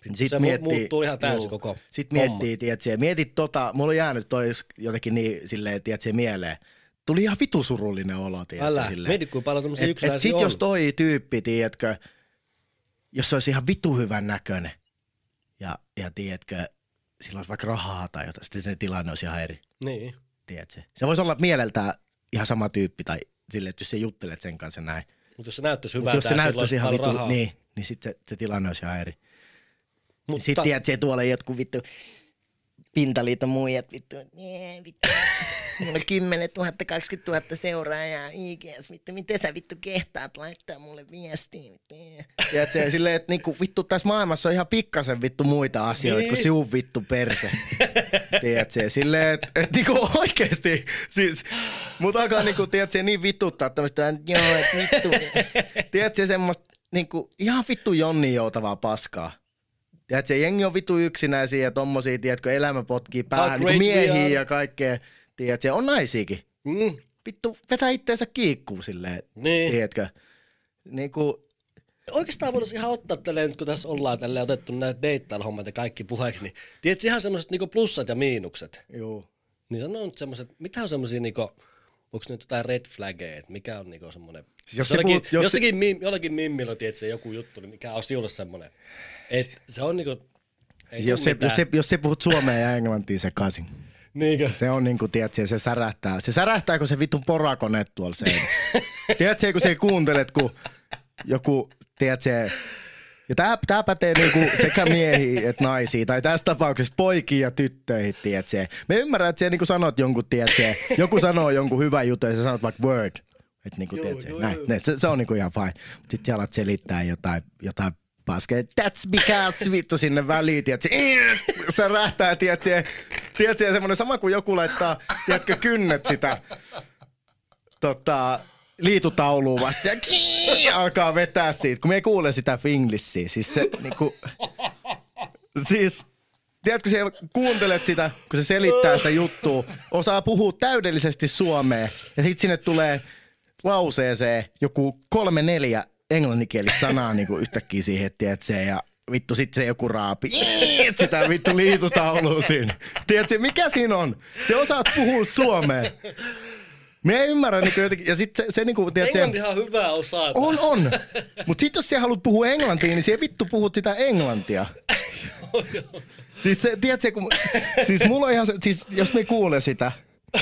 niin Sit se mu- muuttuu ihan täysin juu. koko Sitten miettii, tiedätkö, mietit tota, mulla on jäänyt toi jotenkin niin silleen, tiedätkö, mieleen. Tuli ihan vitu surullinen olo, tiedätkö, Älä, mieti kuinka paljon tämmöisiä Et, et sit on. jos toi tyyppi, tiedätkö, jos se olisi ihan vitu hyvän näköinen ja, ja tiedätkö, sillä olisi vaikka rahaa tai jotain, sitten se tilanne olisi ihan eri, Niin. tiedätkö. Se voisi olla mieleltään ihan sama tyyppi tai silleen, että jos sä juttelet sen kanssa näin. Mutta jos se näyttäisi hyvältä jos se näyttäisi ihan vitu, rahaa. niin, niin sitten se, se tilanne olisi ihan eri. Mutta... Sitten tiedät, että tuolla jotkut vittu pintaliiton muijat vittu, nee, vittu. Mulla on 10 000, 20 000 seuraajaa IGS, vittu, miten sä vittu kehtaat laittaa mulle viestiä, vittu. Tiedätkö, silleen, että niinku, vittu tässä maailmassa on ihan pikkasen vittu muita asioita niin. kuin siun vittu perse. Tiedätkö, silleen, että et, niinku oikeesti, siis mut alkaa niinku, tiedätkö, niin vituttaa tämmöistä, että joo, että vittu. Tiedätkö, semmoista niinku, ihan vittu Jonni joutavaa paskaa. Tiedätkö, jengi on vitu yksinäisiä ja tommosia, tiedätkö, elämä potkii päähän, niin miehiä ja kaikkea. Tiedätkö, on naisiakin. Mm. Vittu, vetää itteensä kiikkuu silleen, niin. tiedätkö. Niin kuin, Oikeastaan voitaisiin ihan ottaa tälleen, kun tässä ollaan tälleen otettu näitä deittailhommat ja kaikki puheeksi, niin tiedätkö ihan semmoiset niinku plussat ja miinukset? Joo. Niin sano nyt semmoiset, mitä on semmoisia niinku, onko nyt jotain red flaggeja, että mikä on niinku semmoinen, siis jos jollakin, puhut, jos jossakin, se... mim, jollakin mimmillä tiedätkö, joku juttu, niin mikä on sinulle semmoinen, että se on niinku, siis jos, se, jos, se, jos se puhut suomea ja englantia sekaisin. Niinkö? Se on niinku, tiedätkö, se särähtää. Se särähtää, kun se vitun porakone tuolla se. tiedätkö, kun se kuuntelet, kun joku, tiedätkö, ja tää, tää pätee niinku sekä miehiin että naisiin, tai tässä tapauksessa poikiin ja tyttöihin, tiedätkö. Me ymmärrän, että sä niinku sanot jonkun, tiedätkö, joku sanoo jonkun hyvän jutun ja sä sanot vaikka word. Että niinku, joo, tiedätkö, joo, näin, joo. se, se, on niinku ihan fine. Sitten sä alat selittää jotain, jotain paskaa. That's because vittu sinne väliin, tiedätkö, se rähtää, tiedätkö, tiedätkö, semmoinen sama kuin joku laittaa, tiedätkö, kynnet sitä, tota, liitutauluun vasta ja kii, alkaa vetää siitä, kun me ei kuule sitä finglissiä. Siis se niinku, siis tiedätkö, siellä kuuntelet sitä, kun se selittää sitä juttua, osaa puhua täydellisesti suomea ja sitten sinne tulee lauseeseen joku kolme neljä englanninkielistä sanaa niinku yhtäkkiä siihen, tiedätkö, ja vittu sit se joku raapi. Sitä vittu liitutaulua siinä. Tiedätkö, mikä siinä on? Se osaat puhua suomea. Me ei ymmärrä niin jotenkin, ja sit se, se niinku, tiedät, Englantihan on hyvä osaa. On, on. Mut sit jos sä haluat puhua englantia, niin siellä vittu puhut sitä englantia. siis se, tiedätkö, kun, siis mulla on ihan se, siis jos me kuulee sitä,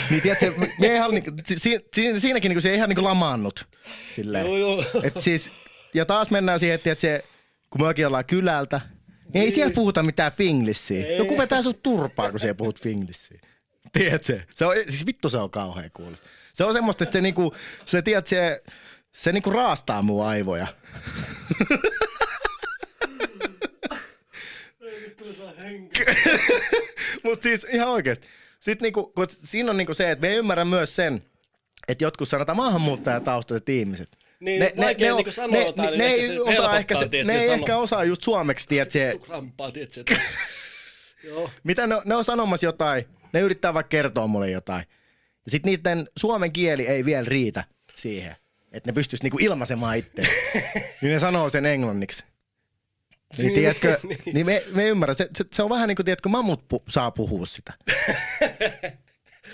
niin tiedätkö, me ei niinku, si, si, siinäkin niinku se ei ihan niinku lamaannut. Silleen. Joo, joo. Et siis, ja taas mennään siihen, että se, kun mekin ollaan kylältä, niin ei siellä puhuta mitään finglissiä. Joku vetää sut turpaa, kun siellä puhut finglissiä. Tiedätkö? Se on, siis vittu se on kauhean kuulosta. Se on semmoista, että se niinku, se tiedät, se, se niinku raastaa mun aivoja. Mutta siis ihan oikeesti. Sitten niinku, kun siinä on niinku se, että me ymmärrä myös sen, että jotkut sanotaan maahanmuuttajataustaiset ihmiset. Niin, ne, ne, ne, niinku sanoa jotain, ne, niin ne, ei osaa ehkä, se, ne ei ehkä osaa just suomeksi, se. Krampaa, tiedät Joo. Mitä ne, ne on sanomassa jotain, ne yrittää vaikka kertoa mulle jotain. Ja sitten niiden suomen kieli ei vielä riitä siihen, että ne pystyisi niinku ilmaisemaan itse. niin ne sanoo sen englanniksi. Niin, tiedätkö, niin. niin me, me ymmärrän, se, se, se, on vähän niin kuin, tiedätkö, mammut pu, saa puhua sitä.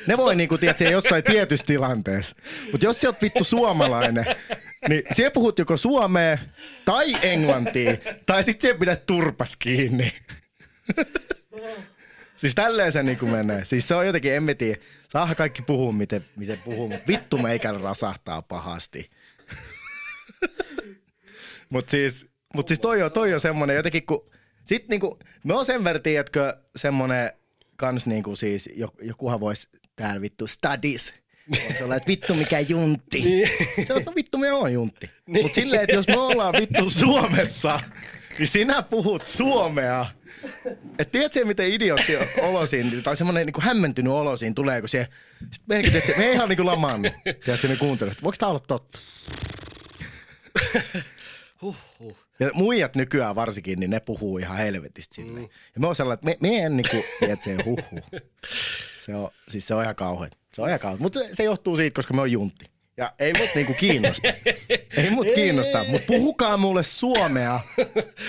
Ne voi niinku, tiedätkö, jossain tietyssä tilanteessa. Mutta jos sä oot vittu suomalainen, niin siellä puhut joko suomea tai englantia, tai sit siellä pidät turpas kiinni. Siis tälleen se niinku menee. Siis se on jotenkin, en tiedä. Saa kaikki puhua, miten, miten puhuu, mutta vittu meikän rasahtaa pahasti. mutta siis, mut siis toi on, toi on semmonen jotenkin, kun sit niinku, me on sen verran, tiedätkö, semmonen kans niinku siis, jokuhan vois täällä vittu studies. Se on että vittu mikä juntti. Niin. Se on, että vittu me on juntti. Niin. Mutta silleen, että jos me ollaan vittu Suomessa, niin sinä puhut suomea et tiedätkö, miten idiootti olo siinä, tai semmoinen niin hämmentynyt olo siinä tulee, kun se, me, tiedätkö, me ei ihan niin kuin lamaannu. Tiedätkö, me kuuntelemme, voiko tämä olla totta? Huhhuh. Ja muijat nykyään varsinkin, niin ne puhuu ihan helvetistä. Mm. Ja me on sellainen, että me, me en niinku, tiedätkö, huhhuh. Se on, siis se on ihan kauhean. Se on ihan kauhean. Mutta se, se, johtuu siitä, koska me on juntti. Ja ei mut niinku kiinnosta. ei mut kiinnosta, mutta puhukaa mulle suomea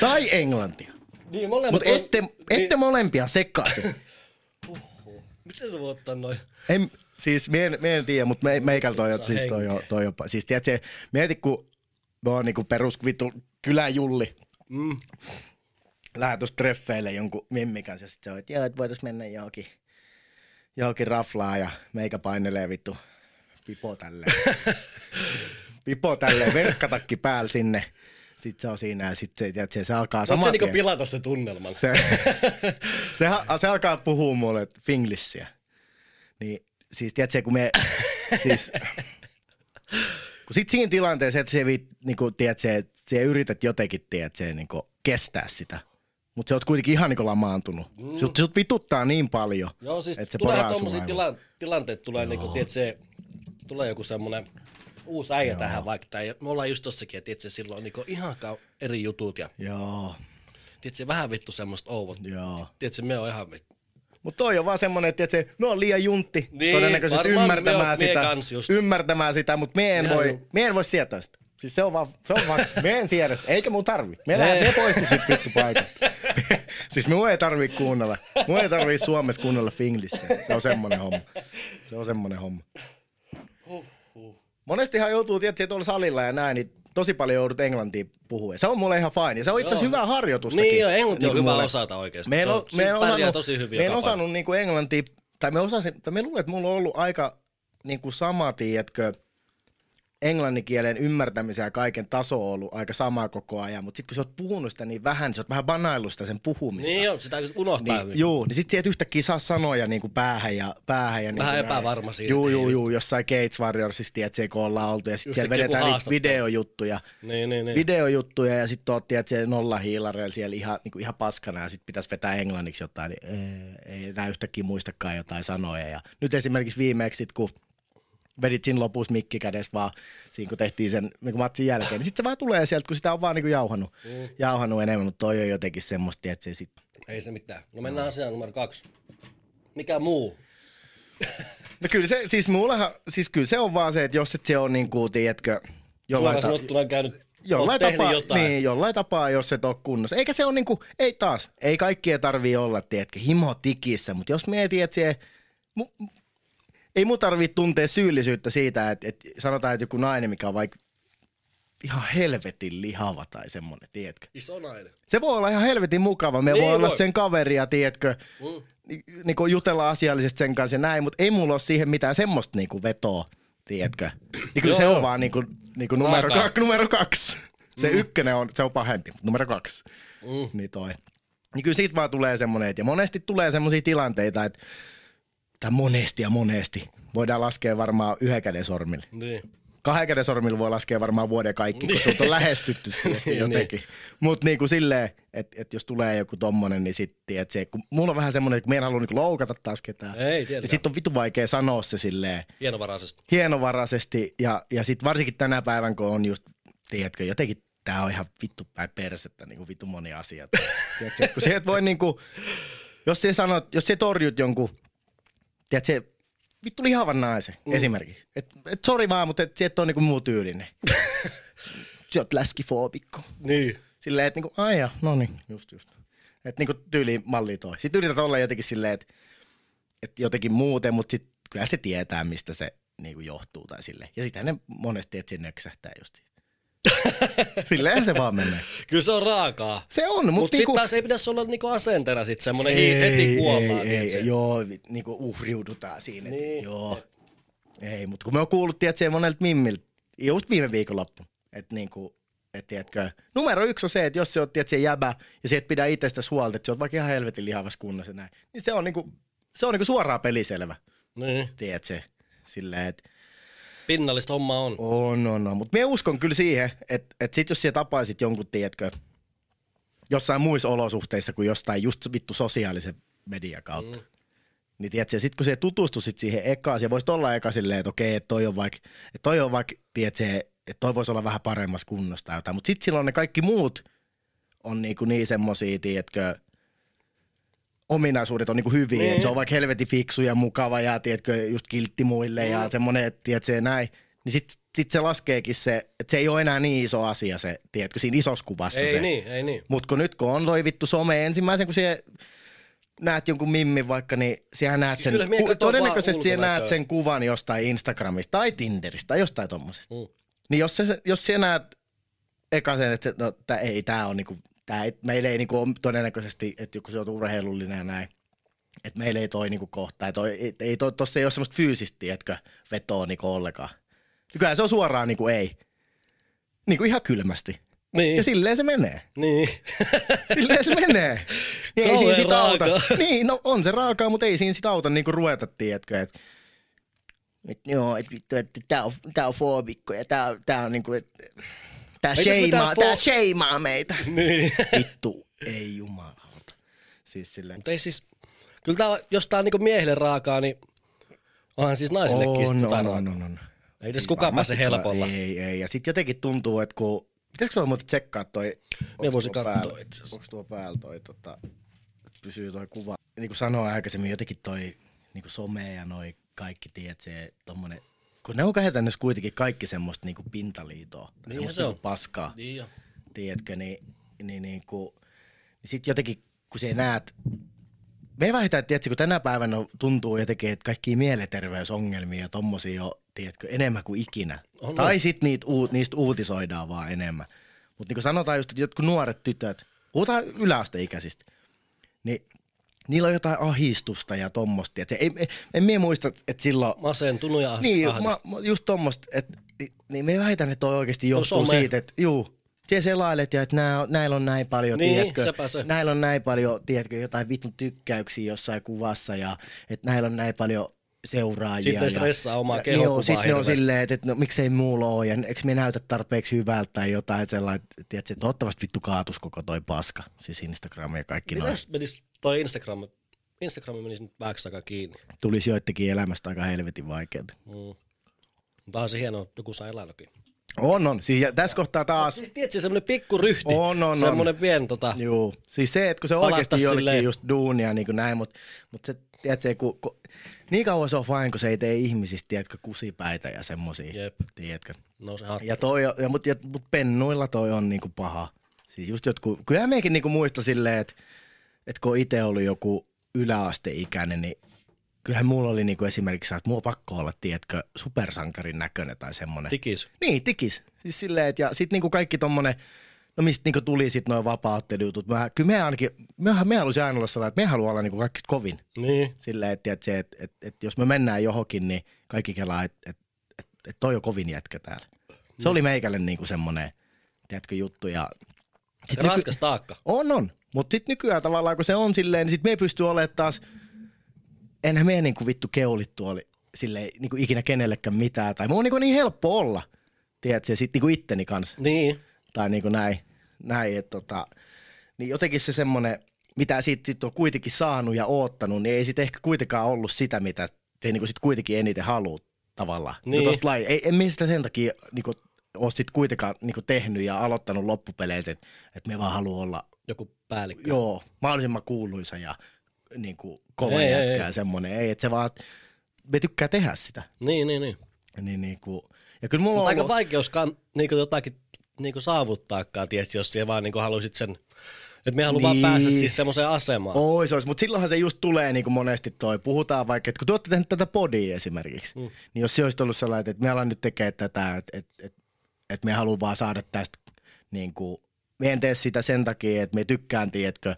tai englantia. Niin, Mutta on... ette, ette niin. molempia sekaisin. Miten te voi ottaa noin? En, siis me en, me en tiedä, mutta me, meikällä toi, siis toi, toi, toi jopa. Siis tiedätkö, mieti kun on niinku perus vittu kyläjulli. Mm. Lähdet tuossa treffeille jonkun mimmin kanssa ja sit se on, että joo, että voitais mennä johonkin, johonkin raflaa ja meikä painelee vittu pipo tälleen. pipo tälleen, verkkatakki päällä sinne sit se on siinä ja sitten se, tiedätkö, se alkaa saman se niinku pilata se tunnelman? se, se, se alkaa puhua mulle finglissiä. Niin siis tiedätkö, kun me, siis, kun sit siinä tilanteessa, että se, niin kuin, että sä yrität jotenkin, tiedätkö, niin kuin, kestää sitä. Mutta sä oot kuitenkin ihan niin kuin lamaantunut. Mm. Sut, sut vituttaa niin paljon. Joo, siis että se poraa tommosia tila- tilanteet, tulee niinku, tiedät, se, tulee joku semmonen uusi äijä tähän vaikka, tai me ollaan just tossakin, että tiedät, silloin niinku ihan kau- eri jutut, ja Joo, tiedät, vähän vittu semmoista ouvot. joo. Tiedät, me on ihan vittu. Mutta toi on vaan semmonen, että se, no on liian juntti Niin, todennäköisesti me ymmärtämään sitä, ymmärtämään sitä, mutta mie en, Ihan voi, mie en voi sietää sitä. Siis se on vaan, se on vaan, mie en siedä sitä, eikä mun tarvi. Me lähden, me poistu sit vittu paikalta. siis mun ei tarvii kuunnella, mun ei tarvii Suomessa kuunnella Finglissä. Se on semmonen homma. Se on semmonen homma. Monestihan joutuu, tietysti tuolla salilla ja näin, niin tosi paljon joudut englantia puhua. Se on mulle ihan fine. Ja se on itse asiassa Joo. hyvää harjoitustakin. Niin joo, englanti on Niinku hyvä mulle. osata oikeesti. Me en, on- o, me en pärjää osannut, tosi hyvin me en osannut niinku englantia, tai me osasin, tai me luulen, että mulla on ollut aika niinku sama, tiedätkö, englannin kielen ymmärtämisen ja kaiken taso on ollut aika sama koko ajan, mutta sitten kun sä oot puhunut sitä niin vähän, niin sä oot vähän banaillut sitä sen puhumista. Niin joo, sitä unohtaa. Niin, juu, niin sit sä et yhtäkkiä saa sanoja niin kuin päähän ja päähän. Ja Vähän niin epävarma siinä, Juu, että juu, ei- juu, jossain Gates Warriorsissa, tiedätkö, kun ollaan oltu. Ja sit Just siellä vedetään niitä videojuttuja. Niin, niin, niin. Videojuttuja ja sitten oot, tiedätkö, nolla hiilareilla siellä ihan, niin kuin ihan paskana ja sitten pitäisi vetää englanniksi jotain, niin ei, ei enää yhtäkkiä muistakaan jotain sanoja. Ja nyt esimerkiksi viimeksi, sit, kun vedit siinä lopussa mikki kädessä vaan, siinä kun tehtiin sen niin matsin jälkeen, niin sitten se vaan tulee sieltä, kun sitä on vaan niin kuin jauhanut, Mm. jauhanut enemmän, mutta toi on jotenkin semmoista, tiedätkö, se sit Ei se mitään. No mennään asiaan numero kaksi. Mikä muu? No kyllä se, siis mullehan, siis kyllä se on vaan se, että jos et se on niin kuin, tiedätkö, jollain, ta- sanottuna on käynyt, jollain, tapaa, jotain. niin, jollain tapaa, jos et ole kunnossa. Eikä se ole niin kuin, ei taas, ei kaikkien tarvii olla, tiedätkö, himo tikissä, mutta jos mietit, että se, mu- ei mun tarvii tuntea syyllisyyttä siitä, että, että sanotaan, että joku nainen, mikä on vaikka ihan helvetin lihava tai semmoinen, tiedätkö. Iso nainen. Se voi olla ihan helvetin mukava. Me Niin voi olla voi. sen kaveria, tiedätkö, Mm. ni- niinku jutella asiallisesti sen kanssa ja näin, mutta ei mulla ole siihen mitään semmoista niinku vetoa, tiedätkö? Niin kyllä se on vaan niinku, niinku numero, kak, numero kaksi. Se mm. ykkönen on, se on pahempi, mutta numero kaksi. Mm. Niin toi. Niin kyllä siitä vaan tulee semmoinen, että- ja monesti tulee semmoisia tilanteita, että tai monesti ja monesti. Voidaan laskea varmaan yhden käden sormilla. Niin. Kahden käden sormilla voi laskea varmaan vuoden kaikki, kun sulta on lähestytty Niin. jotenkin. Mutta niinku silleen, että et jos tulee joku tommonen, niin sitten, että se, kun mulla on vähän semmoinen, että mä en halua niinku loukata taas ketään. Ei, tiedetään. niin sitten on vitu vaikea sanoa se silleen Hienovaraisesti. hienovaraisesti. Ja, ja sitten varsinkin tänä päivän, kun on just, tiedätkö, jotenkin tää on ihan vittu päin persettä, niin kuin vittu moni asia. tiedätkö, kun se et voi niinku, jos sä sanot, jos sä torjut jonkun, tiedätkö, vittu lihavan naisen mm. esimerkiksi. Et, et sori vaan, mutta et, et ole niinku muu tyylinen. sä oot läskifoobikko. Niin. Silleen, että niinku, aijaa, no niin, just just. Että niinku tyyliin malli toi. Sitten yrität olla jotenkin silleen, että et jotenkin muuten, mutta sit kyllä se tietää, mistä se niinku johtuu tai silleen. Ja sitähän ne monesti, että se nöksähtää just siitä. Silleen se vaan menee. Kyllä se on raakaa. Se on, Mutta Mut niinku... sitten taas ei pitäisi olla niinku asenteena sit semmonen ei, heti kuomaan. ei, tiedätkö? ei, joo, niinku uhriudutaan siinä. Niin. Joo. Ei, mutta kun me on kuullut, tiedätkö, monelta mimmiltä, just viime viikonloppu, että niinku, et tiedätkö, numero yksi on se, että jos se on, tiedätkö, jäbä ja se et pidä itsestäsi huolta, että se on vaikka ihan helvetin lihavassa kunnossa näin, niin se on niinku, se on niinku suoraan peliselvä, Niin. tiedätkö, silleen, että Pinnallista hommaa on. on, on, on. Mutta me uskon kyllä siihen, että, että sit jos sä tapaisit jonkun, tiedätkö, jossain muissa olosuhteissa kuin jostain just vittu sosiaalisen median kautta, mm. niin tiedätkö, sit kun sä tutustuisit siihen ekaan, se voisi olla eka silleen, että okei, että toi on vaikka, että toi on vaikka, tiedätkö, että toi voisi olla vähän paremmassa kunnossa tai jotain, mutta sitten silloin ne kaikki muut on niinku niin semmosia, tiedätkö, ominaisuudet on niinku hyviä, Niin. se on vaikka helvetin fiksu ja mukava ja tiedätkö, just kiltti muille ja Mm. semmoinen, että tiedätkö, näin, niin sitten sit se laskeekin se, että se ei ole enää niin iso asia se, tiedätkö, siinä isossa kuvassa Ei se. niin, ei niin. Mutta kun nyt kun on toi vittu some ensimmäisen, kun se näet jonkun mimmin vaikka, niin siellä näet sen, ku, todennäköisesti siellä näet sen kuvan jostain Instagramista tai Tinderistä tai jostain tommosesta. Mm. Niin jos, se, jos siellä näet eka sen, että no, tää ei, tää on niinku, tää ei, meillä ei niinku todennäköisesti, että joku se on urheilullinen ja näin, että meillä ei toi niinku kohtaa, toi, ei, ei toi, tossa ei ole semmoista fyysistä, tiedätkö, vetoa niinku ollenkaan. Ja Kyllähän se on suoraan niinku ei. Niinku ihan kylmästi. Niin. Ja silleen se menee. Niin. Silleen se menee. Niin ei siinä Kauhean sit auta. Niin, no on se raakaa, mutta ei siinä sit auta niinku ruveta, tiedätkö, että et, joo, et vittu, että tää on, tää on foobikko ja tää, tää on niinku, että tää sheimaa, tää fo- sheimaa meitä. niin. Vittu, ei jumalauta. Siis silleen. Mutta ei siis, kyllä tää, jos tää on niinku miehille raakaa, niin onhan siis naisillekin On, sit jotain on, on, on, on. Ei tässä Siis kukaan pääse helpolla. Ei, ei. Ja sitten jotenkin tuntuu, että kun... Pitäisikö sulla muuten tsekkaa toi... onks voisin katsoa itse asiassa. Onko tuo päällä toi tota... Pysyy toi kuva. Niin kuin sanoin aikaisemmin, jotenkin toi niin kuin some ja noi kaikki, tiedät, se tommonen... Kun ne on käytännössä kuitenkin kaikki semmoista niin kuin pintaliitoa. Niinhän semmoista se on. niinku paskaa Niin jo. tiedätkö, niin, niin, niin, kuin, niin sitten jotenkin, kun sä näet, me että tiedätkö, kun tänä päivänä tuntuu jotenkin, että kaikki mielenterveysongelmia ja tommosia on, tiedätkö, enemmän kuin ikinä. On, tai sitten niitä, uut, niistä uutisoidaan vaan enemmän. Mutta niin kuin sanotaan just, että jotkut nuoret tytöt, puhutaan yläasteikäisistä, niin niillä on jotain ahistusta ja tommosta. tiedätkö. Ei, ei, en minä muista, että silloin Masentunut ja niin, mä, just tommosta, että niin me väitän, että toi oikeasti johtuu some. siitä, että juu, siellä selailet ja että nää, näillä on näin paljon, Niin, tiedätkö, se. näillä on näin paljon, tiedätkö, jotain vitun tykkäyksiä jossain kuvassa ja että näillä on näin paljon seuraajia. Sitten ne ja- stressaa omaa kehokuvaa Joo, sitten ne on silleen, että, että no, miksei muulla ole ja eikö me näytä tarpeeksi hyvältä tai jotain sellainen, että tiedätkö, että toivottavasti vittu kaatus koko toi paska, siis Instagram ja kaikki noin. Mitäs menis toi Instagram, Instagram menisi nyt vähäksi aikaa kiinni. Tulisi joidenkin elämästä aika helvetin vaikeaa. Mm. Mutta on se hienoa, että joku saa eläinäkin. On, on. Siis ja tässä kohtaa taas, Siis tiedätkö, semmonen pikku ryhti. On, on, on. Semmonen pien tota, Joo, siis se, että kun se oikeasti jollekin silleen. just duunia niin kuin näin, mutta mut se, tiedätkö, kun, kun, niin kauan se on fine, kun se ei tee ihmisistä, tiedätkö, kusipäitä ja semmosia, Jep. tiedätkö. no se hartti. Ja toi, ja, mut, ja, mut pennuilla toi on niinku paha. Siis just jotkut, kyllä meikin niinku muista silleen, että, että kun itse oli joku yläasteikäinen, niin kyllähän mulla oli niinku esimerkiksi, että mulla on pakko olla, tiedätkö, supersankarin näköinen tai semmonen. Tikis. Niin, tikis. Siis silleen, että ja sit niinku kaikki tommonen, no mistä niinku tuli sit noin vapauttelujutut. Mä, kyllä me ainakin, me, me halusin aina olla sellainen, että me haluaa olla niinku kaikista kovin. Niin. Silleen, että et, se, että et, et, jos me mennään johonkin, niin kaikki kelaa, että et, et, et toi on kovin jätkä täällä. Se oli meikälle niinku semmonen, tiedätkö, juttu. Ja sit nyky- Raskas taakka. on, on. Mutta sitten nykyään tavallaan, kun se on silleen, niin sit me ei pysty olemaan taas, enhän me niinku vittu keulittu oli silleen niinku ikinä kenellekään mitään. Tai mulla on niinku niin helppo olla, tiedätkö, ja sit niinku itteni kanssa. Niin. Tai niinku näin, näin että tota, niin jotenkin se semmonen, mitä siitä sit on kuitenkin saanut ja oottanut, niin ei sit ehkä kuitenkaan ollut sitä, mitä se niinku sit kuitenkin eniten haluaa tavallaan. Niin. No laji, ei, en sitä sen takia niinku, ole sit kuitenkaan niinku tehnyt ja aloittanut loppupeleitä, että et me vaan haluaa olla Joku päällikkö. Joo, mahdollisimman kuuluisa ja niin kuin kova Ei, jätkä ei. ja semmoinen. Ei, että se vaan, me tykkää tehdä sitä. Niin, niin, niin. Niin, niin kuin, ja kyllä mulla Mutta on aika ollut, vaikeuskaan niinku jotakin niinku saavuttaakaan, tietysti, jos siellä vaan niinku haluaisit sen, että me haluan vaan Niin. päästä siis semmoiseen asemaan. Ois, ois, mutta silloinhan se just tulee niin kuin monesti toi, puhutaan vaikka, että kun te olette tehnyt tätä podia esimerkiksi, Mm. niin jos se olisi ollut sellainen, että me alan nyt tekemään tätä, että, että, että, että me haluan vaan saada tästä, niin kuin, me en tee sitä sen takia, että me tykkään, tiedätkö,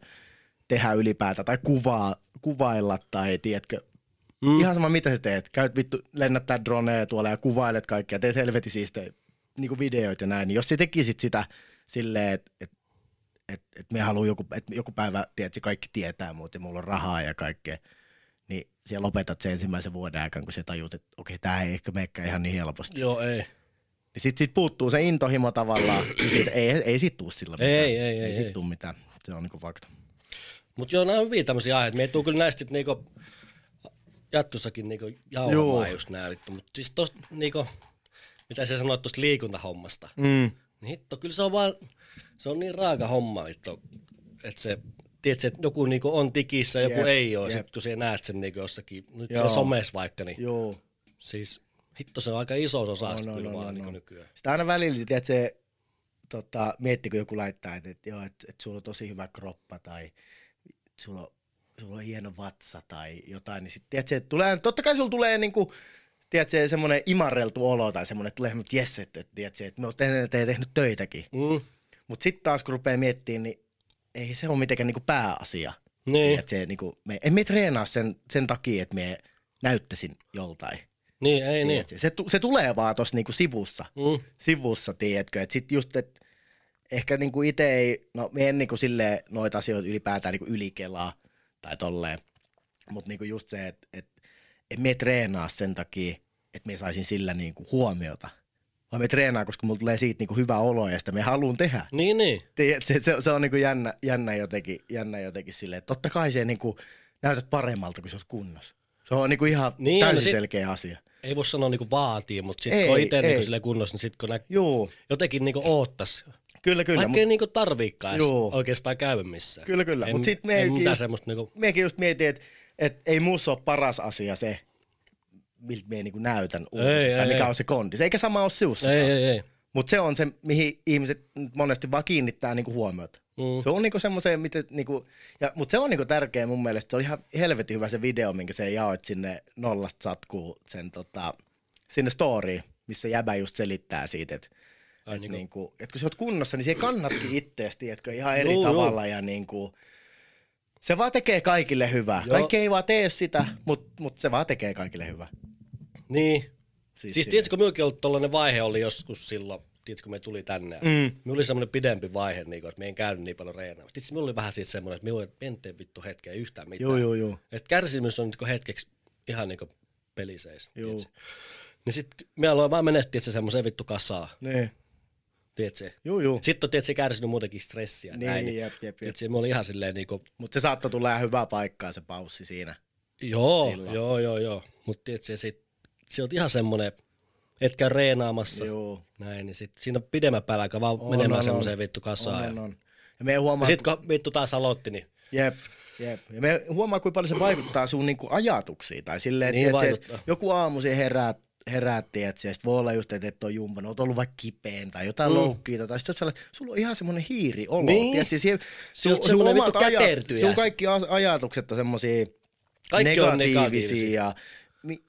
tehdä ylipäätään tai kuvaa, kuvailla tai tiedätkö, Mm. Ihan sama mitä sä teet. Käyt vittu lennättää droneja tuolla ja kuvailet kaikkea, teet helvetin siistejä niin videoita ja näin. Niin jos sä tekisit sitä silleen, että et, et, et me haluaa joku, et joku päivä, tiedätkö, kaikki tietää mut ja mulla on rahaa ja kaikkea, niin siellä lopetat sen ensimmäisen vuoden aikana, kun sä tajut, että okei, tää ei ehkä menekään ihan niin helposti. Joo, ei. Niin sit, sit puuttuu se intohimo tavallaan, niin siitä, ei, ei sit tuu sillä mitään. Ei, ei, ei, ei, sit ei. tuu mitään. Se on niinku fakta. Mutta joo, nämä on hyviä tämmöisiä aiheita. Me ei tule kyllä näistä sit niinku jatkossakin niinku jauhamaan just nää vittu. Mutta siis tosta niinku, mitä sä sanoit tuosta liikuntahommasta. Mm. Niin hitto, kyllä se on vaan, se on niin raaka homma, vittu, että se, tiedätkö, että joku niinku on tikissä, joku Jep, ei ole, jep. sit kun sä näet sen niinku jossakin, nyt se somessa vaikka, niin Joo. siis hitto se on aika iso osa No, no, no, kyllä no, vaan no, niinku no. nykyään. Sitä aina välillä, että se tota, miettii, kun joku laittaa, että, että, joo, että, että sulla on tosi hyvä kroppa tai sulla on, sulla on hieno vatsa tai jotain, niin sitten tiedätkö, että tulee, totta kai sulla tulee niinku, tiedätkö, semmoinen imarreltu olo tai semmoinen, että tulee semmoinen jes, että, että, tiedätkö, että me oot tehnyt, tehnyt töitäkin. Mm. Mutta sitten taas kun rupeaa miettimään, niin ei se ole mitenkään niinku pääasia. Niin, Tiedätkö, niinku, me, en me treenaa sen, sen takia, että me näyttäisin joltain. Niin, ei niin. Se, se tulee vaan tuossa niinku sivussa Mm. sivussa, tiedätkö, että sit just, että ehkä niinku itse ei, no me en niinku silleen noita asioita ylipäätään niinku ylikelaa tai tolleen, mutta niinku just se, että et, et me treenaa sen takia, että me saisin sillä niinku huomiota. Vaan me treenaa, koska mulla tulee siitä niinku hyvä olo ja sitä me haluan tehdä. Niin, niin. Tiedät, se, se, se on niinku jännä, jännä, jotenkin, jännä jotenkin silleen, että totta kai se niinku näytät paremmalta, kun sä oot kunnossa. Se on niinku ihan Niin, no täysin sit- selkeä asia. Ei voi sanoa niinku vaatii, mutta sitten kun itse niinku sille kunnossa, niin sitten kun nä- Joo, jotenkin niinku oottas. kyllä, kyllä. Vaikka Mut, ei niinku tarviikaan oikeastaan käy missään. Kyllä, kyllä. En, Mut sit ei meidänkin mitään just- semmoista niinku, Miekin just mietin, että et ei muussa ole paras asia se, miltä me niinku näytän uudestaan, Ei, tai ei, mikä ei. on se kondis. Eikä sama ole siussa. ei, ei, ei. Mutta se on se, mihin ihmiset monesti vaan kiinnittää niinku huomiota. Mm. Se on niinku semmoiseen, mitä niinku, ja, mutta se on niinku tärkeä mun mielestä. Se oli ihan helvetin hyvä se video, minkä se jaoit sinne nollasta satkuu sen tota, sinne storyin, missä jäbä just selittää siitä, että Ai et niinku, niinku, et kun sä oot kunnossa, niin se kannatkin ittees, tiedätkö, ihan eri juu. tavalla ja niinku, se vaan tekee kaikille hyvää. Joo. Kaikki ei vaan tee sitä, mutta mut se vaan tekee kaikille hyvää. niin. Siis, Siis tiedätkö, minullakin ollut tollainen vaihe oli joskus silloin, tiedätkö, kun me tuli tänne. Mm. Minulla oli semmoinen pidempi vaihe, niin kuin, että me en käynyt niin paljon reenaamassa. Tiedätkö, minulla oli vähän siitä semmoinen, että minulla en tee vittu hetkeä yhtään mitään. Joo, joo, joo. Että kärsimys on niin hetkeksi ihan niin peliseis. Joo. tiedätkö. Niin sit me aloin vaan menettiin, että se semmoiseen vittu kasaan. Niin. Tiedätkö? Joo, joo. Sitten on tietysti kärsinyt muutenkin stressiä. Niin, näin, jep, jep, jep. Tiedätkö, oli ihan silleen niinku, Mutta se saattoi tulla ihan hyvää paikkaa se paussi siinä. joo, Silloin. joo, joo, joo. Mutta tiedätkö, sit, se on ihan semmoinen, etkä reenaamassa. Joo. Näin, niin sit siinä on pidemmän päällä aika vaan On, menemään on, semmoiseen vittu kasaan. On, ja, on, on. Ja me ja huomaa, sitten kun vittu taas aloitti, niin Jep, jep. Ja me huomaa, kuinka paljon se vaikuttaa sun niinku ajatuksiin. Tai silleen, Niin että vaikuttaa. joku aamu siihen heräät, heräät että sit voi olla just, että et ole jumpannut, oot ollut vaikka kipeen tai jotain Mm. loukkiita, tai sitten sellainen, sulla on ihan semmoinen hiiri olo, Niin. siihen, Se on semmoinen vittu käpertyjä. sun kaikki ajatukset on semmoisia Kaikki on negatiivisia, negatiivisia. ja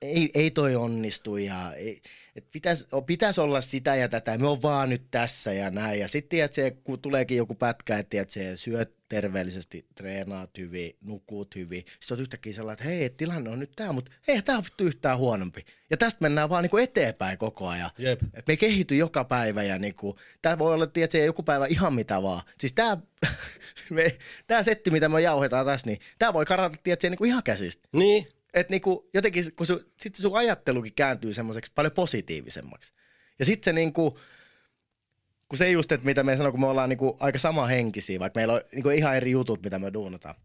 ei, ei toi onnistu ja ei, et pitäisi pitäis olla sitä ja tätä, me on vaan nyt tässä ja näin. Ja sitten tiedät, kun tuleekin joku pätkä, että tiedät, se syöt terveellisesti, treenaat hyvin, nukut hyvin. Sitten on yhtäkkiä sellainen, että hei, tilanne on nyt tämä, mutta ei tämä on vittu yhtään huonompi. Ja tästä mennään vaan niinku eteenpäin koko ajan. jep. Et me kehity joka päivä ja niinku, tää voi olla tiedätkö, joku päivä ihan mitä vaan. Siis tää, me, tää setti, mitä me jauhetaan tässä, niin tää voi karata tiedätkö, niinku ihan käsistä. Niin, Et niinku, jotenkin, kun su, sit se sun ajattelukin kääntyy semmoiseksi paljon positiivisemmaksi. Ja sitten se niinku, kun se just, että mitä me sanoo, kun me ollaan niinku aika samahenkisiä, vaikka meillä on niinku ihan eri jutut, mitä me duunataan.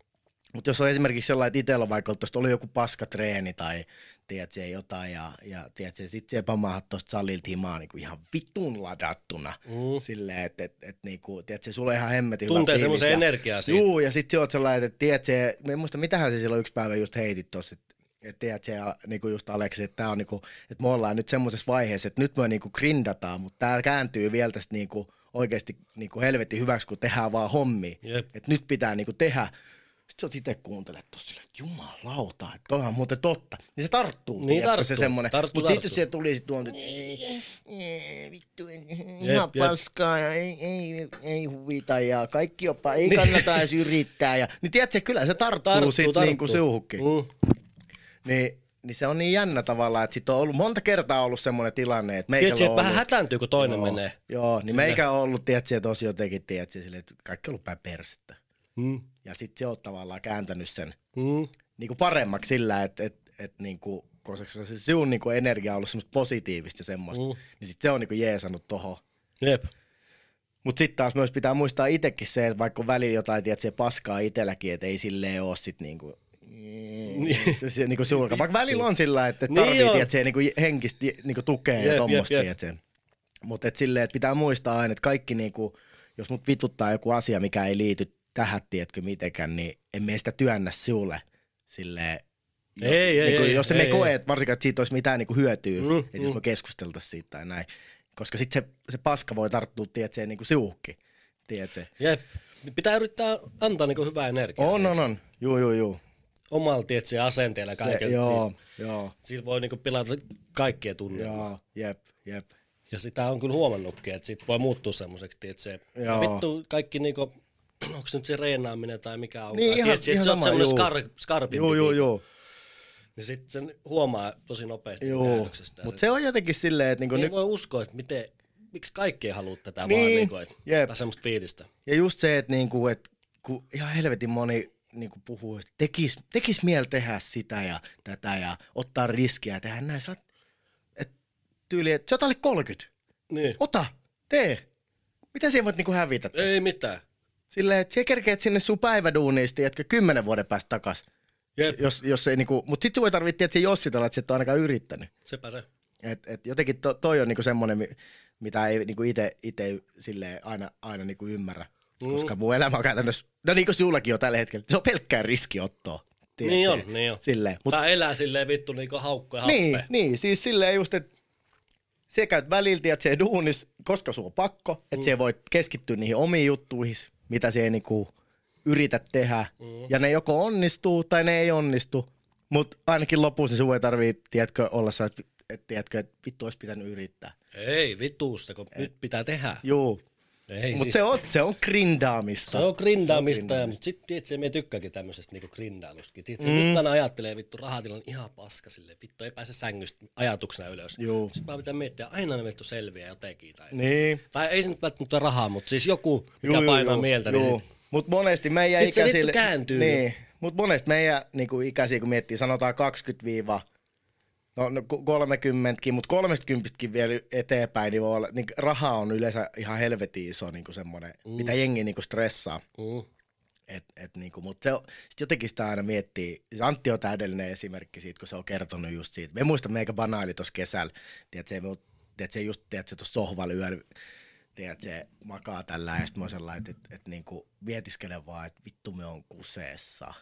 Mutta jos on esimerkiksi sellainen, että itsellä on vaikka ollut, oli joku paska treeni tai tiedät se jotain ja, ja tiedät se, sit se tuosta salilta himaa niinku ihan vitun ladattuna. Mm. Silleen, että et, et, niinku, tiedät se, sulla on ihan hemmetin tuntee semmoisen energiaa siinä. Juu, ja sitten se oot sellainen, että tiedät se, en muista mitähän se silloin yksi päivä just heitit tuossa, että et tiedät se, niinku just Aleksi, että tää on niinku, että me ollaan nyt semmoisessa vaiheessa, että nyt me niinku grindataan, mutta tää kääntyy vielä tästä niinku oikeasti niinku helvetin hyväksi, kun tehdään vaan hommia. Jep. Että nyt pitää niinku tehdä. Sitten sä oot itse kuuntelet tossa että jumalauta, että toi on muuten totta. Niin se tarttuu. Niin tiedätkö, tarttuu, se semmoinen. tarttuu, Mutta sitten se tuli sit tuon, että vittu, ihan jep. paskaa ja ei, ei, ei huvita ja kaikki jopa, ei kannata edes yrittää. Ja, niin tiedätkö, kyllä se tarttuu, Tarttuu, sit tarttuu. niinku siuhukki. Mm. Niin, niin se on niin jännä tavallaan, että sit on ollut monta kertaa ollut semmoinen tilanne, että Tiedätkö, on että vähän ollut, hätääntyy, kun toinen joo, menee. Joo, niin Silleen. meikä on ollut, tiedätkö, tosi jotenkin, tiedätkö, silleen, että kaikki on ollut päin persettä. Mm. Ja sitten se on tavallaan kääntänyt sen Mm. niin kuin paremmaksi sillä, että et, et, niin kuin, koska se sinun niin kuin energia on ollut semmoista positiivista ja semmoista, Mm. mm. niin sitten se on niin kuin jeesannut tohon. Jep. Mutta sitten taas myös pitää muistaa itsekin se, että vaikka on välillä jotain, tiedät, se paskaa itselläkin, että ei silleen ole sit niinku, se, niinku sulka. Vaikka välillä on sillä, että Niin tarvii, niin se niinku henkistä niinku tukea Jep, ja tiedät Mutta et silleen, että pitää muistaa aina, että kaikki niinku, jos mut vituttaa joku asia, mikä ei liity tähän, tiedätkö mitenkään, niin en me sitä työnnä sinulle silleen, jo- Ei, ei, niinku, ei, jos ei, me ei. koe, että varsinkaan, että siitä olisi mitään niinku hyötyä, Mm, mm, että jos mm. me keskusteltaisiin siitä tai näin. Koska sitten se, se paska voi tarttua, tiedät se, niinku siuhki. Tiedät se. Jep. Pitää yrittää antaa niinku hyvää energiaa. On, on, tiedätkö? on. Juu, juu, juu. Omalla tietysti asenteella Se, kaiken. joo, Niin, joo, sillä voi niinku pilata kaikkien tunnelmaa. joo, jep, jep. Ja sitä on kyllä huomannutkin, että siitä voi muuttua semmoiseksi, että se ja Joo. vittu kaikki niinku, onko se nyt se reenaaminen tai mikä on. Niin, ihan- Tiedätkö, ihan se on sama, semmoinen skar, skarpimpi. Juu, viikko. juu. Niin sitten sen huomaa tosi nopeasti Joo, mutta se on jotenkin silleen, että niinku Ei nyt, voi uskoa, että miten miksi kaikki ei halua tätä Niin, vaan, niin kuin, että jep. tai semmoista fiilistä. Ja just se, että niinku, et, kun ihan helvetin moni niinku puhuu, että tekis, tekis mieli tehdä sitä ja tätä ja ottaa riskiä ja tehdä näin. Sä et, tyyli, että sä oot alle 30. Niin. Ota, tee. Mitä siellä voit niinku hävitä? tässä? Ei mitään. Silleen, että sä kerkeet sinne sun päiväduuniin, tiedätkö, kymmenen vuoden päästä takas. Jep, Jos, jos ei niinku, mut sit sun ei tarvitse, että se jossitella, että sä et ole ainakaan yrittänyt. sepä se. Et, et jotenkin to, toi on niinku semmoinen, mi- mitä ei niinku ite, ite silleen aina, aina niinku ymmärrä. Mm. Koska mun elämä on käytännössä, no niin kuin sullakin on tällä hetkellä, se on pelkkää riskiottoa. tiedät Niin on, niin on. Silleen. Mut, Tää elää silleen vittu niinku haukko ja niin, niin, siis silleen just, että sä käyt väliltä, että se duunis, koska sulla on pakko, että mm. sä voit keskittyä niihin omiin juttuihin, mitä sä niinku yrität tehdä. Mm. Ja ne joko onnistuu tai ne ei onnistu. Mutta ainakin lopussa niin sun ei tarvii, tiedätkö, olla sä, että et, tiedätkö, että vittu olisi pitänyt yrittää. Ei vittuussa, kun nyt pitää tehdä. Juu. Ei Mutta siis, se, on, se on grindaamista. se on grindaamista, ja, sitten tiedätkö, me tykkääkin tämmöisestä niinku grindailustakin. Tiedätkö, mm. nyt aina ajattelee vittu rahatilanne ihan paska silleen, vittu ei pääse sängystä ajatuksena ylös. Juu. Sitten vaan pitää miettiä, aina ne vittu selviää jotenkin. Tai, Niin. tai ei se nyt välttämättä rahaa, mutta siis joku, mikä painaa mieltä, niin sit, Mutta monesti meidän Sit se vittu ikäisille... kääntyy. Niin. Mutta monesti meidän niinku, ikäisiä, kun miettii, sanotaan 20 No, no 30, mutta 30 vielä eteenpäin, niin, voi olla, niin raha on yleensä ihan helvetin iso niin semmoinen, mm. mitä jengi niin stressaa. mm, Et, et niinku, mutta se on, sit jotenkin sitä aina miettii. Antti on täydellinen esimerkki siitä, kun se on kertonut just siitä. Me muistan meikä banaali tuossa kesällä. Tiedätkö, se, tiedätkö, se just tiedätkö, tuossa sohvalla yöllä, tiedätkö, se makaa tällä ja sitten mä oon sellainen, että, että, että niinku, mietiskelen vaan, että vittu me on kuseessa.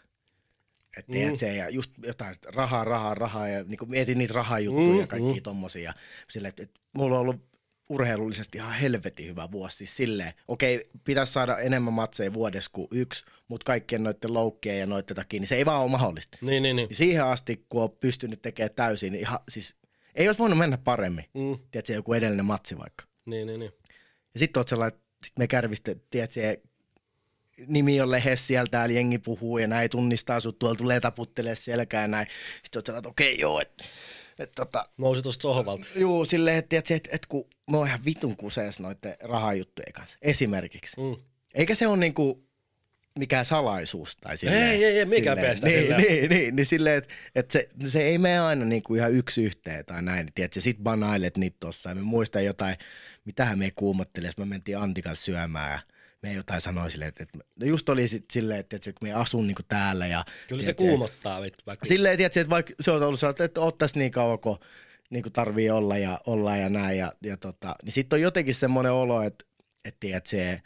Et Mm. tiedätkö, ja just jotain rahaa, rahaa, rahaa ja niinku mietin niitä rahajuttuja Mm, ja kaikkia mm. tommosia. Sille, että, että mulla on ollut urheilullisesti ihan helvetin hyvä vuosi. Siis silleen, okei, pitäisi saada enemmän matseja vuodessa kuin yksi, mutta kaikkien noiden loukkien ja noiden takia, niin se ei vaan ole mahdollista. niin, niin, niin. Niin siihen asti, kun on pystynyt tekemään täysin, niin ihan, siis ei olisi voinut mennä paremmin. Mm, Tiedätkö, joku edellinen matsi vaikka. niin, niin, niin. Ja sitten oot sellainen, sit me kärvistä, tiedätkö, nimi on lehdessä siellä, täällä jengi puhuu ja näin tunnistaa sut, tuolla tulee taputtelee selkää ja näin. Sitten oot että okei joo, että et, tota, Nousi tuosta sohvalta. Juu, silleen, että et, et, et, kun mä oon ihan vitun kuseessa noiden rahajuttujen kanssa, esimerkiksi. Mm. Eikä se ole niinku mikään salaisuus tai silleen. Ei, ei, ei, mikä silleen, pestä niin, silleen. niin, niin, niin, silleen, että et se, se, ei mene aina niinku ihan yksi yhteen tai näin. Tiedätkö, sit banailet niitä tossa. Ja mä muistan jotain, mitähän me kuumottelin, jos me mentiin Antikan syömään ja me jotain sanoi silleen, että, että no just oli sit silleen, että, että me asun niinku täällä ja Kyllä se tiedätkö, kuumottaa vittu vaikka. Silleen, tiedätkö, että vaikka se on ollut sellaista, että oot tässä niin kauan, kun niin kuin tarvii olla ja olla ja näin. Ja, ja tota, niin sitten on jotenkin semmoinen olo, että, että tiedätkö, se,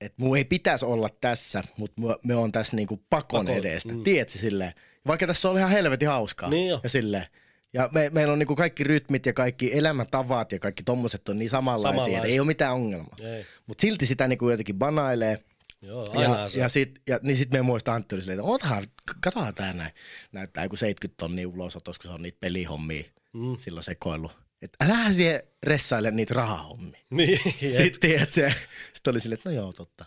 että mun ei pitäisi olla tässä, mutta me, on tässä niin kuin pakon, Pakon, edestä. Mm. Tiedätkö silleen? Vaikka tässä on ihan helvetin hauskaa. Niin jo. Ja silleen. Ja me, meillä on niinku kaikki rytmit ja kaikki elämäntavat ja kaikki tommoset on niin samanlaisia, Samanlaiset. että ei ole mitään ongelmaa. Mutta silti sitä niinku jotenkin banailee. Joo, aina Ja, se. ja, sit, ja niin sitten me muistaa Antti oli silleen, että otahan, katsotaan tää näin. Näyttää joku 70 tonnia ulosotos, kun se on niitä pelihommia Mm. silloin sekoillu. Että älähän siihen ressaile niitä rahahommia. Niin. Sitten että se, sit oli silleen, että no joo, totta.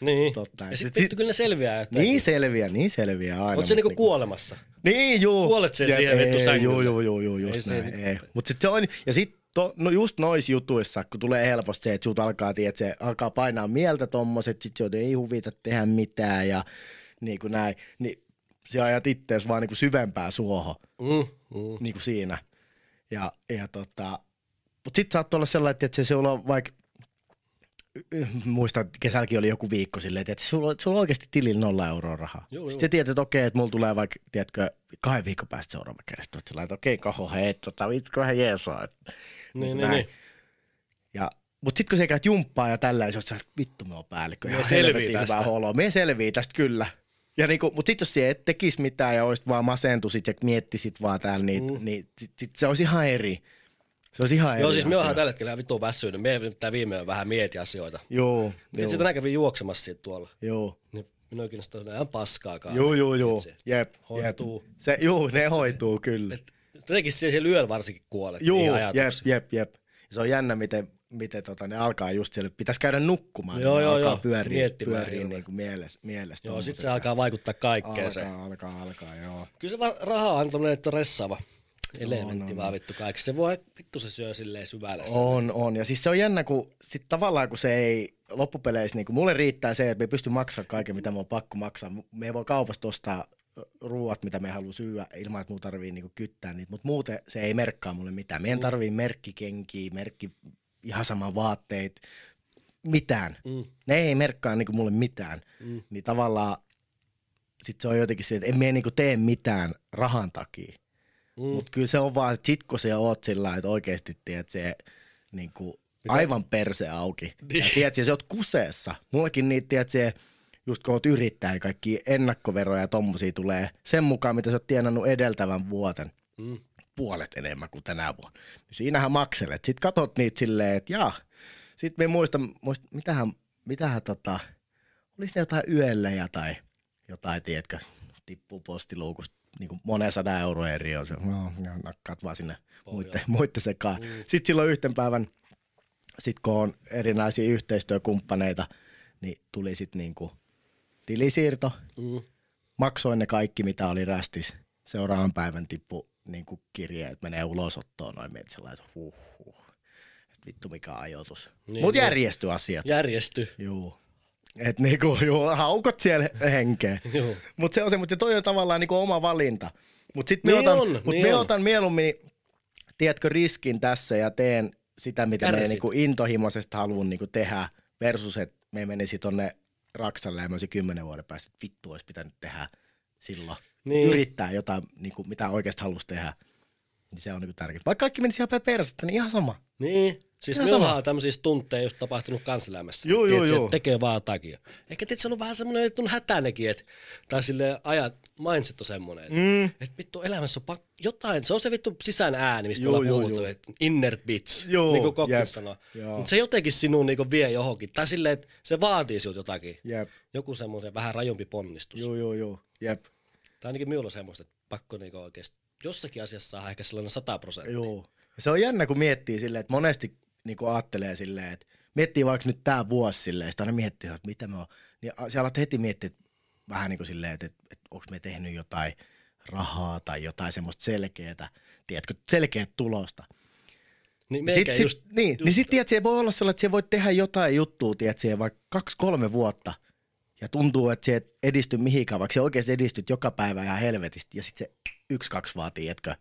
niin. totta. Ja Ja sitten sit- kyllä ne selviää. jotenkin. Niin selviää, niin selviää aina. Oot se mut niinku kuolemassa? Niin, juu. Kuolet sen siihen vittu ei, sängylle? Juu, juu, juu, juu Ei just se- näin. Ei. Mut sit se on, ja sit to, no just nois jutuissa, kun tulee helposti se, että sut alkaa, tiedät, se alkaa painaa mieltä tommoset, sit sut ei huvita tehdä mitään ja niin kuin näin, niin sä ajat ittees vaan niin kuin syvempää suohon, Mm, mm. niin kuin siinä. Ja, ja tota, mut sit saattoi olla sellainen, että se, se on vaikka muistan, että kesälläkin oli joku viikko silleen, että sulla, sulla on oikeasti tilillä nolla euroa rahaa. Joo, Sitten joo. tiedät, että okei, että mulla tulee vaikka, tiedätkö, kahden viikon päästä seuraava kerrasta. Sä laitat, okei, kaho, hei, tota, vitsi, vähän jeesaa. että Niin, niin, näin. niin. Ja, mutta sitten kun sä käyt jumppaa ja tällä, niin sä oot, vittu me on päällikkö. Me Ihan selvii helvetin tästä. hyvää holoa. Me selvii tästä kyllä. Ja niinku, mutta sitten jos sä et tekisi mitään ja olisit vaan masentuisit ja miettisit vaan täällä, niin, mm. niin sit, sit se olisi ihan eri. Se olisi ihan Joo, siis me onhan tällä hetkellä vittu väsynyt. Me pitää viime yön vähän mietiä asioita. Joo, Sitten sitä kävin juoksemassa siitä tuolla. joo. Niin minun ei kiinnostaa ihan paskaakaan. Joo, joo, joo. Se Jep, hoituu. Jep. Se, joo, ne hoituu kyllä. Et Jotenkin siellä siellä yöllä varsinkin kuolet. Joo, niihin jep, jep, jep. Se on jännä, miten, miten tota, ne alkaa just siellä, pitäisi käydä nukkumaan. Joo, ne joo, alkaa joo. pyöriä, Miettimään pyöriä niin kuin mielessä. mielessä Joo, sit se alkaa vaikuttaa kaikkeen alkaa, se. alkaa, alkaa, joo. Kyllä se raha on tämmöinen, että on ressaava. Elementti vaan vittu kaikki. Se voi, vittu se syö silleen syvälle. On, on. Ja siis se on jännä, kun sit tavallaan kun se ei loppupeleissä, niin kun mulle riittää se, että me ei pysty maksamaan kaiken, mitä me on pakko maksaa. Me ei voi kaupasta ostaa ruuat, mitä me haluaa syödä, ilman että muu tarvii niinku kyttää niitä, mutta muuten se ei merkkaa mulle mitään. Meidän tarvii merkkikenkiä, merkki ihan sama vaatteet, mitään. Mm. Ne ei merkkaa niinku mulle mitään. Mm. Niin tavallaan sit se on jotenkin se, että en me niinku tee mitään rahan takia. Mm. Mutta kyllä se on vaan, että sit kun se oot sillä että oikeasti tiedät, se niinku, aivan perse auki. Ja tiedät, sä oot kuseessa. Mullekin niitä, tiedät, se, just kun oot yrittäjä, niin kaikki ennakkoveroja ja tommosia tulee sen mukaan, mitä sä oot tienannut edeltävän vuoten. Mm. Puolet enemmän kuin tänä vuonna. Niin siinähän makselet. Sitten katot niitä silleen, että jaa. Sitten me muista, muista mitähän, mitähän tota, olisi ne jotain yöllejä tai jotain, tiedätkö, tippuu postiluukusta niin kuin monen sadan euroa eri on se, no, nakkaat vaan sinne muiden, muiden sekaan. Mm. Sitten silloin yhten päivän, sit kun on erinäisiä yhteistyökumppaneita, niin tuli sitten niinku tilisiirto, Mm. maksoin ne kaikki, mitä oli rästis. Seuraavan päivän tippu niinku kirje, että menee ulosottoon noin mietit sellainen, että huh, huh. Et vittu mikä ajoitus. Niin, Niin, Mutta niin. järjestyi asiat. Järjesty. Juu. Et niinku, juu, haukot siellä henkeä. Mutta se on se, mutta toi on tavallaan niinku oma valinta. Mutta sitten me, Niin otan, on, mut niin me on. otan mieluummin, tiedätkö, riskin tässä ja teen sitä, mitä me Kärsit. niinku intohimoisesti haluan niinku tehdä, versus että me menisi tonne Raksalle ja mä olisin kymmenen vuoden päästä, että vittu olisi pitänyt tehdä silloin. Niin. Yrittää jotain, niinku, mitä oikeasti halusi tehdä. Niin se on niinku tärkeää. Vaikka kaikki menisi ihan päin persettä, niin ihan sama. Niin. Siis Ihan minulla on tämmöisiä stuntteja just tapahtunut kanselämässä. Tiedätkö, juu. että tekee vaan takia. Ehkä tietysti se on vähän semmoinen, että on hätänekin, että, tai sille ajat, mindset on semmoinen, että, Mm. että vittu elämässä on pak- jotain, se on se vittu sisään ääni, mistä Juu, ollaan puhuttu, että inner bitch, Juu, niin kuin kokki jep, sanoo. joo. Mutta se jotenkin sinun niin vie johonkin, tai silleen, että se vaatii sinut jotakin, Jep. joku semmoisen vähän rajumpi ponnistus. Juu, juu, juu. Jep. Tai ainakin minulla on semmoista, että pakko niin oikeasti jossakin asiassa saada ehkä sellainen 100 prosenttia. Joo. Ja se on jännä, kun miettii silleen, että monesti niin kuin ajattelee silleen, että miettii vaikka nyt tämä vuosi silleen, sitä aina miettii, että mitä me on. Niin sä alat heti miettiä vähän niin kuin silleen, että, että, että onko me tehnyt jotain rahaa tai jotain semmoista selkeää, tiedätkö, selkeää tulosta. Niin Sit, sit, just, niin, just- niin sitten tiedät, se voi olla sellainen, että se voi tehdä jotain juttua, tiedät, siihen vaikka kaksi-kolme vuotta, ja tuntuu, että se et edisty mihinkään, vaikka se oikeasti edistyt joka päivä ihan helvetisti, ja sitten se yksi-kaksi vaan, tiedätkö,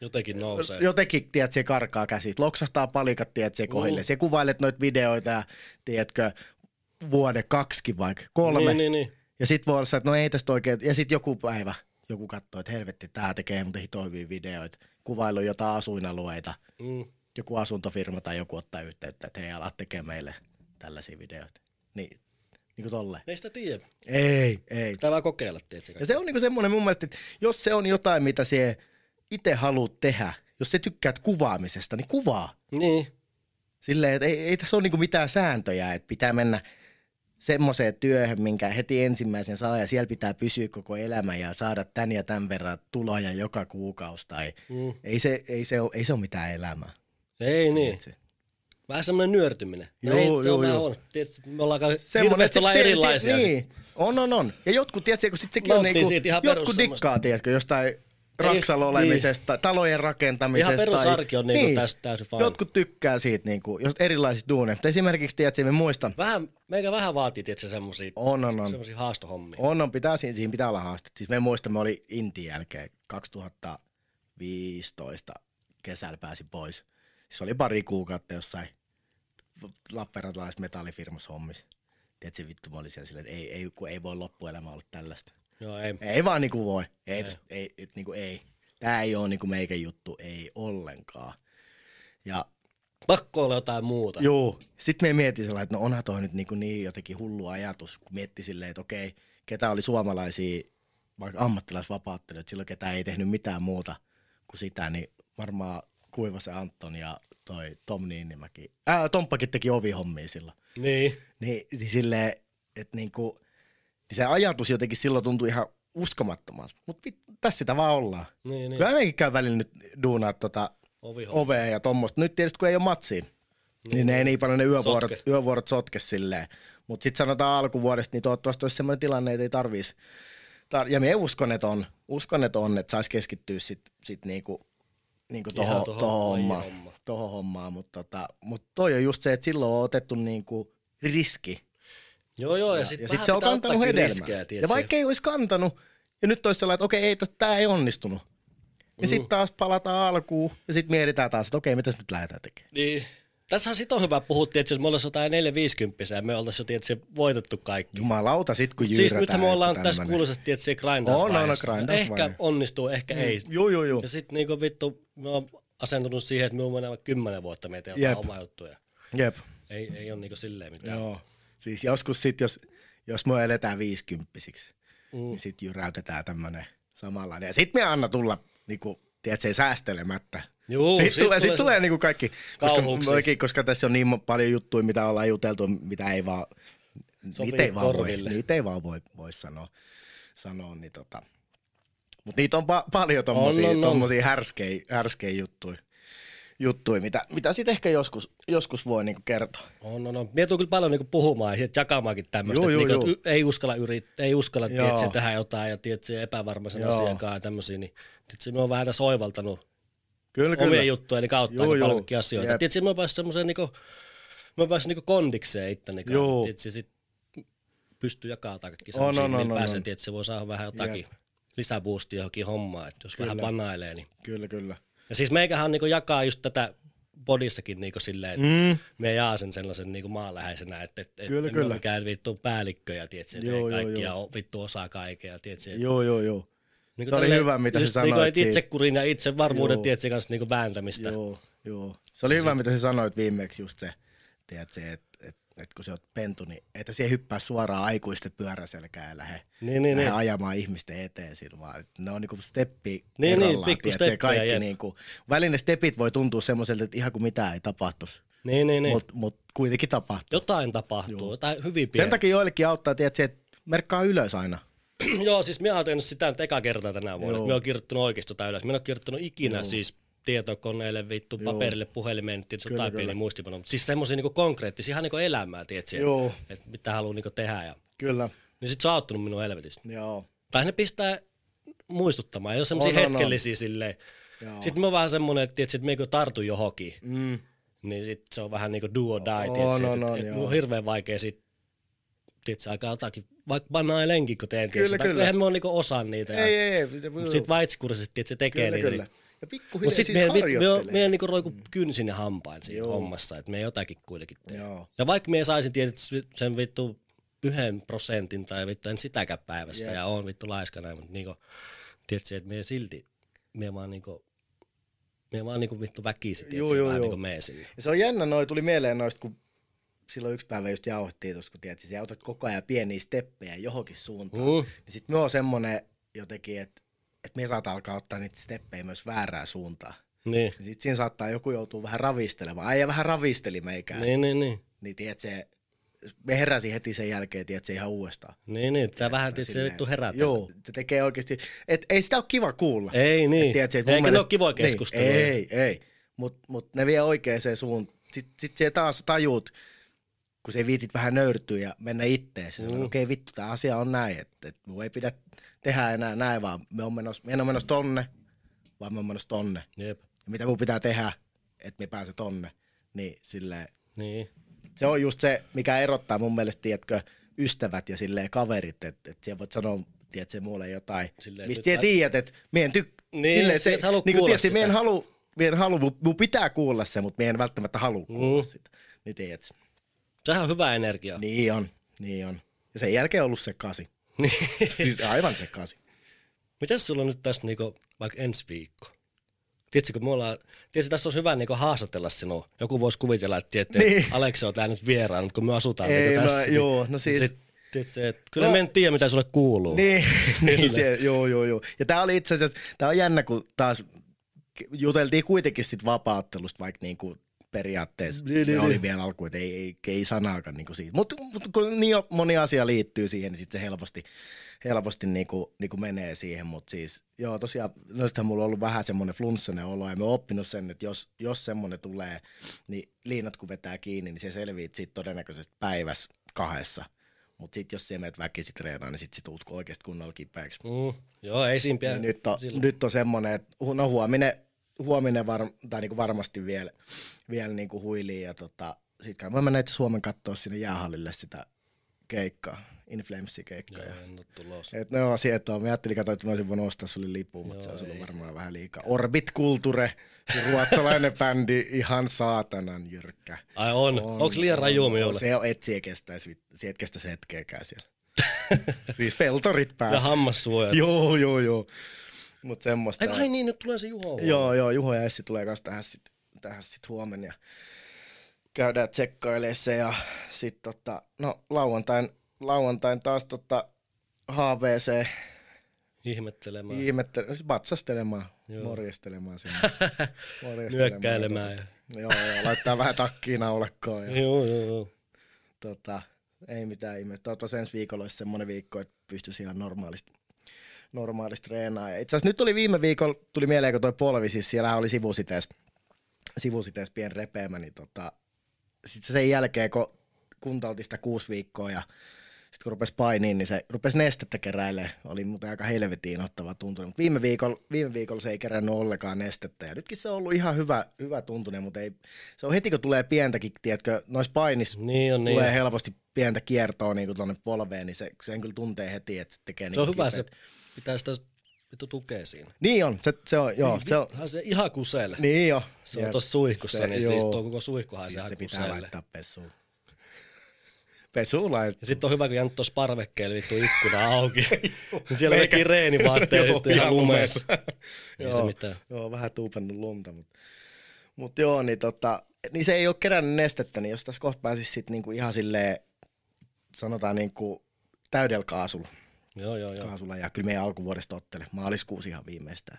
jotenkin nousee. jotenkin, tiedät, se karkaa käsit. Loksahtaa palikat, tiedät, se kohille. Mm. Se kuvailet noita videoita ja, tiedätkö, vuoden kaksikin vaikka, kolme. Niin, niin, niin. Ja sit voi olla että no ei tästä oikein, ja sit joku päivä joku katsoo, että helvetti, tää tekee muuten hito hyviä videoita. Kuvailu jotain asuinalueita. Mm. Joku asuntofirma tai joku ottaa yhteyttä, että hei, alat tekee meille tällaisia videoita. Niin, niin kuin tolleen. Ei sitä tiedä. Ei, ei. Pitää vaan kokeilla, tiedätkö? Ja se on niinku semmoinen mun mielestä, että jos se on jotain, mitä se itse haluat tehdä, jos sä tykkäät kuvaamisesta, niin kuvaa. Niin. Silleen, että ei, ei tässä ole niinku mitään sääntöjä, että pitää mennä semmoiseen työhön, minkä heti ensimmäisen saa ja siellä pitää pysyä koko elämä ja saada tän ja tämän verran tuloja joka kuukausi. Tai Mm. ei, se, ei, se ole, ei se ole mitään elämää. Ei niin. Se- Vähän semmoinen nyörtyminen. No Joo, ei, se joo, on vähän joo. on. Tiedätkö, me ollaan hirveästi ollaan se- se- erilaisia. Se, niin, on, on, on. Ja jotkut, tiedätkö, kun sit sekin on Nauttii niinku, jotkut dikkaa, tiedätkö, jostain raksalla niin. olemisesta, talojen rakentamisesta. Ihan perusarki on niinku niin. tästä täysin fine. Jotkut tykkää siitä, niinku, jos erilaisista duuneista. Esimerkiksi, tiedätkö, me muistan, Vähän, meikä vähän vaatii, tiedätkö, semmosia, on, on, on. semmosia haastohommia. On, on, pitää, siinä, siinä pitää olla haaste. Siis me muistamme, oli Intin jälkeen 2015 kesällä pääsi pois. Se oli pari kuukautta jossain Lappeenrantalaisessa metallifirmassa hommissa. Tiedätkö, vittu, mä olin siellä silleen, että ei, ei, kun ei voi loppuelämä olla tällaista. Joo, ei. Ei vaan niinku voi. Ei, Ei. tästä, ei, et, niinku ei. Tää ei ole niinku meikä juttu, ei ollenkaan. Ja Pakko olla jotain muuta. Joo. Sitten me mietin sellainen, että no onhan toi nyt niin, niin jotenkin hullu ajatus, kun mietti silleen, että okei, ketä oli suomalaisia vaikka ammattilaisvapaattelijoita, silloin ketä ei tehnyt mitään muuta kuin sitä, niin varmaan Kuivasen Anton ja toi Tom Niinimäki. Ää, Tomppakin teki ovihommia silloin. Niin. Niin, niin silleen, että niinku, niin se ajatus jotenkin silloin tuntui ihan uskomattomalta. Mutta tässä sitä vaan ollaan. Niin, Niin. niin. Kyllä käy välillä nyt duunaa tota ovea ja tommoista. Nyt tietysti kun ei ole matsiin, niin, niin ne ei niin paljon ne yövuorot, Sotke. yövuorot sotke silleen. Mutta sitten sanotaan alkuvuodesta, niin toivottavasti olisi sellainen tilanne, että ei tarvitsisi. Tar- ja minä uskon, että on, uskon, että on, että saisi keskittyä sit, sit niinku niinku tohon tohon, lajin hommaan, homma. hommaan, mutta tota, mut toi on just se, että silloin on otettu niinku riski. Joo, joo, ja, Ja, sitten sit se on kantanut hedelmää. ja vaikka ei olisi kantanut, ja nyt olisi sellainen, että okei, ei, tämä ei onnistunut. Ja Mm. sitten taas palataan alkuun, ja sitten mietitään taas, että okei, mitäs nyt lähdetään tekemään. Niin. Tässähän sit on hyvä puhua, että jos me ollaan jotain 450 ja me oltaisiin jo tietysti voitettu kaikki. Jumalauta, sit kun Siis jyyrätään. nythän me ollaan tässä kuuluisasti tietysti On, grindausvaiheessa. on, on, grindausvaihe. Ehkä onnistuu, ehkä mm. ei. Joo, joo, joo. Ja sitten niinku vittu, me on asentunut siihen, että me on vaikka kymmenen vuotta meitä jotain omaa juttuja. Jep. Ei, ei ole niinku silleen mitään. Joo. Siis joskus sit, jos, jos me eletään viisikymppisiksi, Mm. niin sit jyräytetään tämmönen samanlainen. Ja sit me anna tulla, niinku, tiedätkö, säästelemättä. Juu, Sitten sit tulee, sit tulee niinku kaikki, koska, oikein, koska tässä on niin paljon juttuja, mitä ollaan juteltu, mitä ei vaan, Sopii niitä ei vaan, voi, niitä ei vaan voi, voi sanoa, sanoa niin tota. Mutta niitä on pa- paljon tommosia, On, on, on. tommosia härskejä, härskejä juttuja, juttuja mitä, mitä sitten ehkä joskus, joskus voi niinku kertoa. On, on, on. Mie kyllä paljon niinku puhumaan ja jakamaankin tämmöistä, Juu, että, juu, niinku, että y- ei uskalla yrittää, ei uskalla tietysti, tehdä jotain ja tietysti epävarmaisen Joo. asiakaan ja tämmöisiä, niin tietysti me on vähän tässä oivaltanut Kyllä, omia juttuja kautta Juu, aika juu. paljon kaikkia asioita. Jep. Tietysti mä oon päässyt semmoiseen niinku, mä oon päässyt niinku kondikseen itteni kanssa. Tietysti sit pystyy jakamaan kaikki On, semmoisia, on, on, on, pääsee, on. tietysti se voi saada vähän jotakin lisäboostia johonkin hommaan, että jos Kyllä. vähän banailee. Niin. Kyllä, kyllä. Ja siis meikähän niinku jakaa just tätä bodissakin niinku silleen, että Mm. me jaa sen sellaisen niinku maanläheisenä, että et, et Kyllä, en kyllä. mikään vittu päällikköjä, tietysti, että Joo, ei joo, ja vittu osaa kaikkea, tietysti. Joo, joo, joo. Niin Se oli hyvä, mitä sä just sanoit Niinku, että siitä. itsekurin ja itsevarmuuden Joo. tietysti kanssa niinku vääntämistä. Joo, joo. Se oli hyvä, mitä sä sanoit viimeksi just se, tiedät se, että et, et kun sä oot pentu, niin että siihen hyppää suoraan aikuisten pyöräselkään ja lähde, Niin, niin, lähde niin. ajamaan ihmisten eteen sillä vaan. Ne on niinku steppi Niin, niin, pikku tiedät kaikki jep. niinku, välillä ne stepit voi tuntua semmoiselta, että ihan kuin mitään ei tapahtuisi, Niin, niin, niin. mutta mut kuitenkin tapahtuu. Jotain tapahtuu, Joo. jotain hyvin Sen pientä. takia joillekin auttaa, tiedät se, että merkkaa ylös aina. Joo, siis minä olen tehnyt sitä nyt eka kertaa tänä vuonna. Minä olen kirjoittanut oikeasti jotain ylös. Minä olen kirjoittanut ikinä Joo. siis tietokoneelle, vittu, Joo. paperille, puhelimeen, tietysti Kyllä, jotain kyllä. pieni muistipano. Mutta siis semmoisia niinku konkreettisia, ihan niinku elämää, tiedätkö? Joo. Että mitä haluaa niinku tehdä. Ja... Kyllä, Niin sit se on auttanut minun helvetistä. joo. Tai ne pistää muistuttamaan, ei ole semmoisia On, on, on. hetkellisiä silleen. joo. Sitten mä oon vähän semmonen, että, tiedätkö, että me kun tartun johonkin, Mm. niin sit se on vähän niinku do or die, On, tiedätkö, on, että joo. mun on hirveän vaikea sit tiedätkö, alkaa jotakin, vaikka banailenkin, kun teen, Kyllä, tiedätkö, tai kyllä. eihän mä oon niinku osa niitä. Ei, ja, ei, ei. Mutta sit vaitsikursisesti, että se tekee Kyllä, niitä. kyllä. Niin, Ja pikkuhiljaa siis sitten me, me, me, harjoittelee. me niinku roiku kynsin ja hampain siinä Joo. hommassa, että me jotakin kuitenkin tehdään. Joo. Ja vaikka me saisin tietysti sen vittu yhden prosentin tai vittu en sitäkään päivässä Jep. ja on vittu laiskana, mutta niinku, tiedätkö, että me silti, me vaan niinku, me vaan niinku vittu väkisin, Joo, joo, joo. niinku mee sinne. Ja se on jännä, noi tuli mieleen noista, kun silloin yksi päivä just jauhettiin tuossa, kun tiedät, sä otat koko ajan pieniä steppejä johonkin suuntaan. Mm. Niin sit me on semmonen jotenkin, että et me saattaa alkaa ottaa niitä steppejä myös väärään suuntaan. Niin. Ja sit siinä saattaa joku joutua vähän ravistelemaan. Äijä vähän ravisteli meikään. Niin, niin, niin. Niin tiedät se, me heräsi heti sen jälkeen, tiedät se ihan uudestaan. Niin, niin. Pitää vähän tietysti silleen- vittu herätellä. Joo, se tekee oikeasti, et ei sitä ole kiva kuulla. Ei niin. Et mun Eikä ne mielestä- ole kivoja keskusteluja. Niin, ei, ei. Mutta mut ne vie oikeaan suuntaan. Sitten sit se taas tajuut, kun se viitit vähän nöyrtyä ja mennä ittees. Mm. Mm. Okei okay, vittu, tämä asia on näin, että et mun ei pidä tehdä enää näin, vaan me on menossa, me en ole menossa tonne, vaan me on menossa tonne. Jep. Ja mitä mun pitää tehdä, että me pääse tonne. Niin silleen, Niin. se on just se, mikä erottaa mun mielestä, tiedätkö, ystävät ja silleen kaverit, että et siellä voit sanoa, tiedätkö, se mulle jotain, Silleen, mistä sä mä- tiedät, että mie en tyk... Niin, silleen, sä et halua niin kuulla tiedätkö, mie en sitä. halua, mie en halua, mun, mun pitää kuulla se, mutta mie en välttämättä halua kuulla Mm. sitä. Niin tiedätkö. Sehän on hyvä energia. Niin on, niin on. Ja sen jälkeen on ollut se kasi. Niin. Siis aivan se kasi. Mitäs sulla on nyt tässä niinku, vaikka ensi viikko? Tiedätkö, kun me ollaan, tiedätkö, tässä olisi hyvä niinku haastatella sinua. Joku voisi kuvitella, että tiedätkö, Niin. Aleksi on täällä nyt vieraan, mutta kun me asutaan Ei, niinku tässä. joo, no siis- Sit, tiedätkö, että kyllä No. me en tiedä, mitä sulle kuuluu. Niin, niin se, joo, joo, joo. Ja tää oli itse asiassa, tää on jännä, kun taas juteltiin kuitenkin sit vapauttelusta, vaikka niinku periaatteessa Niin, niin, niin, niin, oli niin. vielä alku, että ei, ei, ei sanaakaan niinku siitä. Mutta mut, kun niin moni asia liittyy siihen, niin sit se helposti, helposti niinku, niinku menee siihen. Mutta siis, joo, tosiaan, nythän mulla on ollut vähän semmoinen flunssainen olo, ja mä oon oppinut sen, että jos, jos semmoinen tulee, niin liinat kun vetää kiinni, niin se selviit siitä todennäköisesti päivässä kahdessa. Mutta sitten jos sä menet väkisin treenaan, niin sit sit tuut oikeasti kunnolla kipeäksi. Mm, joo, ei siinä. Niin nyt, on, silloin. nyt on semmoinen, että no huominen huominen var, tai niinku varmasti vielä, vielä niinku huiliin ja tota, sit mä mennä itse Suomen katsoa sinne jäähallille sitä keikkaa, Inflamesin keikkaa. Joo, Ja, en ole tulossa. et ne on sieltä, mä ajattelin katsoa, että mä olisin voinut ostaa sulle lipun, mutta se olisi ollut varmaan vähän liikaa. Orbit Culture, se ruotsalainen bändi, ihan saatanan jyrkkä. Ai on. on Onko liian raju minulle? Se on, et sie kestäisi, sie et kestäisi hetkeäkään siellä. siis peltorit Ja päässä. hammassuojat. Joo, joo, joo. Mut semmoista. Ai, ai niin, nyt tulee se Juho. Joo, joo, Juho ja Essi tulee kanssa tähän sit, tähän sit huomenna ja käydään tsekkailemaan se ja sit tota, no lauantain, lauantain taas tota HVC Ihmettelemään. ihmettele, siis vatsastelemaan, Joo. morjestelemaan sinne. morjestelemaan. Nyökkäilemään. Ja... Tota, joo, joo, laittaa vähän takkiin naulekkoon ja Joo, joo, joo. tota, ei mitään ihmettä. Toivottavasti ensi viikolla olisi semmoinen viikko, että pystyisi ihan normaalisti, normaalisti treenaamaan. Ja Itse asiassa nyt tuli viime viikolla, tuli mieleen, kun toi polvi, siis siellä oli sivusitees, sivusitees pieni repeämä, niin tota, sitten sen jälkeen, kun kuntautin sitä kuusi viikkoa ja sitten kun rupesi painiin, niin se rupesi nestettä keräilemään. Oli muuten aika helvetiin ottava tuntunut. Mutta viime viikolla, viime viikolla se ei kerännyt ollenkaan nestettä. Ja nytkin se on ollut ihan hyvä, hyvä tuntunen, mutta ei, se on heti kun tulee pientäkin, tiedätkö, noissa painissa Niin on, niin tulee on. helposti pientä kiertoa niin tuonne polveen, niin se, sen kyllä tuntee heti, että se tekee Se on niinku hyvä, se. Pitää sitä vittu tukea siinä. Niin on, se, se on, joo, se on, se ihan kuselle. niin jo. Se on Jep. tuossa suihkussa, Se- niin siis joo. tuo koko suihkuhan siis ihan se pitää kuselle. laittaa pesuun. Pesuun laittaa. Ja sitten on hyvä, kun jäänyt tuossa parvekkeella vittu ikkuna auki. niin siellä Meikä- reenivaatteet Joo, vittu ihan lumeessa. Ei se mitään. Joo, vähän tuupannut lunta, mutta mut joo, niin, tota, niin se ei ole kerännyt nestettä, niin jos tässä kohta pääsisi sit niinku ihan silleen, sanotaan niinku täydellä kaasulla, Joo, joo, joo. kaasulla ja kyllä meidän alkuvuodesta ottele. Maaliskuusi ihan viimeistään.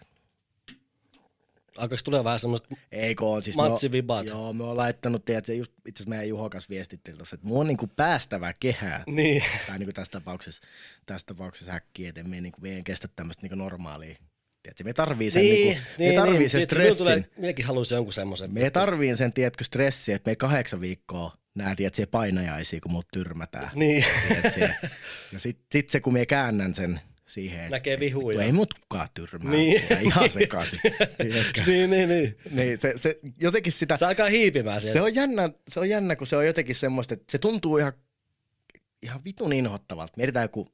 Alkaisi tulee vähän semmoista Eikö on siis matsivibat. Me, on- joo, me on laittanut, tiedätkö, just itse asiassa meidän Juho kanssa viestittiin tuossa, että mun on niinku päästävä kehää. Niin. tai niinku tässä tapauksessa, tässä tapauksessa häkkiä, että me, niinku, me ei kestä tämmöistä niinku normaalia. Tiedätkö, me tarvii sen, niin, niinku, me tarvii sen Tiedätkö, minun stressin. Tulee, minäkin haluaisin jonkun semmoisen. Me tarvii sen, tiedätkö, stressi, että me kahdeksan viikkoa nää, tiedätkö, painajaisia, kun mut tyrmätään. Niin. Tiedätkö, ja sit, sit se, kun me käännän sen siihen, että Näkee vihuja. ei mut kukaan tyrmää. Niin. Ja ihan sekaisin. niin, niin, niin. niin, se, se, jotenkin sitä, Se alkaa hiipimään se sieltä. on, jännä, se on jännä, kun se on jotenkin semmoista, että se tuntuu ihan, ihan vitun inhottavalta. Mietitään joku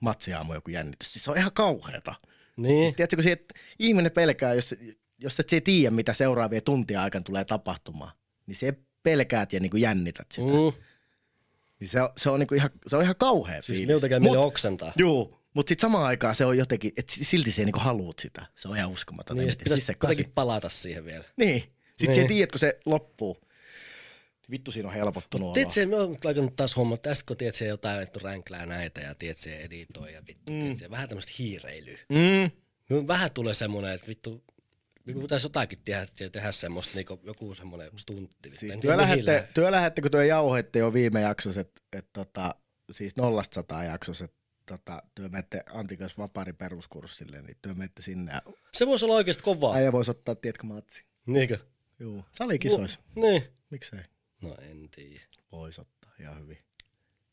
matsiaamu, joku jännitys. Siis se on ihan kauheata. Niin. Siis tiedätkö, kun se, että ihminen pelkää, jos, jos et se tiedä, mitä seuraavien tuntien aikana tulee tapahtumaan, niin se pelkäät ja niin kuin jännität sitä. Mm. Niin se on, se on, niin kuin ihan, se on ihan kauhea Siis fiilis. tekee Mut- oksentaa. Juu, mutta sitten samaan aikaan se on jotenkin, että silti se niinku haluut sitä. Se on ihan uskomaton. Niin, Niin, sit pitäisi se kasi. palata siihen vielä. Niin. Sitten Niin. niin. tiedät, kun se loppuu. Vittu siinä on helpottunut olo. Tiedätkö, me on laikannut taas homma, että tässä kun tiedätkö, jotain vittu ränklää näitä ja tiedätkö, editoi ja vittu, mm. tiedätkö, vähän tämmöistä hiireilyä. Mm. Vähän tulee semmoinen, että vittu, minun pitäisi jotakin tehdä, tehdä semmoista, niin joku semmoinen stuntti. vittu. Siis En työ tiedä, mihin lähette, lähde. työ lähette, kun työ jauhoitte jo viime jaksossa, että et, tota, siis nollasta sataa jaksossa, että tota, työ menette Antikas Vapari peruskurssille, niin työ menette sinne. Se voisi olla oikeasti kovaa. äijä voisi ottaa, tiedätkö, matsi. Niinkö? Juu. Salikisois. Niin. Miksei? No en tiedä. Voisi ottaa ihan hyvin.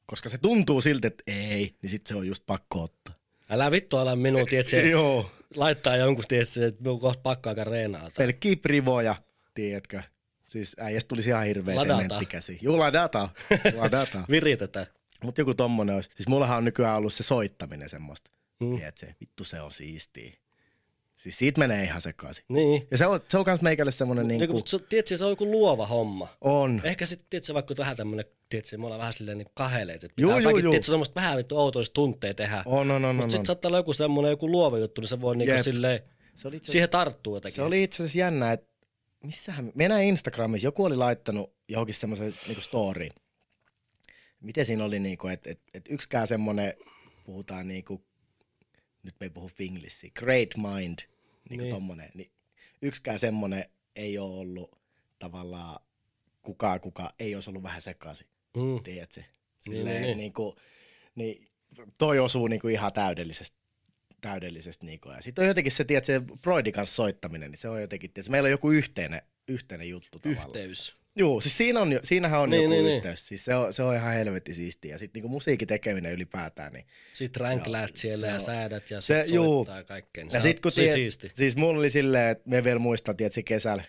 Koska se tuntuu siltä, että ei, niin sit se on just pakko ottaa. Älä vittu ala minua, tiedätkö, Joo. laittaa jonkun, tiedätkö, että minun kohta pakko aika reenata. Pelkkiä privoja, tiedätkö? Siis äijästä tulisi ihan hirveä sementtikäsi. Juu, ladataan. ladataan. Viritetään. Mutta joku tommonen olisi. Siis mullahan on nykyään ollut se soittaminen semmoista. Mm. Mm. Tiedätkö, vittu se on siistiä. Siis siitä menee ihan sekaisin. Niin. Ja se on, se on kans meikälle semmonen Niin, niinku, kuin, se, tiedätkö, se on joku luova homma. on. Ehkä sitten, tiedätkö, vaikka vähän tämmönen, tiedätkö, me ollaan vähän silleen niin kaheleet, että pitää juu, tiedätkö, semmoista vähän vittu outoista tunteja tehdä. On, on, on, Mutta on, sitten on. saattaa olla joku semmoinen joku luova juttu, niin se voi niinku Jep. silleen, Se oli itse siihen tarttuu jotenkin. Se oli itse asiassa jännä, että missähän, me näin Instagramissa, joku oli laittanut johonkin semmoisen niinku storyin. Miten siinä oli, niinku, että et, et yksikään semmoinen, puhutaan niinku, nyt me ei puhu finglissiä, great mind, Niin. niin. tommonen, niin yksikään semmoinen ei ole ollut tavallaan kukaan, kuka ei olisi ollut vähän sekaisin, Mm. tiedätkö? Niin, Silleen, niin, niin, niin. Niinku, niin toi osuu niinku ihan täydellisesti täydellisesti. Niinku. Ja sitten on jotenkin se, tiedät, se Broidin kanssa soittaminen, niin se on jotenkin, tiedät, meillä on joku yhteinen yhteinen juttu tavallaan. Yhteys. Joo, siis siinä on, siinähän on Niin, joku niin, niin. yhteys. Siis se on, se on ihan helvetti siistiä. Ja sitten niinku musiikin tekeminen ylipäätään, niin Sitten rankläät Se on- siellä ja se on- säädät ja se- juu. soittaa ja kaikkea. Niin Ja se sit on kun tiedät, siisti. siis mulla oli silleen, että me vielä muistan, että se kesällä,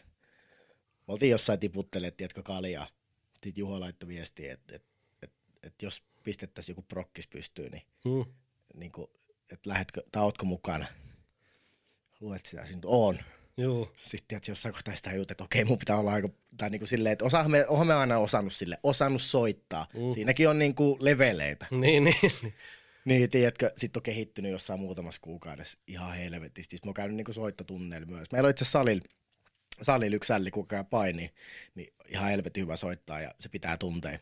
me oltiin jossain tiputteleet, tiedätkö, kaljaa. Sitten Juho laittoi viestiä, että, että, että, että jos pistettäisiin joku prokkis pystyyn, niin, Hmm. niin kuin, että lähetkö, tai ootko mukana. Luet sitä, siinä Juu. Sitten tiedätkö, jossain kohtaa sitä jutut, että okei, mun pitää olla aika, tai niin kuin silleen, että osaa me, oonhan me aina osannut sille, osannut soittaa. Mm. Siinäkin on niin kuin leveleitä. Niin, niin. niin. Niin, tiedätkö, sit on kehittynyt jossain muutamassa kuukaudessa ihan helvetisti. Siis mä oon käynyt niinku soittotunneilla myös. Meillä on itse asiassa salilla, salilla yksi sälli, kuka käy paini, niin ihan helvetin hyvä soittaa ja se pitää tuntea.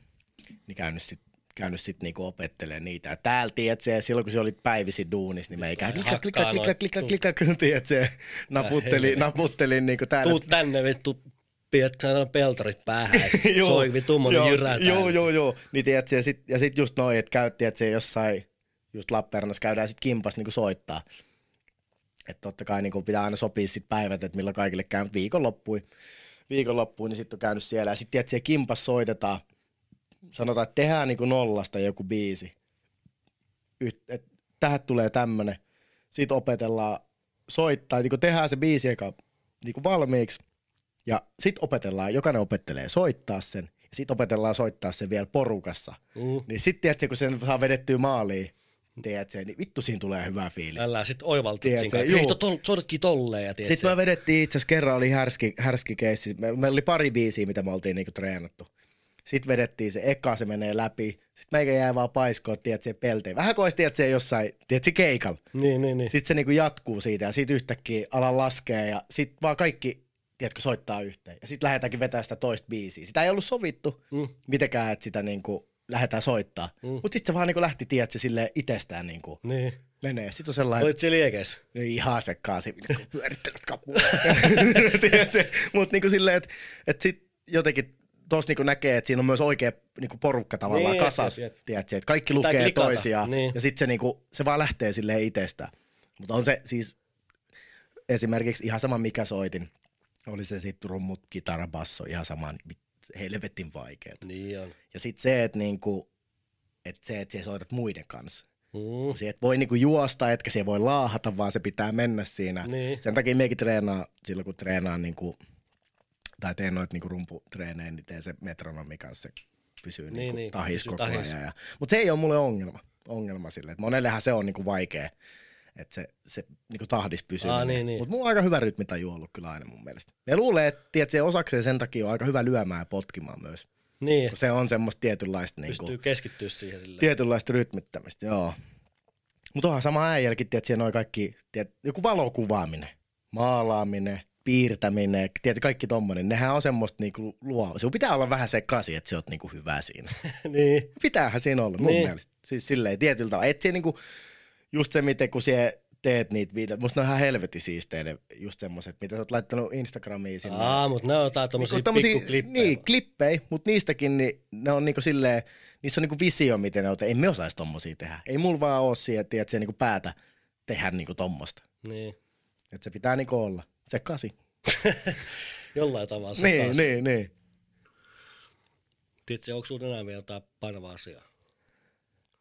Niin käynyt sit, käynyt sit niinku opettelemaan niitä. Ja täällä, tiedätkö, silloin kun se oli päivisin duunissa, niin meikä klikka, klikka, klikka, klikka, klikka, tiedätkö, naputteli, helvetti. naputtelin niinku täällä. Tuut tänne vittu, pidät sä peltarit päähän, Joo, soi vittu mun joo, jyrätään. Joo, joo, joo. Niin tiedätkö, ja sit, ja sit just noin, että käytti, että se jossain, just Lappeenrannassa käydään sit kimpas niinku soittaa. Että totta kai niinku pitää aina sopia sit päivät, että milloin kaikille käy Mut viikonloppuun. Viikonloppuun, niin sitten on käynyt siellä. Ja sitten tiedätkö, kimpas soitetaan. Sanotaan, että tehdään niinku nollasta joku biisi. Yht, et, tähän tulee tämmönen. Sitten opetellaan soittaa, niin tehdään se biisi eka niin valmiiksi. Ja sitten opetellaan, jokainen opettelee soittaa sen. Ja sitten opetellaan soittaa sen vielä porukassa. Mm. Niin sitten tiedätkö, kun sen saa vedettyä maaliin, tiedätkö, niin vittu siinä tulee hyvä fiilis. Älä sit oivaltat Tiedät siinä. Hei, tol, tolleen ja tiedät Sitten me vedettiin itse asiassa kerran oli härski, härski keissi. Me, meillä oli pari biisiä, mitä me oltiin niinku treenattu. Sitten vedettiin se eka, se menee läpi. Sitten meikä jäi vaan paiskoon, tiedät se pelteen. Vähän kuin olisi, se jossain, tiedät se keikalla. Niin, niin, niin. Sitten se niinku jatkuu siitä ja sitten yhtäkkiä ala laskee ja sitten vaan kaikki, tiedätkö, soittaa yhteen. Ja sitten lähdetäänkin vetää sitä toista biisiä. Sitä ei ollut sovittu Mm. mitenkään, että sitä niinku lähdetään soittaa. Mm. Mutta sitten se vaan niinku lähti, tiedät se sille itsestään niinku Niin. menee. Sitten on sellainen, Olit siellä liekeissä? No ihan niinku pyörittänyt kapua. Mutta niinku silleen, että et sit jotenkin tuossa niinku näkee, että siinä on myös oikea niinku porukka tavallaan Niin, kasas. jep, jep. Tiedätkö, että kaikki Pitää lukee klikata, toisiaan niin. ja sitten se, niinku, se vaan lähtee silleen itsestään. Mutta on se siis esimerkiksi ihan sama mikä soitin. Oli se sitten rummut, kitara, basso, ihan sama, niin helvetin vaikeet. Niin on. Ja sitten se, että niinku, et se, että sä soitat muiden kanssa. Mm. Se et voi niinku juosta, etkä se voi laahata, vaan se pitää mennä siinä. Niin. Sen takia mekin treenaa, silloin kun treenaan niinku, tai teen noita niinku rumputreenejä, niin teen se metronomi kanssa, se pysyy Niin, niinku niin, tahis koko tahis. ajan. Ja, mutta se ei ole mulle ongelma, ongelma sille. että monellehan se on niinku vaikea, että se, se niinku tahdis pysyy. Aa, niin, niin. Mutta mulla on aika hyvä rytmitaju ollut kyllä aina mun mielestä. Ja luulen, että tiedät, se osakseen sen takia on aika hyvä lyömään ja potkimaan myös. Niin, Kun se on semmoista tietynlaista, niinku, pystyy keskittyä siihen silleen. tietynlaista rytmittämistä, joo. Mutta onhan sama äijälläkin, tiedät, siellä on kaikki, tiedät, joku valokuvaaminen, maalaaminen, piirtäminen, tiedät, kaikki tommonen, nehän on semmoista niinku luo. Sinun pitää olla vähän sekaisin, että sä oot niinku hyvä siinä. niin. Pitäähän siinä olla, mun Niin. niin. mielestä. Siis silleen tietyllä tavalla. Et siinä niinku, just se, miten kun sä teet niitä videoita, musta ne on ihan helvetin siistejä ne just semmoset, mitä sä oot laittanut Instagramiin sinne. Aa, mutta ne on jotain tommosia Niinku tommosia- pikkuklippejä. Niin, klippejä, mutta niistäkin niin ne on niinku silleen, niissä on niinku visio, miten ne on, ei me osaisi tommosia tehdä. Ei mulla vaan oo siihen, että se niinku päätä tehdä niinku tommosta. niin. Että se pitää niinku olla. Se kasi. Jollain tavalla se Niin, taas. niin, niin. Tiedätkö, onko sulla enää vielä jotain painavaa asiaa?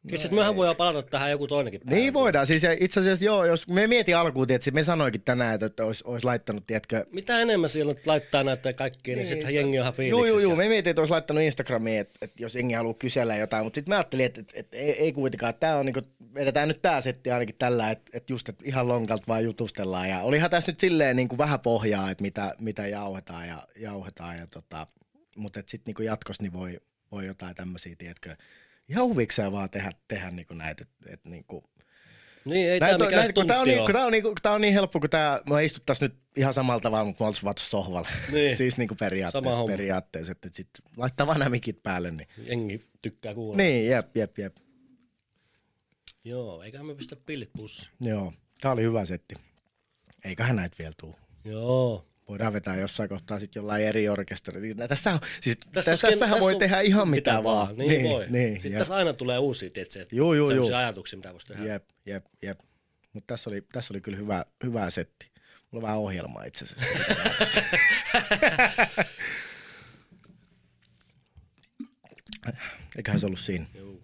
Tiedätkö, että mehän voidaan palata tähän joku toinenkin päivä. Niin voidaan. Siis itse asiassa joo, jos me mietin alkuun, tietysti, me sanoikin tänään, että olisi, olisi laittanut, tiedätkö, Mitä enemmän siellä nyt laittaa näitä kaikkia, niin, sittenhän jengi on ihan Joo, fiiliksissä. joo, joo. Me mietin, että olisi laittanut Instagramiin, että, että jos jengi haluaa kysellä jotain, mutta sitten mä ajattelin, että, että, että ei, ei kuitenkaan, että tää on niinku, vedetään nyt tää setti ainakin tällä, että, että just että ihan lonkalta vaan jutustellaan. Ja olihan tässä nyt silleen niin kuin vähän pohjaa, että mitä, mitä jauhetaan ja, jauhetaan ja tota, mutta sitten niin jatkossa niin voi, voi jotain tämmöisiä, tiedätkö, ihan huvikseen vaan tehdä, tehdä niin kuin näitä, että, että niin kuin, Niin, ei Näitä, on- mikään näitä, tää on, niin, tää on, niin, tää on niin helppo, kun tää, me istuttaisiin nyt ihan samalla tavalla, mutta me oltaisiin vaan sohvalla. Niin. siis niin kuin Sama periaatteessa, homma. periaatteessa että sit laittaa vaan nämä mikit päälle. Niin, Jengi tykkää kuulla. niin jep, jep, jep. Joo, eiköhän me pistä pillit pussiin. Joo, tää oli hyvä setti. Eiköhän näitä vielä tuu. Joo. Voidaan vetää jossain kohtaa sitten jollain eri orkesteri. Tässä on, siis Tässä tässä, tässä voi on tehdä ihan mitä, vaan. Niin, voi. Niin, Sitten jep, tässä aina tulee uusia, tietsä, Juu, juu, juu. ajatuksia, mitä voisi tehdä. jep, jep, jep. Mutta tässä oli, tässä oli kyllä hyvä, hyvä setti. on vähän ohjelmaa itse asiassa. Eiköhän se ollut siinä. Juu.